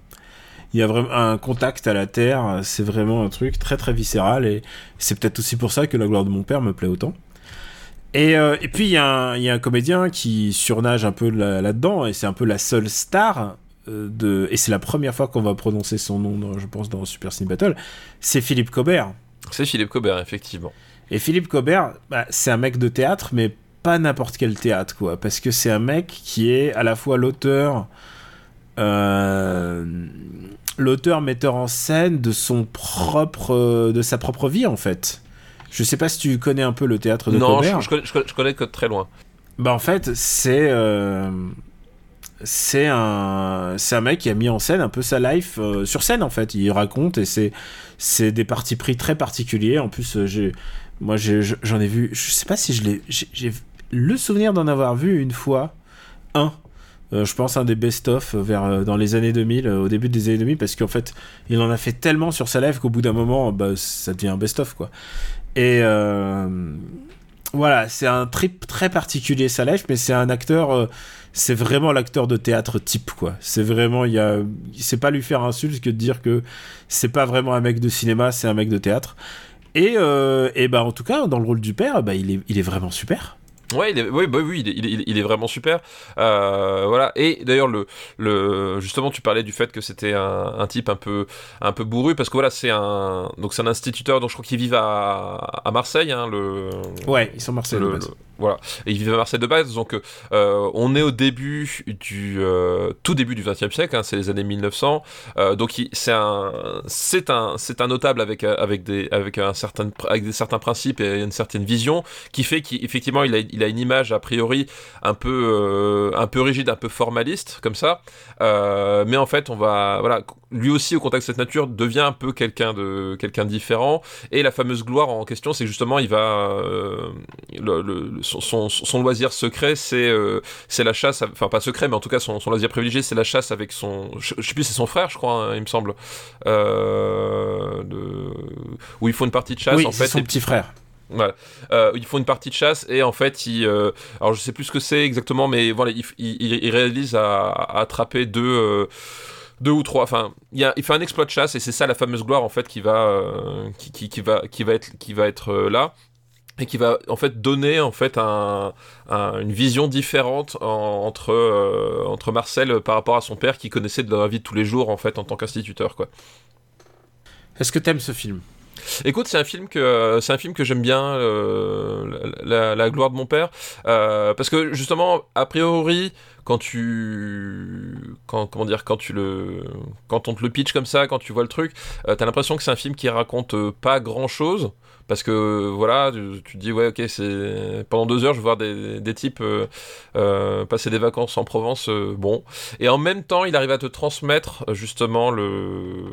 Il y a vraiment un contact à la terre. C'est vraiment un truc très très viscéral et c'est peut-être aussi pour ça que la gloire de mon père me plaît autant. Et, euh, et puis il y, a un- il y a un comédien qui surnage un peu là- là-dedans et c'est un peu la seule star euh, de et c'est la première fois qu'on va prononcer son nom, dans- je pense, dans Super Cine Battle. C'est Philippe Cobert. C'est Philippe Cobert, effectivement. Et Philippe Cobert, bah, c'est un mec de théâtre, mais pas n'importe quel théâtre, quoi. Parce que c'est un mec qui est à la fois l'auteur, euh, l'auteur metteur en scène de son propre, de sa propre vie, en fait. Je sais pas si tu connais un peu le théâtre de non, Cobert. je, je connais, je connais- je connais que très loin. Bah en fait, c'est euh, c'est un c'est un mec qui a mis en scène un peu sa life euh, sur scène en fait. Il raconte et c'est c'est des partis pris très particuliers. En plus, j'ai moi j'en ai vu. Je sais pas si je l'ai. J'ai le souvenir d'en avoir vu une fois un. Euh, je pense un des best-of vers euh, dans les années 2000, euh, au début des années 2000, parce qu'en fait, il en a fait tellement sur sa live qu'au bout d'un moment, bah, ça devient un best-of quoi. Et euh, voilà, c'est un trip très particulier sa life, mais c'est un acteur, euh, c'est vraiment l'acteur de théâtre type quoi. C'est vraiment, il y a, c'est pas lui faire insulte que de dire que c'est pas vraiment un mec de cinéma, c'est un mec de théâtre. Et, euh, et bah en tout cas, dans le rôle du père, bah il est, il est vraiment super. Ouais, il est, oui, bah oui, il est, il est, il est vraiment super. Euh, voilà. Et d'ailleurs, le, le, justement, tu parlais du fait que c'était un, un, type un peu, un peu bourru, parce que voilà, c'est un, donc c'est un instituteur, donc je crois qu'ils vivent à, à Marseille, hein, le. Ouais, ils sont Marseille. Le, voilà. Et il vivait à Marseille de base, donc euh, on est au début du euh, tout début du XXe siècle, hein, c'est les années 1900. Euh, donc c'est un c'est un c'est un notable avec avec des avec un certain avec certains principes et une certaine vision qui fait qu'effectivement il a il a une image a priori un peu un peu rigide, un peu formaliste comme ça. mais en fait on va voilà lui aussi au contact de cette nature devient un peu quelqu'un de quelqu'un différent. Et la fameuse gloire en question, c'est justement il va le son, son, loisir secret, c'est euh, c'est la chasse, enfin pas secret, mais en tout cas son, son loisir privilégié, c'est la chasse avec son, je, sais plus, c'est son frère, je crois, hein, il me semble, euh, de... où il faut une partie de chasse. Oui, en fait, son petit frère. Voilà. Euh, ils font une partie de chasse et en fait, il, euh, alors je sais plus ce que c'est exactement, mais voilà, il, il, il réalise à, à, attraper deux, euh, deux ou trois. Enfin, il, a, il fait un exploit de chasse et c'est ça la fameuse gloire en fait qui va, qui, qui, qui, va, qui va être, qui va être là et qui va en fait donner en fait un, un, une vision différente en, entre euh, entre Marcel par rapport à son père qui connaissait de la vie de tous les jours en fait en tant qu'instituteur quoi. Est-ce que t'aimes ce film? Écoute, c'est un film que c'est un film que j'aime bien, euh, la, la, gloire de mon père, euh, parce que justement, a priori, quand tu, quand comment dire, quand tu le, quand on te le pitch comme ça, quand tu vois le truc, euh, t'as l'impression que c'est un film qui raconte pas grand chose parce que voilà, tu, tu, te dis ouais ok c'est pendant deux heures je vais voir des, des types euh, euh, passer des vacances en Provence, euh, bon, et en même temps il arrive à te transmettre justement le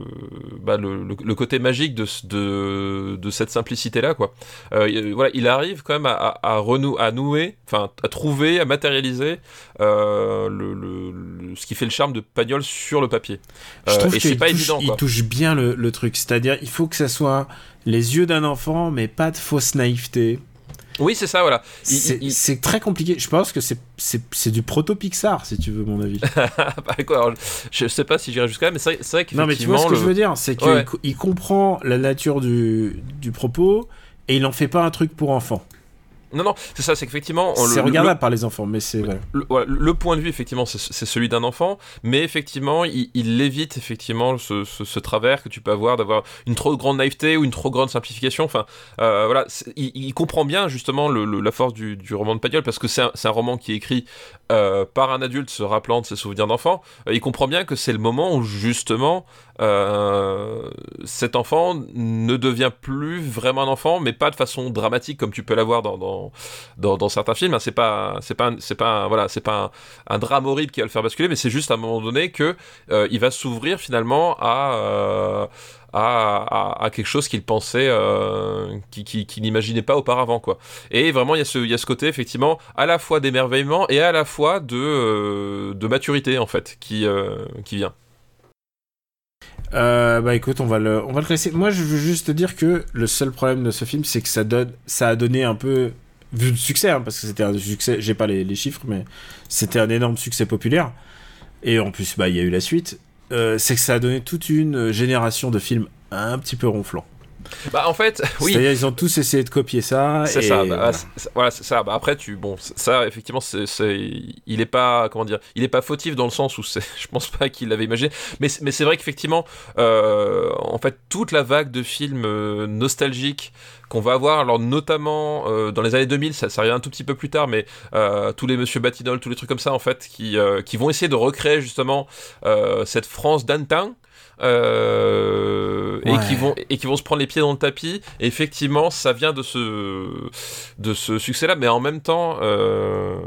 bah, le, le, le, côté magique de, de, de cette simplicité là quoi. Voilà, il arrive quand même à, à, à, renou à nouer, enfin à trouver, à matérialiser le, ce qui fait le charme de Pagnol sur le papier. Je trouve et c'est pas touche, évident. Quoi. Il touche bien le, le truc, c'est-à-dire il faut que ça soit les yeux d'un enfant, mais pas de fausse naïveté. Oui, c'est ça, voilà. C'est très compliqué. Je pense que c'est du proto-Pixar, si tu veux mon avis. (laughs) bah, quoi, alors, je sais pas si j'irai jusqu'à là, mais c'est vrai que. Non, mais tu vois ce que le... je veux dire C'est qu'il ouais. comprend la nature du, du propos et il en fait pas un truc pour enfants. Non, non, c'est ça, c'est qu'effectivement. C'est regardable le, par les enfants, mais c'est vrai. Le, le, point de vue, effectivement, c'est celui d'un enfant, mais effectivement, il, il évite effectivement ce, ce, ce, travers que tu peux avoir d'avoir une trop grande naïveté ou une trop grande simplification. Enfin, euh, voilà, il, il, comprend bien justement la force du, du, roman de Pagnol parce que c'est un, un, roman qui est écrit euh, par un adulte se rappelant de ses souvenirs d'enfant. Euh, il comprend bien que c'est le moment où justement euh, cet enfant ne devient plus vraiment un enfant, mais pas de façon dramatique comme tu peux l'avoir dans dans, dans, certains films. Hein, c'est pas c'est pas c'est pas voilà c'est pas un, drame horrible qui va le faire basculer, mais c'est juste à un moment donné que euh, il va s'ouvrir finalement à euh, à, à, quelque chose qu'il pensait, euh, qu'il qui, qui n'imaginait pas auparavant, quoi. Et vraiment, il y, a ce, il y a ce côté, effectivement, à la fois d'émerveillement et à la fois de, euh, de maturité, en fait, qui, qui vient. Bah écoute, on va le, on va le classer. Moi, je veux juste te dire que le seul problème de ce film, c'est que ça donne, ça a donné un peu, vu le succès, hein, parce que c'était un succès, j'ai pas les, chiffres, mais c'était un énorme succès populaire. Et en plus, bah il y a eu la suite. Euh, c'est que ça a donné toute une génération de films un petit peu ronflants. Bah en fait, (laughs) oui. C'est-à-dire ils ont tous essayé de copier ça. C'est ça. Bah, voilà, c'est ça. Bah, après, tu bon, ça effectivement, c'est, il est pas comment dire, il est pas fautif dans le sens où c'est, (laughs) je pense pas qu'il l'avait imaginé. Mais mais c'est vrai qu'effectivement, euh, en fait, toute la vague de films euh, nostalgiques qu'on va avoir, alors notamment euh, dans les années 2000, ça, ça arrive un tout petit peu plus tard, mais euh, tous les Monsieur Batinol, tous les trucs comme ça en fait, qui euh, qui vont essayer de recréer justement cette France d'antan. Euh, ouais. et qui vont et qui vont se prendre les pieds dans le tapis. Et effectivement, ça vient de ce de ce succès-là, mais en même temps, euh,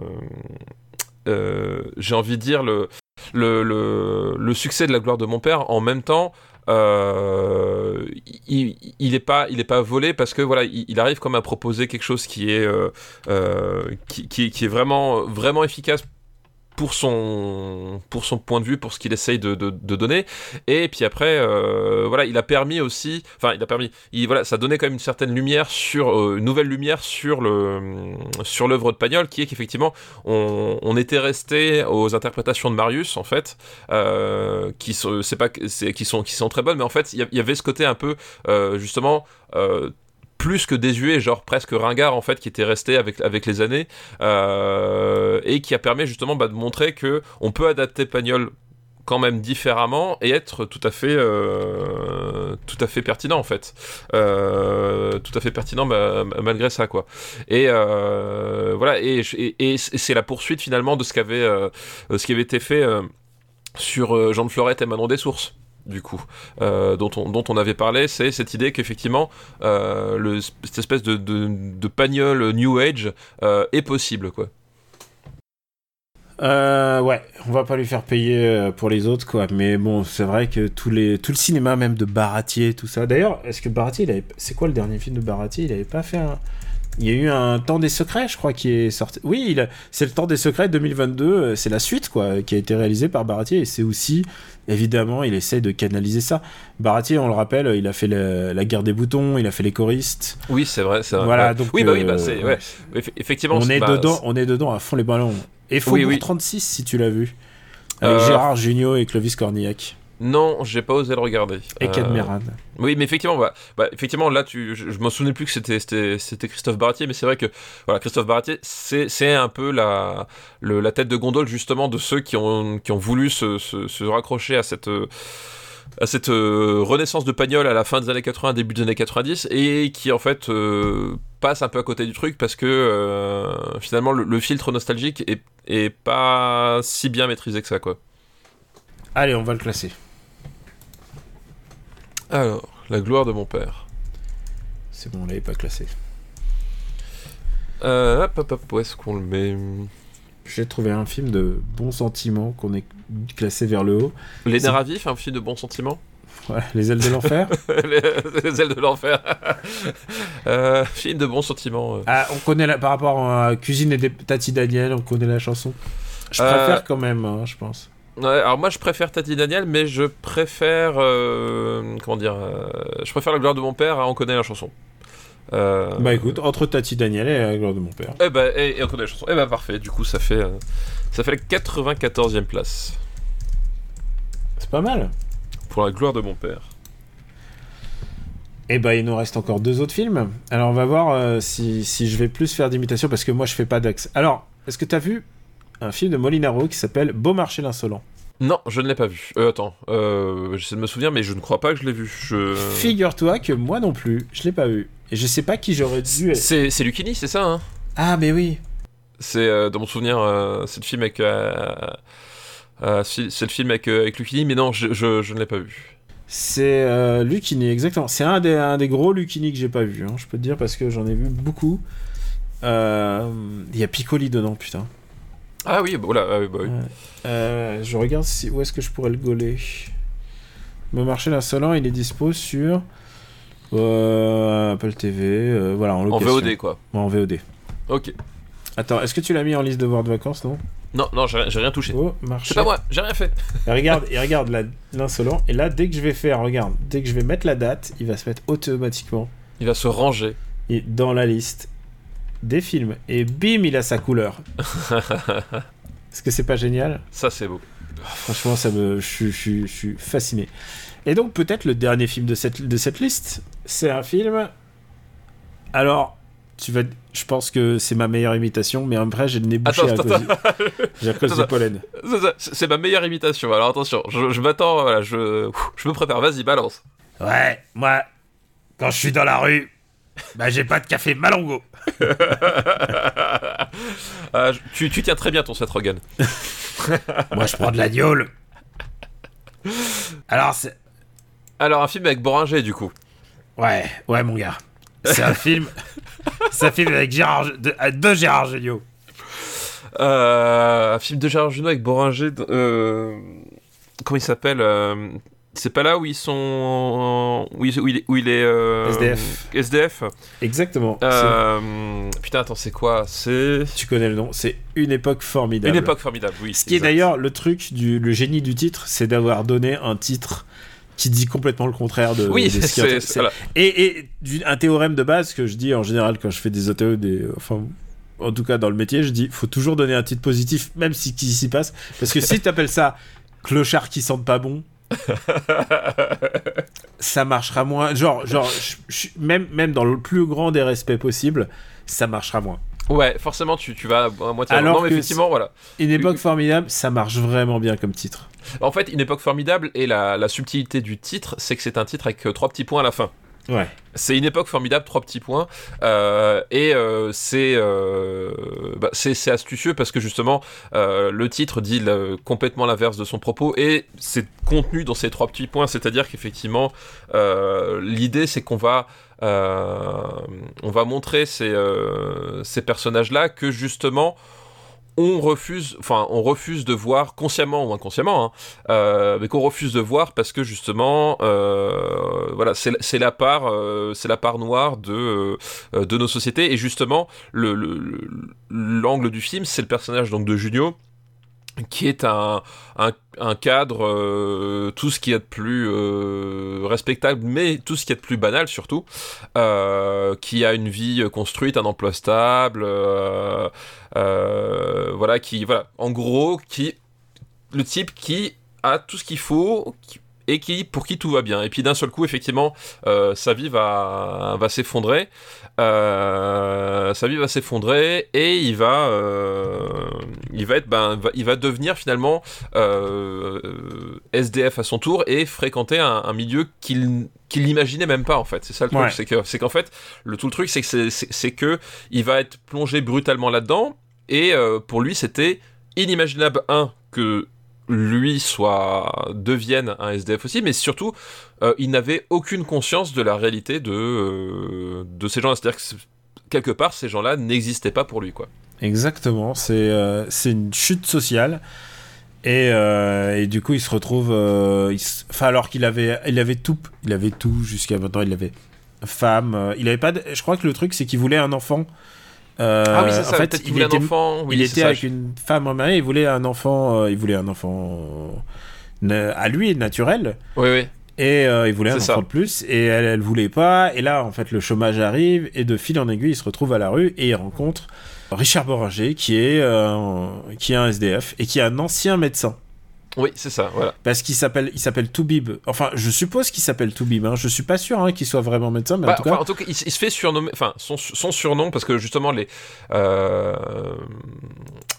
euh, j'ai envie de dire le, le le, le succès de la gloire de mon père. En même temps. Euh, il, il est pas il est pas volé parce que voilà il, il arrive comme à proposer quelque chose qui est qui, qui, qui, est vraiment vraiment efficace pour son pour son point de vue pour ce qu'il essaye de, de, donner. Et puis après euh, voilà il a permis aussi enfin il a permis il voilà ça donnait quand même une certaine lumière sur euh, une nouvelle lumière sur le sur l'œuvre de Pagnol qui est qu'effectivement on, on, était resté aux interprétations de Marius en fait euh, qui c'est pas qui sont qui sont très bonnes mais en fait il y, avait ce côté un peu euh, justement plus que désuet, genre presque ringard en fait, qui était resté avec, avec les années euh, et qui a permis justement bah, de montrer que on peut adapter Pagnol quand même différemment et être tout à fait euh, tout à fait pertinent en fait. Euh, tout à fait pertinent malgré ça quoi. Et voilà et, c'est la poursuite finalement de ce qu'avait ce qui avait été fait sur Jean de Florette et Manon des Sources du coup, euh, dont, on, dont on avait parlé, c'est cette idée qu'effectivement, euh, cette espèce de, de, de pagnol New Age euh, est possible, quoi. Ouais, on va pas lui faire payer pour les autres, quoi. Mais bon, c'est vrai que tous les, tout le cinéma, même de Baratier, tout ça. D'ailleurs, est-ce que Baratier, c'est quoi le dernier film de Baratier? Il avait pas fait un. Il y a eu un Temps des Secrets, je crois, qui est sorti. Oui, a... c'est le Temps des Secrets 2022, euh, c'est la suite, quoi, qui a été réalisée par Baratier. Et c'est aussi, évidemment, il essaye de canaliser ça. Baratier, on le rappelle, il a fait la, la guerre des boutons, il a fait les choristes. Oui, c'est vrai, c'est vrai. Voilà, Ouais. donc, oui, bah oui, euh, bah c'est. Ouais. Eff- Effectivement, On est, bah, dedans, on est dedans à fond les ballons. Et Faubourg Oui, oui. 36, si tu l'as vu. Avec Euh, Gérard Jugnot et Clovis Cornillac. Non, j'ai pas osé le regarder. Et Euh, Cadmeran. Oui, mais effectivement, bah, bah, effectivement, là, tu, je, je m'en souvenais plus que c'était, c'était, Christophe Baratier, mais c'est vrai que, voilà, Christophe Baratier, c'est, c'est un peu la, le- la tête de gondole justement de ceux qui ont, qui ont voulu se, se, se raccrocher à cette, euh, à cette euh, renaissance de Pagnol à la fin des années 80, début des années 90, et qui en fait euh, passe un peu à côté du truc parce que euh, finalement le, le filtre nostalgique est, est pas si bien maîtrisé que ça, quoi. Allez, on va le classer. Alors, la gloire de mon père. C'est bon, on l'avait pas classé. Euh, hop, hop, hop, où est-ce qu'on le met J'ai trouvé un film de bons sentiments qu'on est classé vers le haut. Les nerfs à vif, un film de bons sentiments (laughs) Ouais, Les ailes de l'enfer. (laughs) les, les ailes de l'enfer. (laughs) euh, film de bons sentiments. euh. ah, on connaît la, par rapport à Cuisine et des Tati Daniel, on connaît la chanson. Je Euh, préfère quand même, hein, je pense. Ouais, alors moi je préfère Tati Daniel, mais je préfère euh, comment dire, euh, je préfère la gloire de mon père. à on connaît la chanson. Euh, Bah écoute, entre Tati Daniel et la gloire de mon père. Eh ben, et, et on connaît la chanson. Eh ben parfait. Du coup ça fait ça fait la 94e place C'est pas mal. pour la gloire de mon père. Et bah il nous reste encore deux autres films. Alors on va voir euh, si, si je vais plus faire d'imitation parce que moi je fais pas d'axe. Alors, est-ce que t'as vu un film de Molinaro qui s'appelle Beau marché l'insolent Non, je ne l'ai pas vu. Euh, attends, euh, j'essaie de me souvenir, mais je ne crois pas que je l'ai vu. Je... Figure-toi que moi non plus, je l'ai pas vu. Et je sais pas qui j'aurais dû. C'est c'est Lucchini, c'est ça hein? Ah mais oui. C'est euh, dans mon souvenir, euh, c'est le film avec. c'est le film avec, avec Lucchini, mais non, je, je, je ne l'ai pas vu. C'est Lucchini, exactement. C'est un des, un des gros Lucchini que j'ai pas vu, hein, je peux te dire, parce que j'en ai vu beaucoup. Il y a Piccoli dedans, putain. Ah oui, bah, voilà, ah oui, bah oui. Euh, je regarde si, où est-ce que je pourrais le gauler. Le marché l'insolent, il est dispo sur euh, Apple TV, euh, voilà, en. VOD, quoi. En VOD. Ok. Attends, est-ce que tu l'as mis en liste de voir de vacances, non? Non, non, j'ai rien- touché. Oh, marché. C'est pas moi, j'ai rien fait. Et regarde, et regarde l'insolent. Et là, dès que je vais faire, regarde, dès que je vais mettre la date, il va se mettre automatiquement Il va se ranger. et dans la liste des films. Et bim, il a sa couleur. (laughs) Est-ce que c'est pas génial? Ça, c'est beau. Franchement, ça me, je, suis- je suis- je suis fasciné. Et donc, peut-être le dernier film de cette, de cette liste, c'est un film. Alors, tu vas, je pense que c'est ma meilleure imitation, mais après, j'ai le nez bouché Attends, à cause, du- (laughs) à cause du pollen. C'est ma meilleure imitation. Alors attention, je, je m'attends, voilà, je, je me prépare. Vas-y, balance. Ouais, moi, quand je suis dans la rue, bah j'ai pas de café Malongo. (laughs) Ah, tu, tu tiens très bien ton Seth Rogen. (laughs) Moi, je prends de la diole. Alors, c'est. Alors, un film avec Boringer, du coup. Ouais, ouais, mon gars. C'est un film. (laughs) c'est un film avec Gérard, de, euh, de Gérard Jugnot. Euh, un film de Gérard Jugnot avec Boringer. euh, comment il s'appelle C'est pas là où ils sont. Où il, où il est. Où il est euh, SDF. SDF. Exactement. Euh, putain, attends, c'est quoi? C'est. Tu connais le nom. C'est une époque formidable. Une époque formidable, oui. Ce qui est d'ailleurs le truc du le génie du titre, c'est d'avoir donné un titre qui dit complètement le contraire de. Oui, de ce (laughs) c'est. c'est- voilà. Et, et du- un théorème de base que je dis en général quand je fais des ATE, des, enfin, en tout cas dans le métier, je dis faut toujours donner un titre positif, même si qui s'y passe. Parce que si tu appelles ça clochard qui sente pas bon, (laughs) ça marchera moins. Genre, genre je- je- même, même dans le plus grand des respects possibles, ça marchera moins. Ouais, forcément, tu, tu vas à moitié. Alors non, mais effectivement, voilà. Une époque formidable, ça marche vraiment bien comme titre. En fait, une époque formidable et la, la subtilité du titre, c'est que c'est un titre avec euh, trois petits points à la fin. C'est une époque formidable, trois petits points, euh, et euh, c'est euh, bah, c'est astucieux parce que justement le titre dit complètement l'inverse de son propos et c'est contenu dans ces trois petits points, c'est-à-dire qu'effectivement l'idée c'est qu'on va on va montrer ces personnages-là que justement on refuse, de voir consciemment ou inconsciemment, hein, euh, mais qu'on refuse de voir parce que justement, euh, voilà, c'est c'est la part, euh, c'est la part noire de nos sociétés. Et justement le le- le- l'angle du film, c'est le personnage donc de Junio qui est un, un, un cadre, euh, tout ce qui est de plus euh, respectable, mais tout ce qui est de plus banal surtout, euh, qui a une vie construite, un emploi stable, euh, euh, voilà, qui, voilà, en gros, qui, le type qui a tout ce qu'il faut, qui- et qui, pour qui tout va bien. Et puis d'un seul coup, effectivement, euh, sa vie va, va s'effondrer. Euh, sa vie va s'effondrer et il va, euh, il va être, ben, va- il va devenir finalement SDF à son tour et fréquenter un, un milieu qu'il qu'il n'imaginait même pas en fait. C'est ça le truc, Ouais. c'est que c'est qu'en fait le tout le truc c'est que c'est- que il va être plongé brutalement là-dedans et pour lui c'était inimaginable un que lui soit devienne un SDF aussi, mais surtout euh, il n'avait aucune conscience de la réalité de euh, de ces gens-là. C'est-à-dire que quelque part ces gens-là n'existaient pas pour lui quoi. Exactement, c'est euh, une chute sociale. Et, et du coup, il se retrouve. alors qu'il avait, il avait tout. Il avait tout jusqu'à maintenant. Il avait femme. il avait pas. Je crois que le truc, c'est qu'il voulait un enfant. Euh, ah oui c'est en ça. fait, Peut-être qu'il il voulait était, un enfant. Oui, il était ça, avec je- une femme mariée. Il voulait un enfant. euh, il voulait un enfant euh, à lui naturel. Oui oui. Et euh, il voulait un enfant ça. de plus, et elle, elle voulait pas. Et là, en fait, le chômage arrive, et de fil en aiguille, il se retrouve à la rue, et il rencontre Richard Boringer, qui est, qui est un SDF, et qui est un ancien médecin. Oui c'est ça. Voilà. Parce qu'il s'appelle, il s'appelle Toubib. Enfin, je suppose qu'il s'appelle Toubib. Hein. Je suis pas sûr hein, qu'il soit vraiment médecin, mais Bah, en tout enfin, cas, en tout cas, il, se fait surnommer, enfin, son, son surnom, parce que justement, les, euh,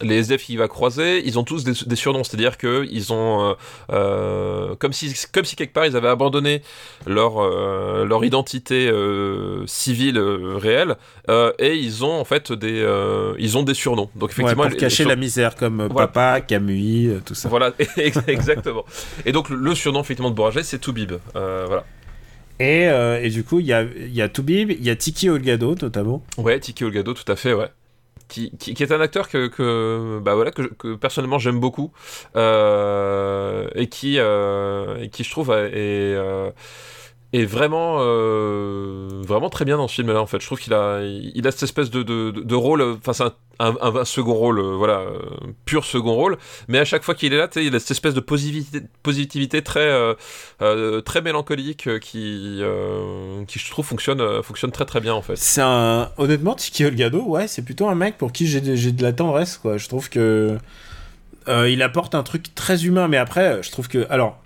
les SDF qu'il va croiser, ils ont tous des, des surnoms, c'est-à-dire qu'ils ont, euh, euh, comme, si, comme si quelque part ils avaient abandonné leur, leur identité civile réelle, et ils ont en fait des, ils ont des surnoms. Donc ouais, effectivement, pour les- cacher la misère, comme Voilà. Papa, Camus, tout ça. Voilà, (laughs) (laughs) exactement. Et donc le, surnom effectivement de Boranger, c'est Toubib. Euh, voilà. Et, euh, et du coup, il y a, y a Toubib, il y a Tiki Olgado, notamment. Ouais, Tiki Olgado, tout à fait, ouais. Qui, qui, qui est un acteur que, que, bah voilà, que, que personnellement j'aime beaucoup euh, et, qui, euh, et qui, je trouve, est, euh, est vraiment, euh, vraiment très bien dans ce film-là, en fait. Je trouve qu'il a, il a cette espèce de, de, rôle, enfin, c'est un, un- second rôle, euh, voilà, euh, pur second rôle, mais à chaque fois qu'il est là, il a cette espèce de positivité, positivité très, euh, euh, très mélancolique euh, qui, euh, qui, je trouve, fonctionne, euh, fonctionne très très bien, en fait. C'est un. Honnêtement, Tiki Olgado, ouais, c'est plutôt un mec pour qui j'ai de, de la tendresse, quoi. Je trouve que. euh, il apporte un truc très humain, mais après, je trouve que. Alors.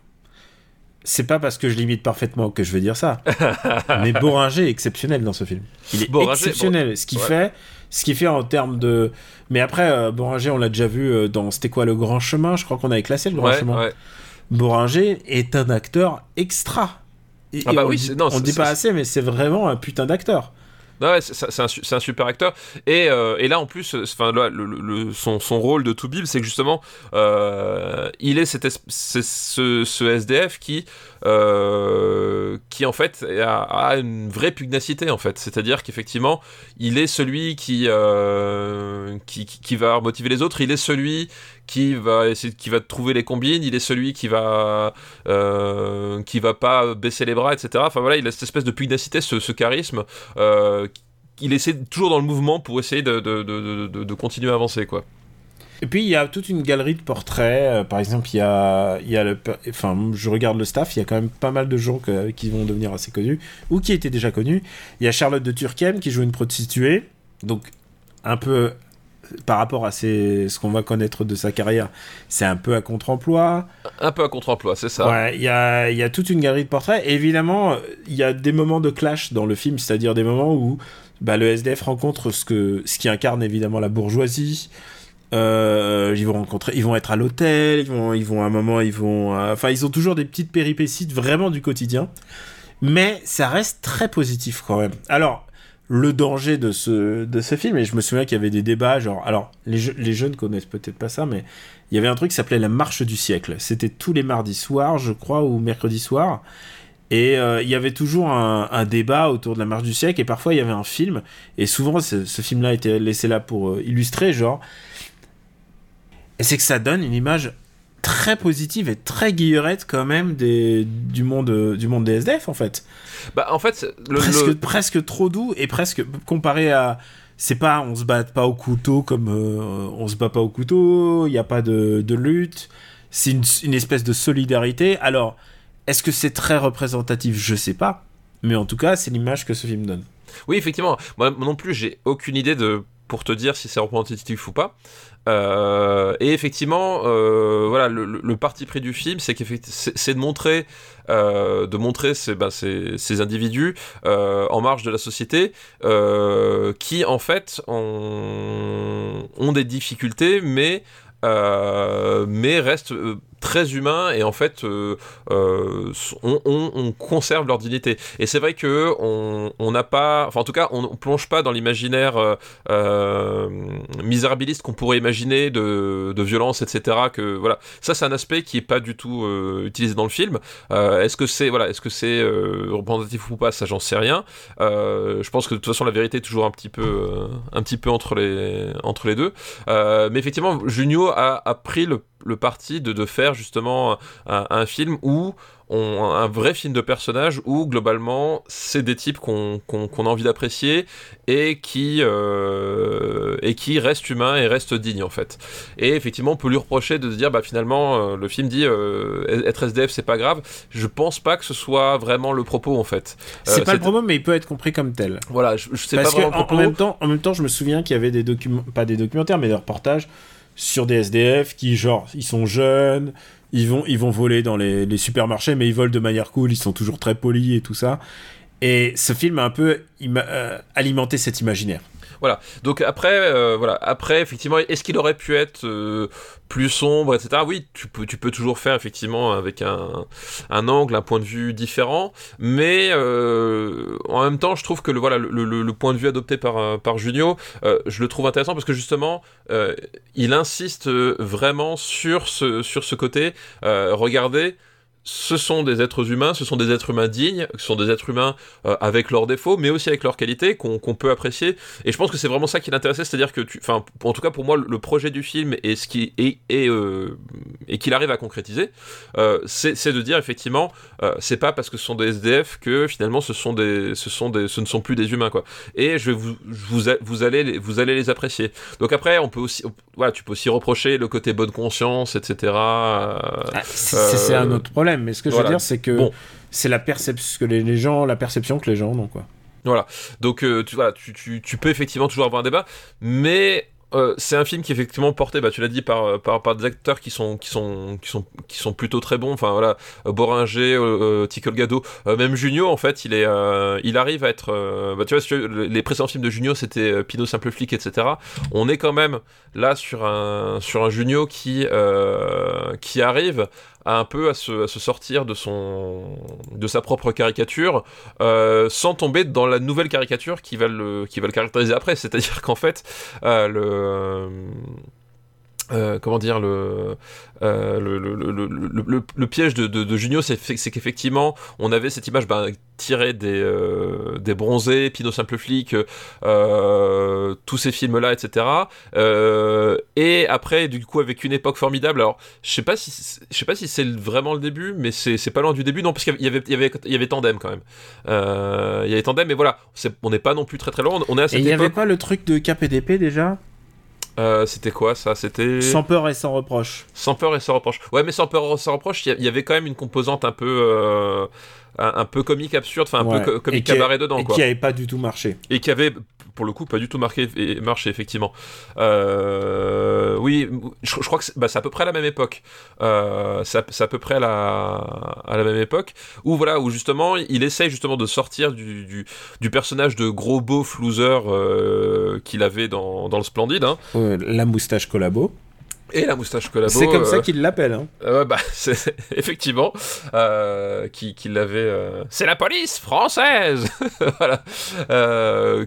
C'est pas parce que je l'imite parfaitement que je vais dire ça. (laughs) mais Boringer est exceptionnel dans ce film. Il est Boringer, exceptionnel. Ce qu'il ouais. fait, ce qu'il fait en termes de. Mais après, euh, Boringer, on l'a déjà vu euh, dans. C'était quoi le Grand Chemin? Je crois qu'on avait classé le Grand Ouais, Chemin. ouais. Boringer est un acteur extra. Et- Ah bah et on oui, non, on dit pas assez, mais c'est vraiment un putain d'acteur. Non, ouais, c'est un, super acteur. Et, euh, et là, en plus, euh, enfin, le, son, son rôle de Toubib, c'est que justement, euh, il est, ce, SDF qui, qui en fait, a, une vraie pugnacité, en fait. C'est-à-dire qu'effectivement, il est celui qui, qui, qui va motiver les autres. Il est celui qui va essayer, qui va trouver les combines. Il est celui qui va, euh, qui va pas baisser les bras, etc. Enfin voilà, il a cette espèce de pugnacité, ce, charisme. Euh, il essaie toujours dans le mouvement pour essayer de, continuer à avancer, quoi. Et puis il y a toute une galerie de portraits. euh, par exemple, il y a, il y a le, enfin, je regarde le staff. Il y a quand même pas mal de gens qui vont devenir assez connus ou qui étaient déjà connus. Il y a Charlotte de Turckheim qui joue une prostituée, donc un peu par rapport à ses, ce qu'on va connaître de sa carrière, c'est un peu à contre-emploi. Un peu à contre-emploi, c'est ça. Ouais, il y a, y a toute une galerie de portraits. Et évidemment, il y a des moments de clash dans le film, c'est-à-dire des moments où bah, le SDF rencontre ce, que, ce qui incarne évidemment la bourgeoisie. Euh, ils vont rencontrer, ils vont être à l'hôtel, ils vont, ils vont à un moment, ils vont, euh, enfin, ils ont toujours des petites péripéties vraiment du quotidien, mais ça reste très positif quand même. Alors, le danger de ce, de ce film, et je me souviens qu'il y avait des débats, genre, alors, les, les jeunes connaissent peut-être pas ça, mais il y avait un truc qui s'appelait la marche du siècle. C'était tous les mardis soirs, je crois, ou mercredi soir. Et euh, il y avait toujours un, débat autour de la marche du siècle, et parfois il y avait un film, et souvent ce, ce film-là était laissé là pour euh, illustrer, genre, et c'est que ça donne une image très positive et très guillerette quand même des, du, monde, du monde des SDF en fait. Bah en fait, le, presque, le... presque trop doux et presque comparé à c'est pas on se bat pas au couteau comme euh, on se bat pas au couteau, il n'y a pas de, de lutte, c'est une, une, espèce de solidarité. Alors, est-ce que c'est très représentatif? Je sais pas, mais en tout cas, c'est l'image que ce film donne. Oui, effectivement. Moi non plus, j'ai aucune idée de pour te dire si c'est représentatif ou pas. Euh, et effectivement, euh, voilà, le, parti pris du film, c'est de montrer, euh, de montrer ces, bah, individus en marge de la société qui, en fait, ont, ont des difficultés, mais mais restent très humains et en fait euh, euh, on, on, on, conserve leur dignité. Et c'est vrai que on n'a pas enfin en tout cas on, on plonge pas dans l'imaginaire euh, misérabiliste qu'on pourrait imaginer de, violence etc que voilà. Ça c'est un aspect qui est pas du tout utilisé dans le film. Est-ce que c'est voilà est-ce que c'est représentatif ou pas ça j'en sais rien. Je pense que de toute façon la vérité est toujours un petit peu un petit peu entre les entre les deux. Mais effectivement Junio a, a pris le le parti de, de faire justement un, un film où on, un vrai film de personnages où globalement c'est des types qu'on qu qu a envie d'apprécier et qui euh, et qui restent humains et restent dignes en fait. Et effectivement on peut lui reprocher de se dire bah finalement euh, le film dit euh, être SDF c'est pas grave. Je pense pas que ce soit vraiment le propos en fait. C'est pas le propos mais il peut être compris comme tel. Voilà, je, je sais Parce pas vraiment en, en, même temps, en même temps je me souviens qu'il y avait des documents pas des documentaires mais des reportages sur des SDF qui, genre, ils sont jeunes, ils vont, ils vont voler dans les, les, supermarchés, mais ils volent de manière cool, ils sont toujours très polis et tout ça. Et ce film a un peu euh, alimenté cet imaginaire. Voilà. Donc après, euh, voilà. Après, effectivement, est-ce qu'il aurait pu être euh, plus sombre, etc. Oui, tu peux, tu peux toujours faire effectivement avec un, un angle, un point de vue différent, mais euh, en même temps, je trouve que le voilà le, le, le point de vue adopté par par Junio, euh, je le trouve intéressant parce que justement, euh, il insiste vraiment sur ce sur ce côté. regardez ce sont des êtres humains, ce sont des êtres humains dignes, ce sont des êtres humains euh, avec leurs défauts, mais aussi avec leurs qualités qu'on qu peut apprécier. Et je pense que c'est vraiment ça qui l'intéressait, c'est-à-dire que, enfin, en tout cas pour moi, le projet du film et ce qui est et, euh, et qu'il arrive à concrétiser, euh, c'est de dire effectivement, c'est pas parce que ce sont des SDF que finalement ce sont des, ce sont des, ce ne sont plus des humains quoi. Et je vais vous, vous, vous allez, vous allez les apprécier. Donc après, on peut aussi, voilà, tu peux aussi reprocher le côté bonne conscience, etc. Ah, c'est un autre problème mais ce que je veux dire, c'est que bon. c'est la perception que les, les, gens, la perception que les gens ont, quoi. Voilà. Donc, euh, tu, voilà, tu, tu, tu, peux effectivement toujours avoir un débat, mais euh, c'est un film qui est effectivement porté, bah, tu l'as dit, par, par, par des acteurs qui sont, qui, sont, qui, sont, qui sont plutôt très bons. Enfin voilà, Boringer, euh, Tickle Gado, euh, même Junio, en fait, il, est, euh, il arrive à être. Euh, bah, tu vois, les précédents films de Junio, c'était Pinot Simple Flic, etc. On est quand même là sur un, sur un Junio qui, qui arrive à un peu à se, à sortir de son de sa propre caricature euh, sans tomber dans la nouvelle caricature qui va le qui va le caractériser après. C'est-à-dire qu'en fait euh, le euh, comment dire le, euh, le, le, le, le, piège de, de, de Junio c'est qu'effectivement on avait cette image ben, tirée des, euh, des bronzés, Pinot Simple Flic tous ces films là etc et après du coup avec une époque formidable. Alors je sais pas si je sais pas si c'est vraiment le début mais c'est pas loin du début. Non parce qu'il y avait il y avait il y avait Tandem quand même. Il y avait Tandem mais voilà on n'est pas non plus très très loin. On est à cette et il y avait pas le truc de KPDP déjà? Euh, c'était quoi ça? C'était sans peur et sans reproche. Sans peur et sans reproche. Ouais, mais sans peur et sans reproche, il y, avait quand même une composante un peu euh, un, un, peu comique absurde, enfin un ouais. peu co comique cabaret a, dedans et quoi. qui avait pas du tout marché. Et qui avait pour le coup pas du tout marqué et marché effectivement. Euh, oui, je, crois que c'est bah, c'est à peu près à la même époque. Euh, c'est à, peu près à la, à la même époque où voilà où justement il essaye justement de sortir du, personnage de gros beauf loser euh, qu'il avait dans, le Splendide. Hein. La moustache collabo. Et la moustache collabo. C'est comme ça euh, qu'il l'appelle. Hein. euh, bah, (laughs) c'est effectivement euh, qui, qui l'avait. euh, C'est la police française, (laughs) voilà,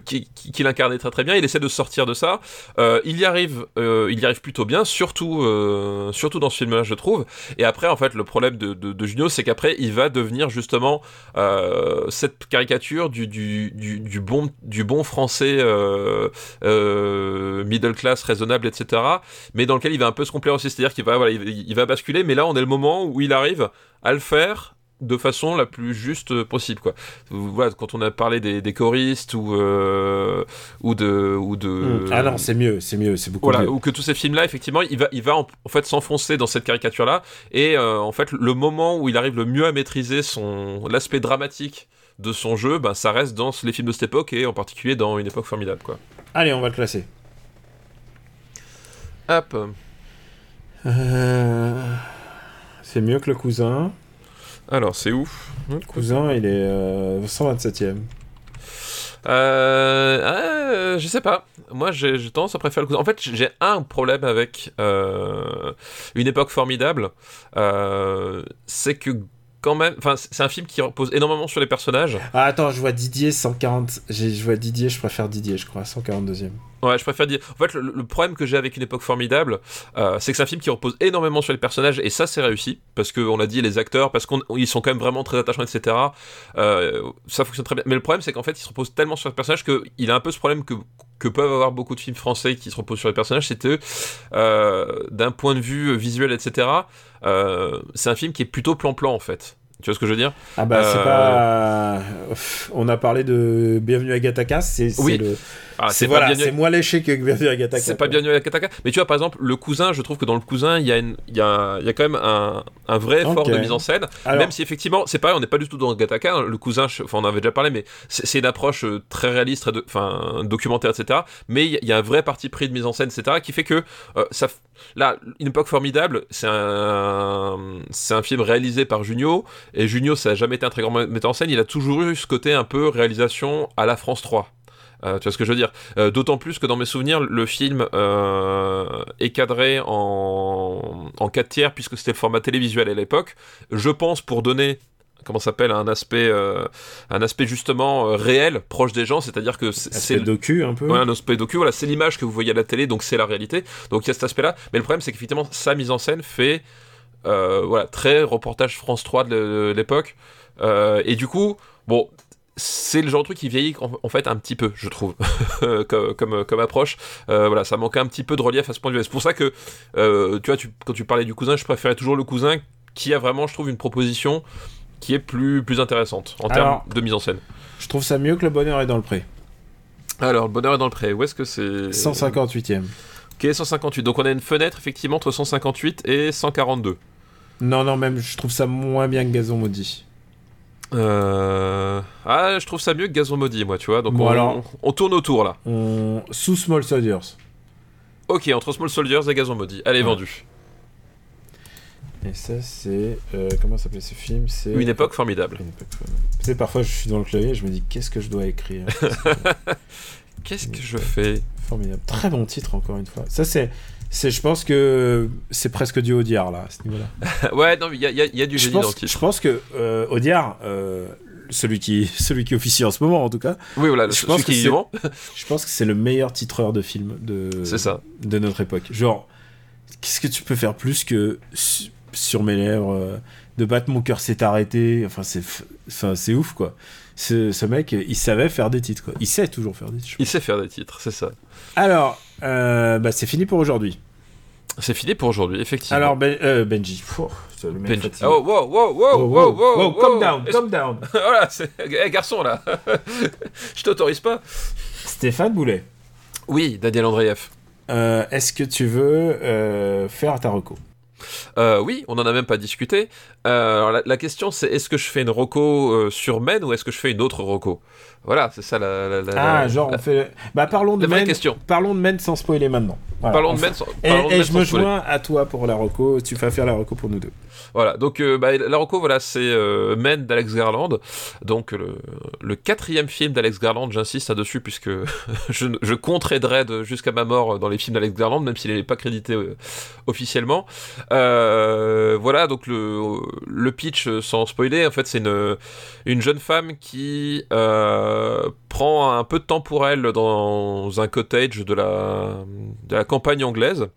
qui, qui, qui l'incarnait très très bien. Il essaie de sortir de ça. Il y arrive, il y arrive plutôt bien, surtout surtout dans ce film-là, je trouve. Et après, en fait, le problème de, de, de Junio, c'est qu'après, il va devenir justement cette caricature du, du, du, du bon du bon français middle class, raisonnable, etc. Mais dans lequel il va un peu se complaire aussi, c'est-à-dire qu'il va voilà, il, il va basculer. Mais là, on est le moment où il arrive à le faire de façon la plus juste possible quoi. Voilà, quand on a parlé des, des choristes ou euh, ou de ou de Ah non, c'est mieux, c'est mieux, c'est beaucoup voilà, mieux. ou que tous ces films-là, effectivement, il va, il va en, en fait s'enfoncer dans cette caricature-là, et euh, en fait, le moment où il arrive le mieux à maîtriser son l'aspect dramatique de son jeu, ben, ça reste dans les films de cette époque, et en particulier dans une époque formidable, quoi. Allez, on va le classer. Hop. Euh, C'est mieux que le cousin. Alors, c'est ouf. Le cousin, il est euh, 127ème. Euh, euh, je sais pas. Moi, j'ai tendance à préférer le cousin. En fait, j'ai un problème avec euh, une époque formidable. C'est que quand même, enfin, c'est un film qui repose énormément sur les personnages. Ah, attends, je vois Didier 140. j'ai- Je vois Didier, je préfère Didier, je crois, 142ème. Ouais, je préfère dire. En fait, le, le problème que j'ai avec une époque formidable, euh, c'est que c'est un film qui repose énormément sur les personnages, et ça, c'est réussi, parce qu'on a dit les acteurs, parce qu'ils sont quand même vraiment très attachants, etc. Euh, ça fonctionne très bien. Mais le problème, c'est qu'en fait, il se repose tellement sur les personnages qu'il a un peu ce problème que que peuvent avoir beaucoup de films français qui se reposent sur les personnages, c'est que euh, d'un point de vue visuel, etc. euh, c'est un film qui est plutôt plan-plan en fait. Tu vois ce que je veux dire Ah bah, c'est Euh, pas. On a parlé de Bienvenue à Gataka, c'est c'est Oui. le. Ah, c'est voilà, c'est moins léché que Bienvenue à Gataka. C'est pas la Kataka. Mais tu vois, par exemple, le cousin, je trouve que dans le cousin, il y, a une- il y, a, il y a quand même un, un vrai effort de mise en scène. Alors- Même si effectivement, c'est pareil, on n'est pas du tout dans Gataka. hein. Le cousin, je- enfin, on en avait déjà parlé, mais c'est une approche euh, très réaliste, très enfin, documentaire, etc. Mais il y, a- un vrai parti pris de mise en scène, etc. qui fait que euh, ça. Là, une époque formidable, c'est un, c'est un film réalisé par Junio. Et Junio, ça a jamais été un très grand metteur en scène. Il a toujours eu ce côté un peu réalisation à la France 3. Euh, tu vois ce que je veux dire Euh, D'autant plus que dans mes souvenirs, le film euh, est cadré en, en 4 tiers, puisque c'était le format télévisuel à l'époque. Je pense pour donner comment s'appelle un aspect euh, un aspect justement euh, réel proche des gens c'est-à-dire que c'est docu un peu. Ouais, un aspect docu, voilà, c'est l'image que vous voyez à la télé, donc c'est la réalité. Donc il y a cet aspect-là. Mais le problème, c'est qu'effectivement, sa mise en scène fait, euh, voilà, très reportage France 3 de l'époque. Et du coup, bon, c'est le genre de truc qui vieillit en, fait un petit peu, je trouve, (laughs) comme, comme, comme approche. Euh, voilà, ça manquait un petit peu de relief à ce point de vue. C'est pour ça que, euh, tu vois, tu, quand tu parlais du cousin, je préférais toujours le cousin qui a vraiment, je trouve, une proposition qui est plus, plus intéressante en termes de mise en scène. Je trouve ça mieux que Le Bonheur est dans le pré. Alors, le bonheur est dans le pré. Où est-ce que c'est? 158ème. Ok, 158. Donc on a une fenêtre effectivement entre 158 et 142. Non, non, même je trouve ça moins bien que Gazon Maudit. Euh... Ah, je trouve ça mieux que Gazon Maudit, moi, tu vois. Donc Bon, on, alors. on tourne autour là. On... Sous Small Soldiers. Ok, entre Small Soldiers et Gazon Maudit. Allez, Ouais. vendu. Et ça, c'est. euh, comment s'appelait ce film C'est. Une époque formidable. Une époque formidable. Tu sais, parfois, je suis dans le clavier et je me dis, qu'est-ce que je dois écrire (laughs) Qu'est-ce que je fais? Formidable. Très bon titre, encore une fois. Ça, c'est. C'est je pense que c'est presque du Audiard, là, à ce niveau-là. (laughs) Ouais, non, mais il y a, y y du génie dans le titre. je pense que euh, Audiard, euh, celui, qui, (laughs) celui qui officie en ce moment, en tout cas, Oui, voilà, je pense qui est vivant. (laughs) je pense que c'est le meilleur titreur de film de, C'est ça. de notre époque. Genre, qu'est-ce que tu peux faire plus que su- sur mes lèvres euh, de battre mon cœur s'est arrêté Enfin, c'est c'est ouf, quoi. Ce, ce mec, il savait faire des titres, quoi. Il sait toujours faire des titres. Il sait faire des titres, c'est ça. Alors, euh, bah, c'est fini pour aujourd'hui. C'est fini pour aujourd'hui, effectivement. Alors, Ben- euh, Benji. Le mec Benji. Oh, wow, wow, wow, Oh, wow, wow, wow, wow, calm down, calm down. (laughs) voilà, c'est... Eh, garçon, là. (laughs) je t'autorise pas. Stéphane Boulet, Oui, Daniel Andreev. euh, est-ce que tu veux euh, faire ta reco? Euh, oui, on en a même pas discuté. Euh, alors la, la question c'est est-ce que je fais une roco euh, sur Men ou est-ce que je fais une autre roco? Voilà, c'est ça la, la- la- Ah, genre, la- on fait. Bah, parlons de Men. question. Parlons de Men sans spoiler maintenant. Voilà, Parlons on de Men. sans- Et, de et je me spoiler. joins à toi pour la Rocco. Tu vas faire la Rocco pour nous deux. Voilà, donc euh, bah, la Rocco, voilà, c'est euh, Men d'Alex Garland, donc le, le quatrième film d'Alex Garland, j'insiste là-dessus, puisque (laughs) je, je compterai Dredd jusqu'à ma mort dans les films d'Alex Garland, même s'il n'est pas crédité euh, officiellement. Euh, voilà, donc le, le pitch, euh, sans spoiler, en fait, c'est une, une jeune femme qui euh, prend un peu de temps pour elle dans un cottage de la, de la campagne anglaise.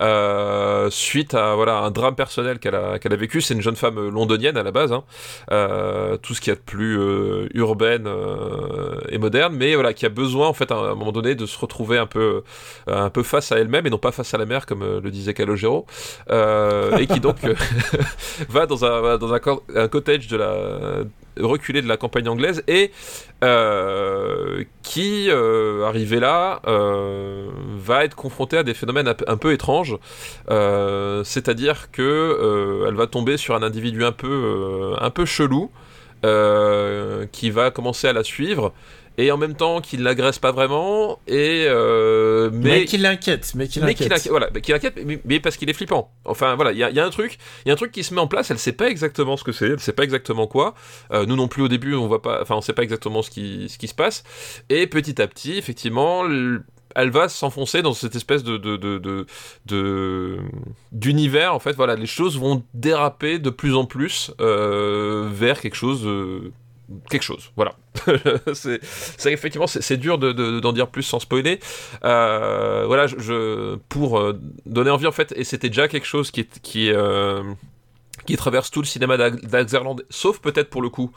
Euh, suite à voilà un drame personnel qu'elle a, qu'elle a vécu. C'est une jeune femme londonienne à la base, hein. Euh, tout ce qu'il y a de plus euh, urbaine euh, et moderne, mais voilà qui a besoin en fait à un moment donné de se retrouver un peu un peu face à elle-même et non pas face à la mer comme euh, le disait Calogero, euh, et qui donc euh, (laughs) va dans un dans un cottage de la reculé de la campagne anglaise et euh, qui, euh, là, euh, va être confronté à des phénomènes un peu, étranges. Euh, C'est-à-dire que elle va tomber sur un individu un peu, un peu chelou qui va commencer à la suivre. Et en même temps, qu'il l'agresse pas vraiment, et euh, Mais, mais qui l'inquiète. Mais qui mais qui l'inquiète. voilà, mais qui l'inquiète, mais, mais parce qu'il est flippant. Enfin voilà, il y a, il y a un truc, il y a un truc qui se met en place. Elle sait pas exactement ce que c'est, elle sait pas exactement quoi. Euh, nous non plus au début, on voit pas, enfin on sait pas exactement ce qui, ce qui se passe. Et petit à petit, effectivement, elle va s'enfoncer dans cette espèce de de de de- de- d'univers. En fait, voilà, les choses vont déraper de plus en plus euh, vers quelque chose. de- quelque chose, voilà. (laughs) c'est, effectivement, c'est, dur de, de- d'en dire plus sans spoiler. Euh, voilà, je, pour euh, donner envie en fait, et c'était déjà quelque chose qui qui, euh, qui traverse tout le cinéma Garland, sauf peut-être pour le coup,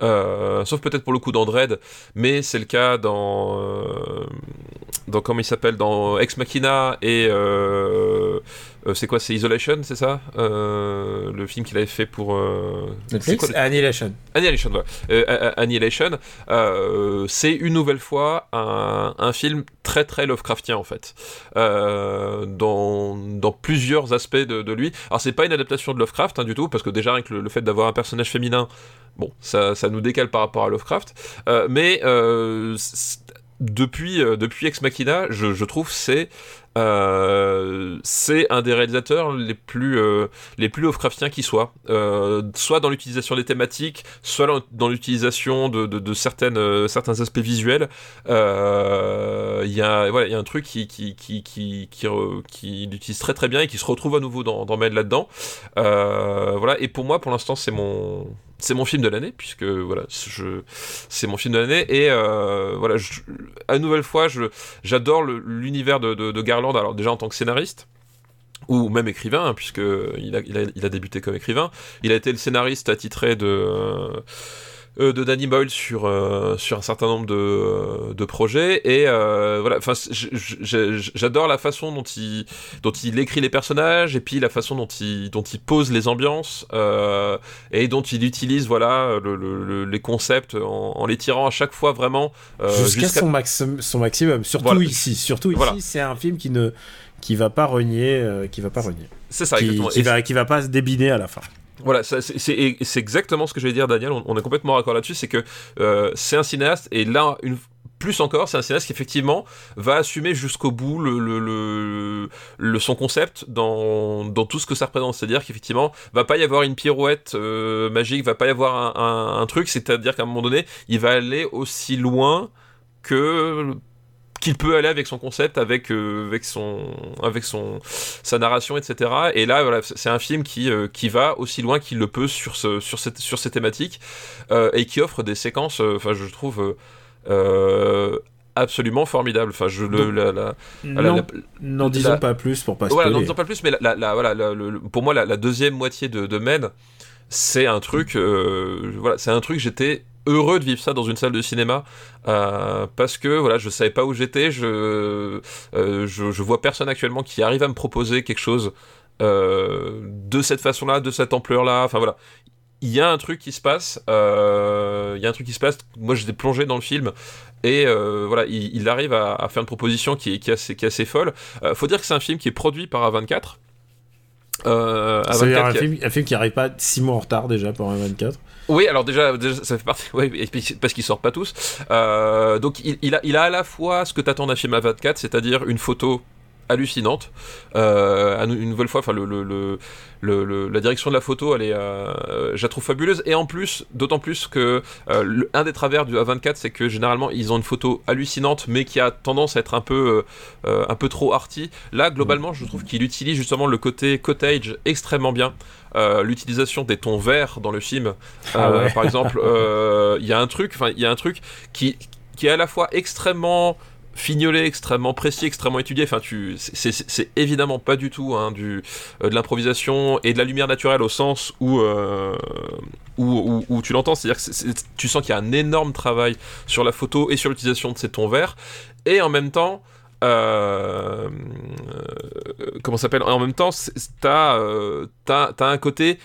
sauf peut-être pour le coup dans mais c'est le cas dans, dans comment il s'appelle, dans Ex Machina et euh, c'est quoi, c'est Isolation, c'est ça, Euh, le film qu'il avait fait pour euh, c'est Netflix, quoi le- Annihilation. Annihilation, voilà. Euh, Annihilation, euh, c'est une nouvelle fois un, un film très très Lovecraftien en fait, euh, dans, dans plusieurs aspects de, de lui. Alors c'est pas une adaptation de Lovecraft hein, du tout, parce que déjà avec le, le fait d'avoir un personnage féminin, bon, ça, ça nous décale par rapport à Lovecraft, Euh, mais euh, depuis, euh, depuis Ex Machina, je, je trouve c'est euh, c'est un des réalisateurs les plus euh, les plus Lovecraftiens qui soit, euh, soit dans l'utilisation des thématiques, soit dans, l'utilisation de, de, certaines euh, certains aspects visuels. Il y a voilà il y a un truc qui qui qui qui l'utilise très très bien et qui se retrouve à nouveau dans dans là-dedans. Voilà et pour moi pour l'instant c'est mon c'est mon film de l'année puisque voilà je c'est mon film de l'année et voilà je, à nouvelle fois je j'adore l'univers de, de, de Alors déjà en tant que scénariste ou même écrivain hein, puisque il a, a, débuté comme écrivain. Il a été le scénariste attitré de euh, de Danny Boyle sur euh, sur un certain nombre de, euh, de projets et euh, voilà enfin j'adore la façon dont il dont il écrit les personnages et puis la façon dont il dont il pose les ambiances euh, et dont il utilise voilà le- le- le- les concepts en, en les tirant à chaque fois vraiment euh, Jusqu'à jusqu'à- son, maxim- son maximum. Surtout Voilà. ici. Surtout Voilà. ici, c'est un film qui ne qui va pas renier, euh, qui va pas renier, c'est ça qui, exactement qui va qui va pas se débiner à la fin. Voilà, c'est- exactement ce que je vais dire, Daniel. On, est complètement d'accord là-dessus. C'est que euh, c'est un cinéaste, et là, plus encore, c'est un cinéaste qui effectivement va assumer jusqu'au bout le, son concept dans, tout ce que ça représente. C'est-à-dire qu'effectivement, va pas y avoir une pirouette euh, magique, va pas y avoir un truc. C'est-à-dire qu'à un moment donné, il va aller aussi loin que qu'il peut aller avec son concept, avec euh, avec son avec son sa narration, etc. Et là, voilà, c'est un film qui euh, qui va aussi loin qu'il le peut sur ce sur cette sur ces thématiques euh, et qui offre des séquences, enfin, je trouve. absolument formidable enfin je le la, Non, n'en disons pas plus pour pas voilà, n'en disons pas plus, mais la, la- la- voilà, le- pour moi, la, deuxième moitié de, de Men, c'est un truc, voilà, c'est un truc, j'étais heureux de vivre ça dans une salle de cinéma euh, parce que voilà je savais pas où j'étais je, euh, je je vois personne actuellement qui arrive à me proposer quelque chose euh, de cette façon là de cette ampleur là enfin voilà. Il y a un truc qui se passe euh, il y a un truc qui se passe. Moi j'étais plongé dans le film et voilà il, il arrive à, à faire une proposition qui est, qui est assez, qui est assez folle. Faut dire que c'est un film qui est produit par A24 Euh, à C'est 24, un qui film, un film qui arrive pas 6 mois en retard déjà pour un 24. Oui, alors déjà, ça fait partie, (laughs) puis, parce qu'ils sortent pas tous. Euh, donc il, a, il a à la fois ce que t'attends d'un film à 24, c'est-à-dire une photo hallucinante. Euh, une nouvelle fois, enfin le, le, le, le- le- la direction de la photo, elle est, euh, je la trouve fabuleuse. Et en plus, d'autant plus que euh, un des travers du A24, c'est que généralement ils ont une photo hallucinante, mais qui a tendance à être un peu, un peu trop arty. Là, globalement, je trouve qu'il utilise justement le côté cottage extrêmement bien. Euh, L'utilisation des tons verts dans le film, Ah euh, ouais. par exemple, euh, il y a un truc, enfin, il y a un truc qui, qui est à la fois extrêmement fignolé, extrêmement précis, extrêmement étudié. Enfin, tu, c'est- évidemment pas du tout hein, du, euh, de l'improvisation et de la lumière naturelle au sens où, euh, où, tu l'entends. C'est-à-dire que tu sens qu'il y a un énorme travail sur la photo et sur l'utilisation de ces tons verts. Et en même temps, euh, euh, comment s'appelle? En même temps, t'as euh, t'as un côté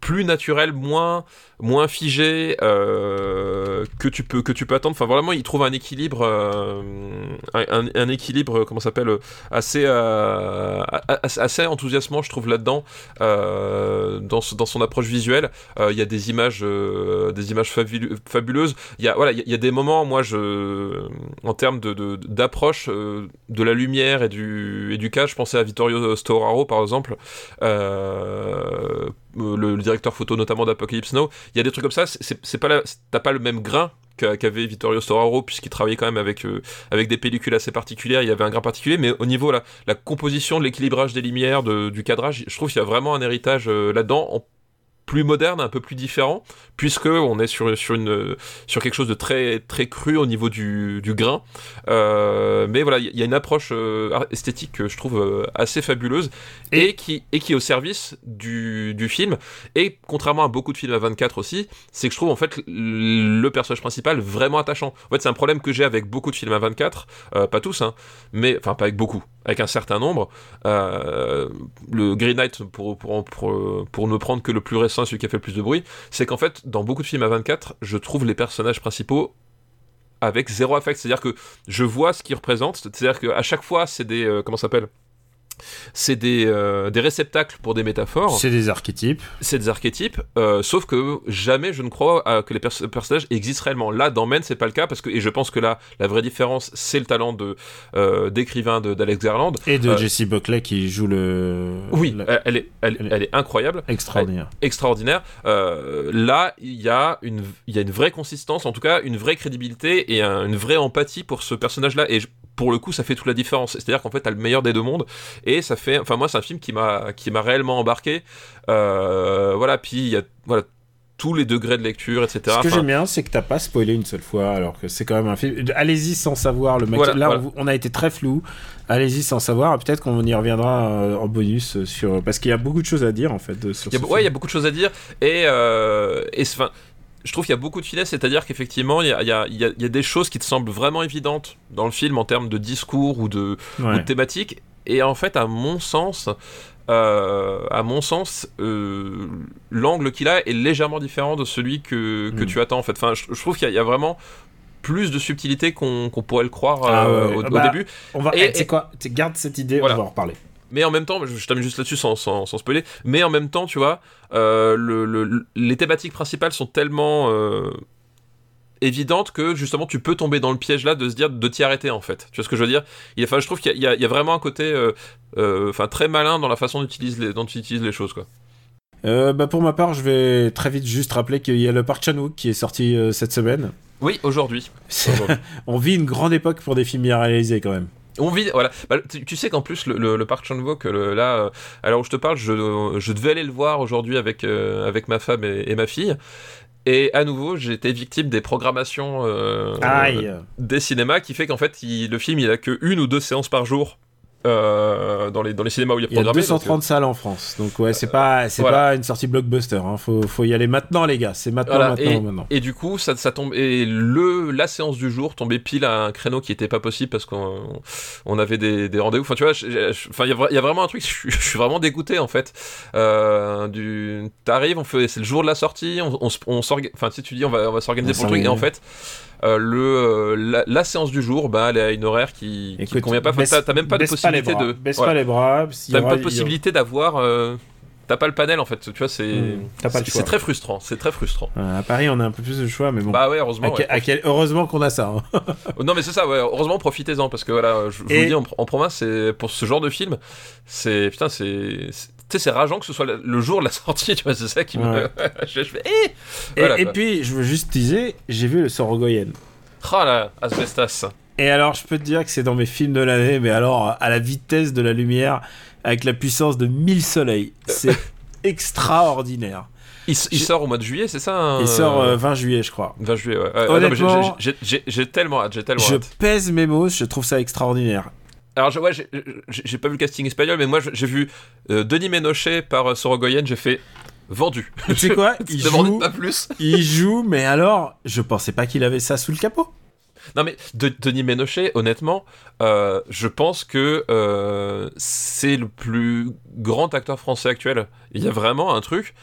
plus naturel, moins moins figé euh, que tu peux que tu peux attendre. Enfin, vraiment, il trouve un équilibre, euh, un, équilibre, comment s'appelle, assez euh, assez enthousiasmant, je trouve là-dedans, euh, dans dans son approche visuelle. Il y a des images des images fabuleuses. Il y a voilà, il y a- des moments, moi, je en termes de d'approche de la lumière et du et du cas, je pensais à Vittorio Storaro par exemple. Euh, le, directeur photo notamment d'Apocalypse Now, il y a des trucs comme ça, c'est- pas t'as pas le même grain qu'a- qu'avait Vittorio Storaro puisqu'il travaillait quand même avec euh, avec des pellicules assez particulières, il y avait un grain particulier, mais au niveau la, la composition, de l'équilibrage des lumières, du cadrage, je trouve qu'il y a vraiment un héritage euh, là-dedans. Plus moderne, un peu plus différent, puisque on est sur, sur, une, sur quelque chose de très, très cru au niveau du, du grain. Euh, mais voilà, il y a une approche euh, esthétique que je trouve euh, assez fabuleuse et, qui, et qui est au service du, du film. Et contrairement à beaucoup de films à 24 aussi, c'est que je trouve en fait le personnage principal vraiment attachant. En fait, c'est un problème que j'ai avec beaucoup de films à 24, euh, pas tous, hein, mais enfin pas avec beaucoup, avec un certain nombre. Le Green Knight, pour, pour, pour, pour ne prendre que le plus récent, celui qui a fait le plus de bruit, c'est qu'en fait, dans beaucoup de films à 24, je trouve les personnages principaux avec zéro affect. C'est-à-dire que je vois ce qu'ils représentent. C'est-à-dire qu'à chaque fois, c'est des. euh, comment ça s'appelle? C'est des, euh, des réceptacles pour des métaphores, C'est des archétypes. c'est des archétypes, euh, sauf que jamais je ne crois à- que les pers- personnages existent réellement. Là, dans Men, c'est pas le cas, parce que, et je pense que là, la vraie différence, c'est le talent de, euh, d'écrivain d'Alex Garland. Et de Jessie Buckley qui joue le. Oui, la- elle, est, elle, elle est- elle est incroyable. Extraordinaire. extraordinaire. Là, il y, a une, il y a une vraie consistance, en tout cas une vraie crédibilité et un- une vraie empathie pour ce personnage-là. Et je- pour le coup, ça fait toute la différence. C'est-à-dire qu'en fait, t'as le meilleur des deux mondes. Et ça fait. Enfin, moi, c'est un film qui m'a qui m'a réellement embarqué. Euh, voilà, puis il y a. Voilà. Tous les degrés de lecture, etc. Ce que Enfin, j'aime bien, c'est que t'as pas spoilé une seule fois, alors que c'est quand même un film. Allez-y sans savoir. Le mec... Voilà, Là, voilà. on- a été très flou. Allez-y sans savoir. Peut-être qu'on y reviendra euh, en bonus euh, sur parce qu'il y a beaucoup de choses à dire en fait sur Il y a, ce ouais, il y a beaucoup de choses à dire. Et, euh, et enfin, je trouve qu'il y a beaucoup de finesse, c'est-à-dire qu'effectivement, il y a, il y, a, il y a- il y a des choses qui te semblent vraiment évidentes dans le film en termes de discours ou de, ou Ouais. de thématique. Et en fait, à mon sens, euh, à mon sens, euh, l'angle qu'il a est légèrement différent de celui que, que Mm. tu attends. En fait, enfin, je, je trouve qu'il y, a- il y a vraiment plus de subtilité qu'on pourrait le croire Ah euh, ouais. au, Ah au bah, début. On va. Et- eh, quoi Garde cette idée. Voilà. On va en reparler. Mais en même temps, je, je termine juste là-dessus sans, sans, sans spoiler, mais en même temps, tu vois, euh, le, le- les thématiques principales sont tellement euh, évidentes que justement tu peux tomber dans le piège là de se dire de t'y arrêter en fait. Tu vois ce que je veux dire? Il- Enfin, je trouve qu'il y, a- y y vraiment un côté euh, enfin, très malin dans la façon les, dont tu utilises les choses. Quoi. Bah pour ma part, je vais très vite juste rappeler qu'il y a le Park Chan-wook qui est sorti cette semaine. Oui, Aujourd'hui. (laughs) On vit une grande époque pour des films bien réalisés quand même. On vit, voilà. Bah, tu, tu sais qu'en plus, le, le, le Park Chan-wook, là, euh, à l'heure où je te parle, je, je devais aller le voir aujourd'hui avec, euh, avec ma femme et, et ma fille. Et à nouveau, j'ai été victime des programmations euh, Aïe. des cinémas qui fait qu'en fait, il- le film, il a que une ou deux séances par jour euh, dans, les, dans les cinémas où il Il y a programmé. donc, 230 salles en France, donc ouais, c'est pas, c'est voilà. pas une sortie blockbuster. Hein. Faut, faut y aller maintenant, les gars. C'est maintenant, Voilà, maintenant, et, maintenant. et du coup, ça, ça tombe. Et le, la séance du jour tombait pile à un créneau qui était pas possible parce qu'on on avait des, des rendez-vous. Enfin, tu vois, enfin, il y, a vra- il y a vraiment un truc. (laughs) Je, suis- je suis vraiment dégoûté en fait. Euh, du, t'arrives, on fait, c'est le jour de la sortie. On, on, on s'orga- Enfin, tu dis, on va, on va s'organiser pour le truc. Et en s'organise. fait. Euh, le, euh, la, la séance du jour, bah, elle est à une horaire qui, Écoute, convient pas. T'as, même pas de pas possibilité de. Baisse pas les bras. y T'as même pas de possibilité d'avoir euh, t'as pas le panel en fait. Tu vois, c'est le c'est- très frustrant. C'est très frustrant. Euh, à Paris, on a un peu plus de choix, mais bon. Bah ouais, heureusement. ouais. à quel- Heureusement qu'on a ça. hein. (laughs) Non mais c'est ça, ouais, heureusement profitez-en parce que voilà, je, je vous Et- le dis en, en province, c'est pour ce genre de film, c'est putain, c'est- tu sais, c'est rageant que ce soit le, jour de la (laughs) sortie, tu vois, c'est ça qui me. Ouais. (laughs) je, je fais, eh Et, Voilà, et quoi. puis, je veux juste teaser, j'ai vu le Sorogoyen. Ah là, Asbestas. Et alors, je peux te dire que c'est dans mes films de l'année, mais alors, à la vitesse de la lumière, avec la puissance de 1000 soleils. C'est (laughs) extraordinaire. Il, sort au mois de juillet, c'est ça hein, Il sort euh, 20 juillet, je crois. 20 juillet, ouais. Ouais, Honnêtement- j'ai- tellement hâte, j'ai tellement Je hâte. pèse mes mots, je trouve ça extraordinaire. Alors, je- ouais, j'ai- pas vu le casting espagnol, mais moi j'ai vu euh, Denis Ménochet par euh, Sorogoyen, j'ai fait vendu. Tu sais quoi? (laughs) Il joue, pas plus. (laughs) il joue, mais alors, je pensais pas qu'il avait ça sous le capot. Non mais de- Denis Ménochet, honnêtement, euh, je pense que euh, c'est le plus grand acteur français actuel. Il y a vraiment un truc,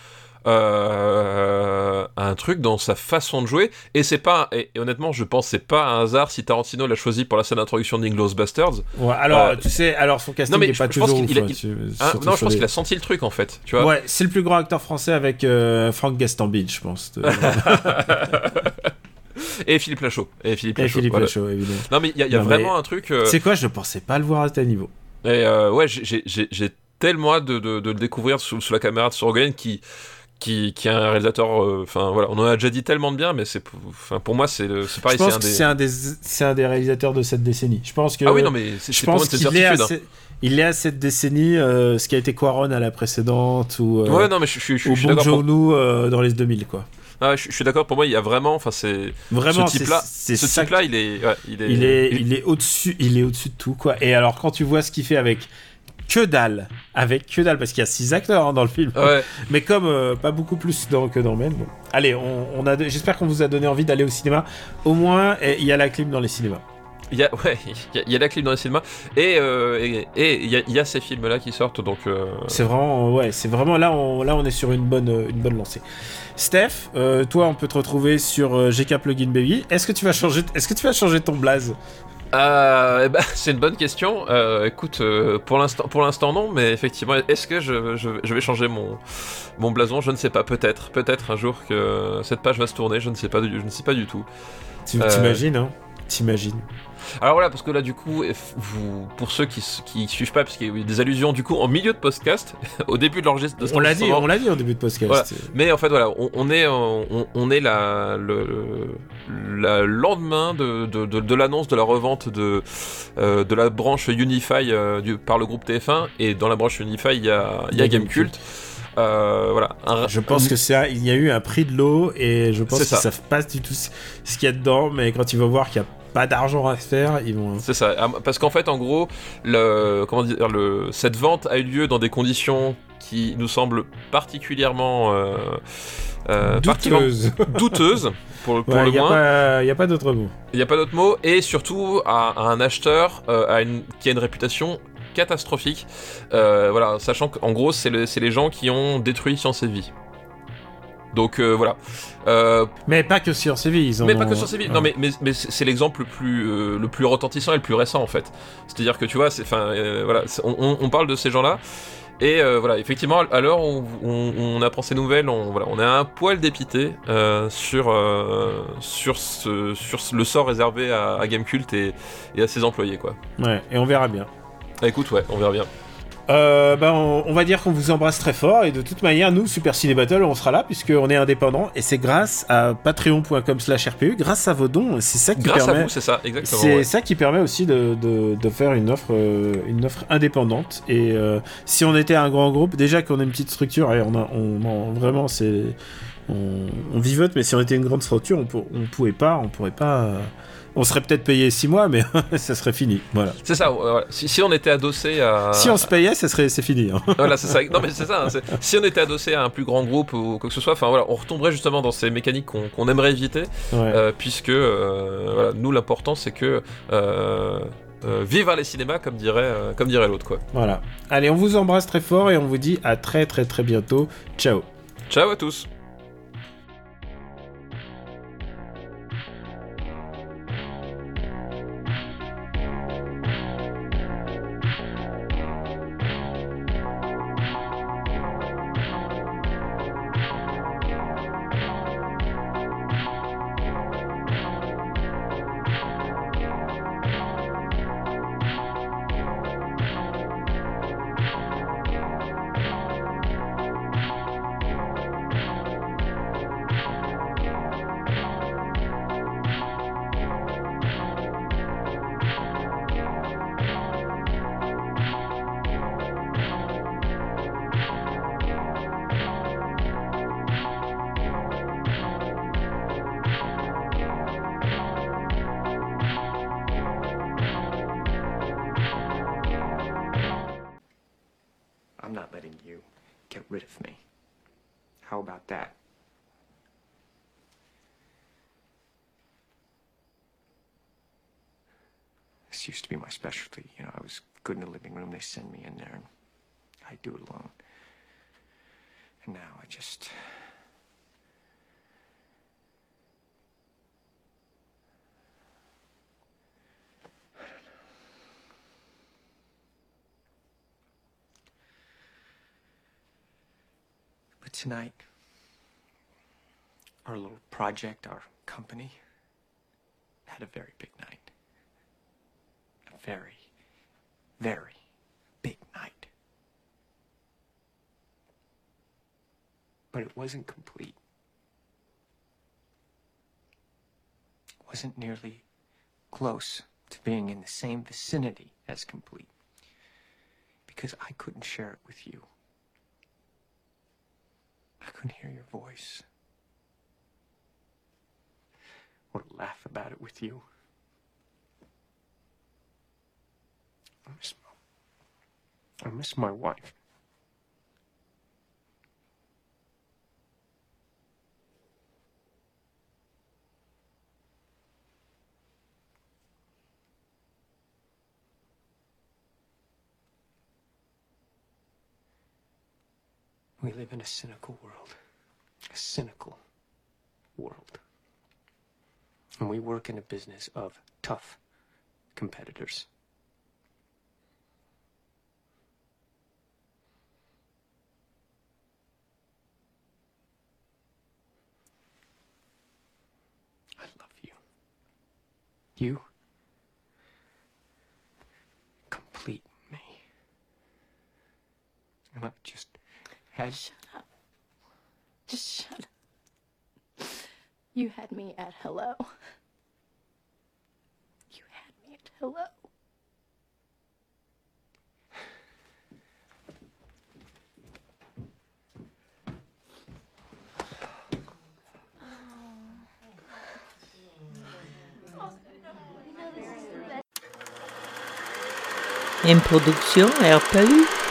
euh, un truc dans sa façon de jouer. Et c'est pas, et, et honnêtement, je pense c'est pas un hasard si Tarantino l'a choisi pour la scène d'introduction d'Inglourious Bastards. Ouais, alors, Euh, tu sais, alors son casting non, mais est je- pas je pense toujours qu'il- ouf, il- ouais, tu- Hein, non, je pense les- qu'il a senti le truc en fait. Tu vois. Ouais, c'est le plus grand acteur français avec euh, Frank Gastambide, je pense. de- (laughs) Et Philippe Lachaud. Et Philippe Et Lachaud. Philippe voilà. Lachaud, évidemment. Non mais il y a, il y a Non, mais- vraiment un truc. euh, C'est quoi, je pensais pas le voir à tel niveau. Et euh, ouais, j'ai- tellement hâte de, de- de le découvrir sous, sous la caméra de Sorogoyen qui, qui, qui est un réalisateur. euh, Enfin voilà, on en a déjà dit tellement de bien, mais c'est pour- enfin pour moi c'est pareil, je c'est pense un que des. c'est un des, c'est un des réalisateurs de cette décennie. Je pense que. Ah oui non mais c'est je pense qu'il est, hein. il est à cette décennie euh, ce qui a été Quaron à la précédente ou, euh, Ouais non mais je, je, je, je ou suis d'accord. pour- Joon-ho euh, dans les 2000 quoi. Ah, je, je suis d'accord. Pour moi il y a vraiment, enfin c'est Vraiment, ce c'est type là, c'est ce ça type là il est, ouais, il est, Il est, il est au-dessus, il est au-dessus de tout, quoi. Et alors, quand tu vois ce qu'il fait avec que dalle, avec que dalle, parce qu'il y a six acteurs hein, dans le film, Ouais, mais comme euh, pas beaucoup plus dans, que dans Men. bon. Allez, on, on a, j'espère qu'on vous a donné envie d'aller au cinéma. Au moins, eh, il y a la clim dans les cinémas. il y a, ouais, il y a, il y a la clip dans les cinémas et euh, et il y, a, il y a ces films là qui sortent donc. euh, C'est vraiment, ouais, c'est vraiment là, on, là, on est sur une bonne, une bonne lancée. Steph, euh, toi, on peut te retrouver sur GK Plugin Baby. Est-ce que tu vas changer, est-ce que tu vas changer ton blaze? Euh, eh ben, (laughs) c'est une bonne question. Euh, écoute, euh, pour l'instant, pour l'instant non, mais effectivement, est-ce que je, je, je vais changer mon mon blason? Je ne sais pas. Peut-être, peut-être un jour que cette page va se tourner. Je ne sais pas, du- je ne sais pas du tout. Euh, t'imagines, hein? T'imagines. Alors voilà, parce que là, du coup, vous, pour ceux qui qui suivent pas, parce qu'il y a eu des allusions du coup en milieu de podcast, (laughs) au début de l'enregistrement. On l'a dit, on l'a dit au début de podcast. Voilà. Mais en fait, voilà, on, on est, on, on est la, le, la lendemain de, de, de, de l'annonce de la revente de, euh, de la branche Unify euh, du, par le groupe TF1 et dans la branche Unify il y a, y a Gamecult. Euh, voilà. Un- Je pense que un- il y a eu un prix de l'eau et je pense qu'ils ça. savent pas du tout ce qu'il y a dedans, mais quand ils vont voir qu'il n'y a pas d'argent à faire, ils vont. C'est ça, Ah, parce qu'en fait, en gros, le, comment dire, le, cette vente a eu lieu dans des conditions qui nous semblent particulièrement, euh, euh, particulièrement Douteuse. (laughs) douteuses, pour, pour Ouais, le Il n'y a moins. pas, il y a pas d'autre mot. Il n'y a pas d'autre mot, et surtout à, à un acheteur euh, à une, qui a une réputation catastrophique. Euh, voilà, sachant qu'en gros, c'est le- c'est les gens qui ont détruit Science et Vie. Donc euh, voilà. Euh, Mais pas que sur Séville, ils en mais pas ont- que et Vie. Ouais. Non, mais, mais, mais c'est l'exemple le plus, euh, le plus retentissant et le plus récent en fait. C'est-à-dire que tu vois, c'est, enfin, voilà, on, parle de ces gens-là. Et voilà, effectivement, à l'heure où on, on apprend ces nouvelles, on, voilà, on est un poil dépité sur, sur, ce, sur le sort réservé à, à Gamecult et, et à ses employés, quoi. Ouais, et on verra bien. Ah, écoute, ouais, on verra bien. Euh, ben, on, on va dire qu'on vous embrasse très fort et de toute manière, nous, Super Ciné Battle, on sera là puisqu'on est indépendant et c'est grâce à patreon.com slash RPU, grâce à vos dons, c'est ça qui Grâce permet. c'est ça, exactement. C'est ouais. ça qui permet aussi de, de, de faire une offre, euh, une offre indépendante. Et euh, si on était un grand groupe, déjà qu'on a une petite structure, et on a, on, on- vraiment, c'est, on, on vivote, mais si on était une grande structure, on, on pouvait pas, on pourrait pas. On serait peut-être payé 6 mois, mais (laughs) ça serait fini. Voilà. C'est ça. Si, si on était adossé à. Si on se payait, ça serait, c'est fini. hein. (laughs) Voilà, c'est ça. Non, mais c'est ça. hein, Si on était adossé à un plus grand groupe ou quoi que ce soit, enfin voilà, on retomberait justement dans ces mécaniques qu'on qu'on aimerait éviter, Ouais. euh, puisque euh, voilà, nous l'important c'est que euh, vive les cinémas, comme dirait, comme dirait l'autre, quoi. Voilà. Allez, on vous embrasse très fort et on vous dit à très très très bientôt. Ciao. Ciao à tous. Tonight, our little project, our company, had a very big night. A very, very big night. But it wasn't complete. It wasn't nearly close to being in the same vicinity as complete. Because I couldn't share it with you. I couldn't hear your voice. Or laugh about it with you. I miss I miss my wife. We live in a cynical world. A cynical world. And we work in a business of tough competitors. I love you. You complete me. And I've just had Shut up. Just shut up. You had me at hello. You had me at hello. Une production RPU.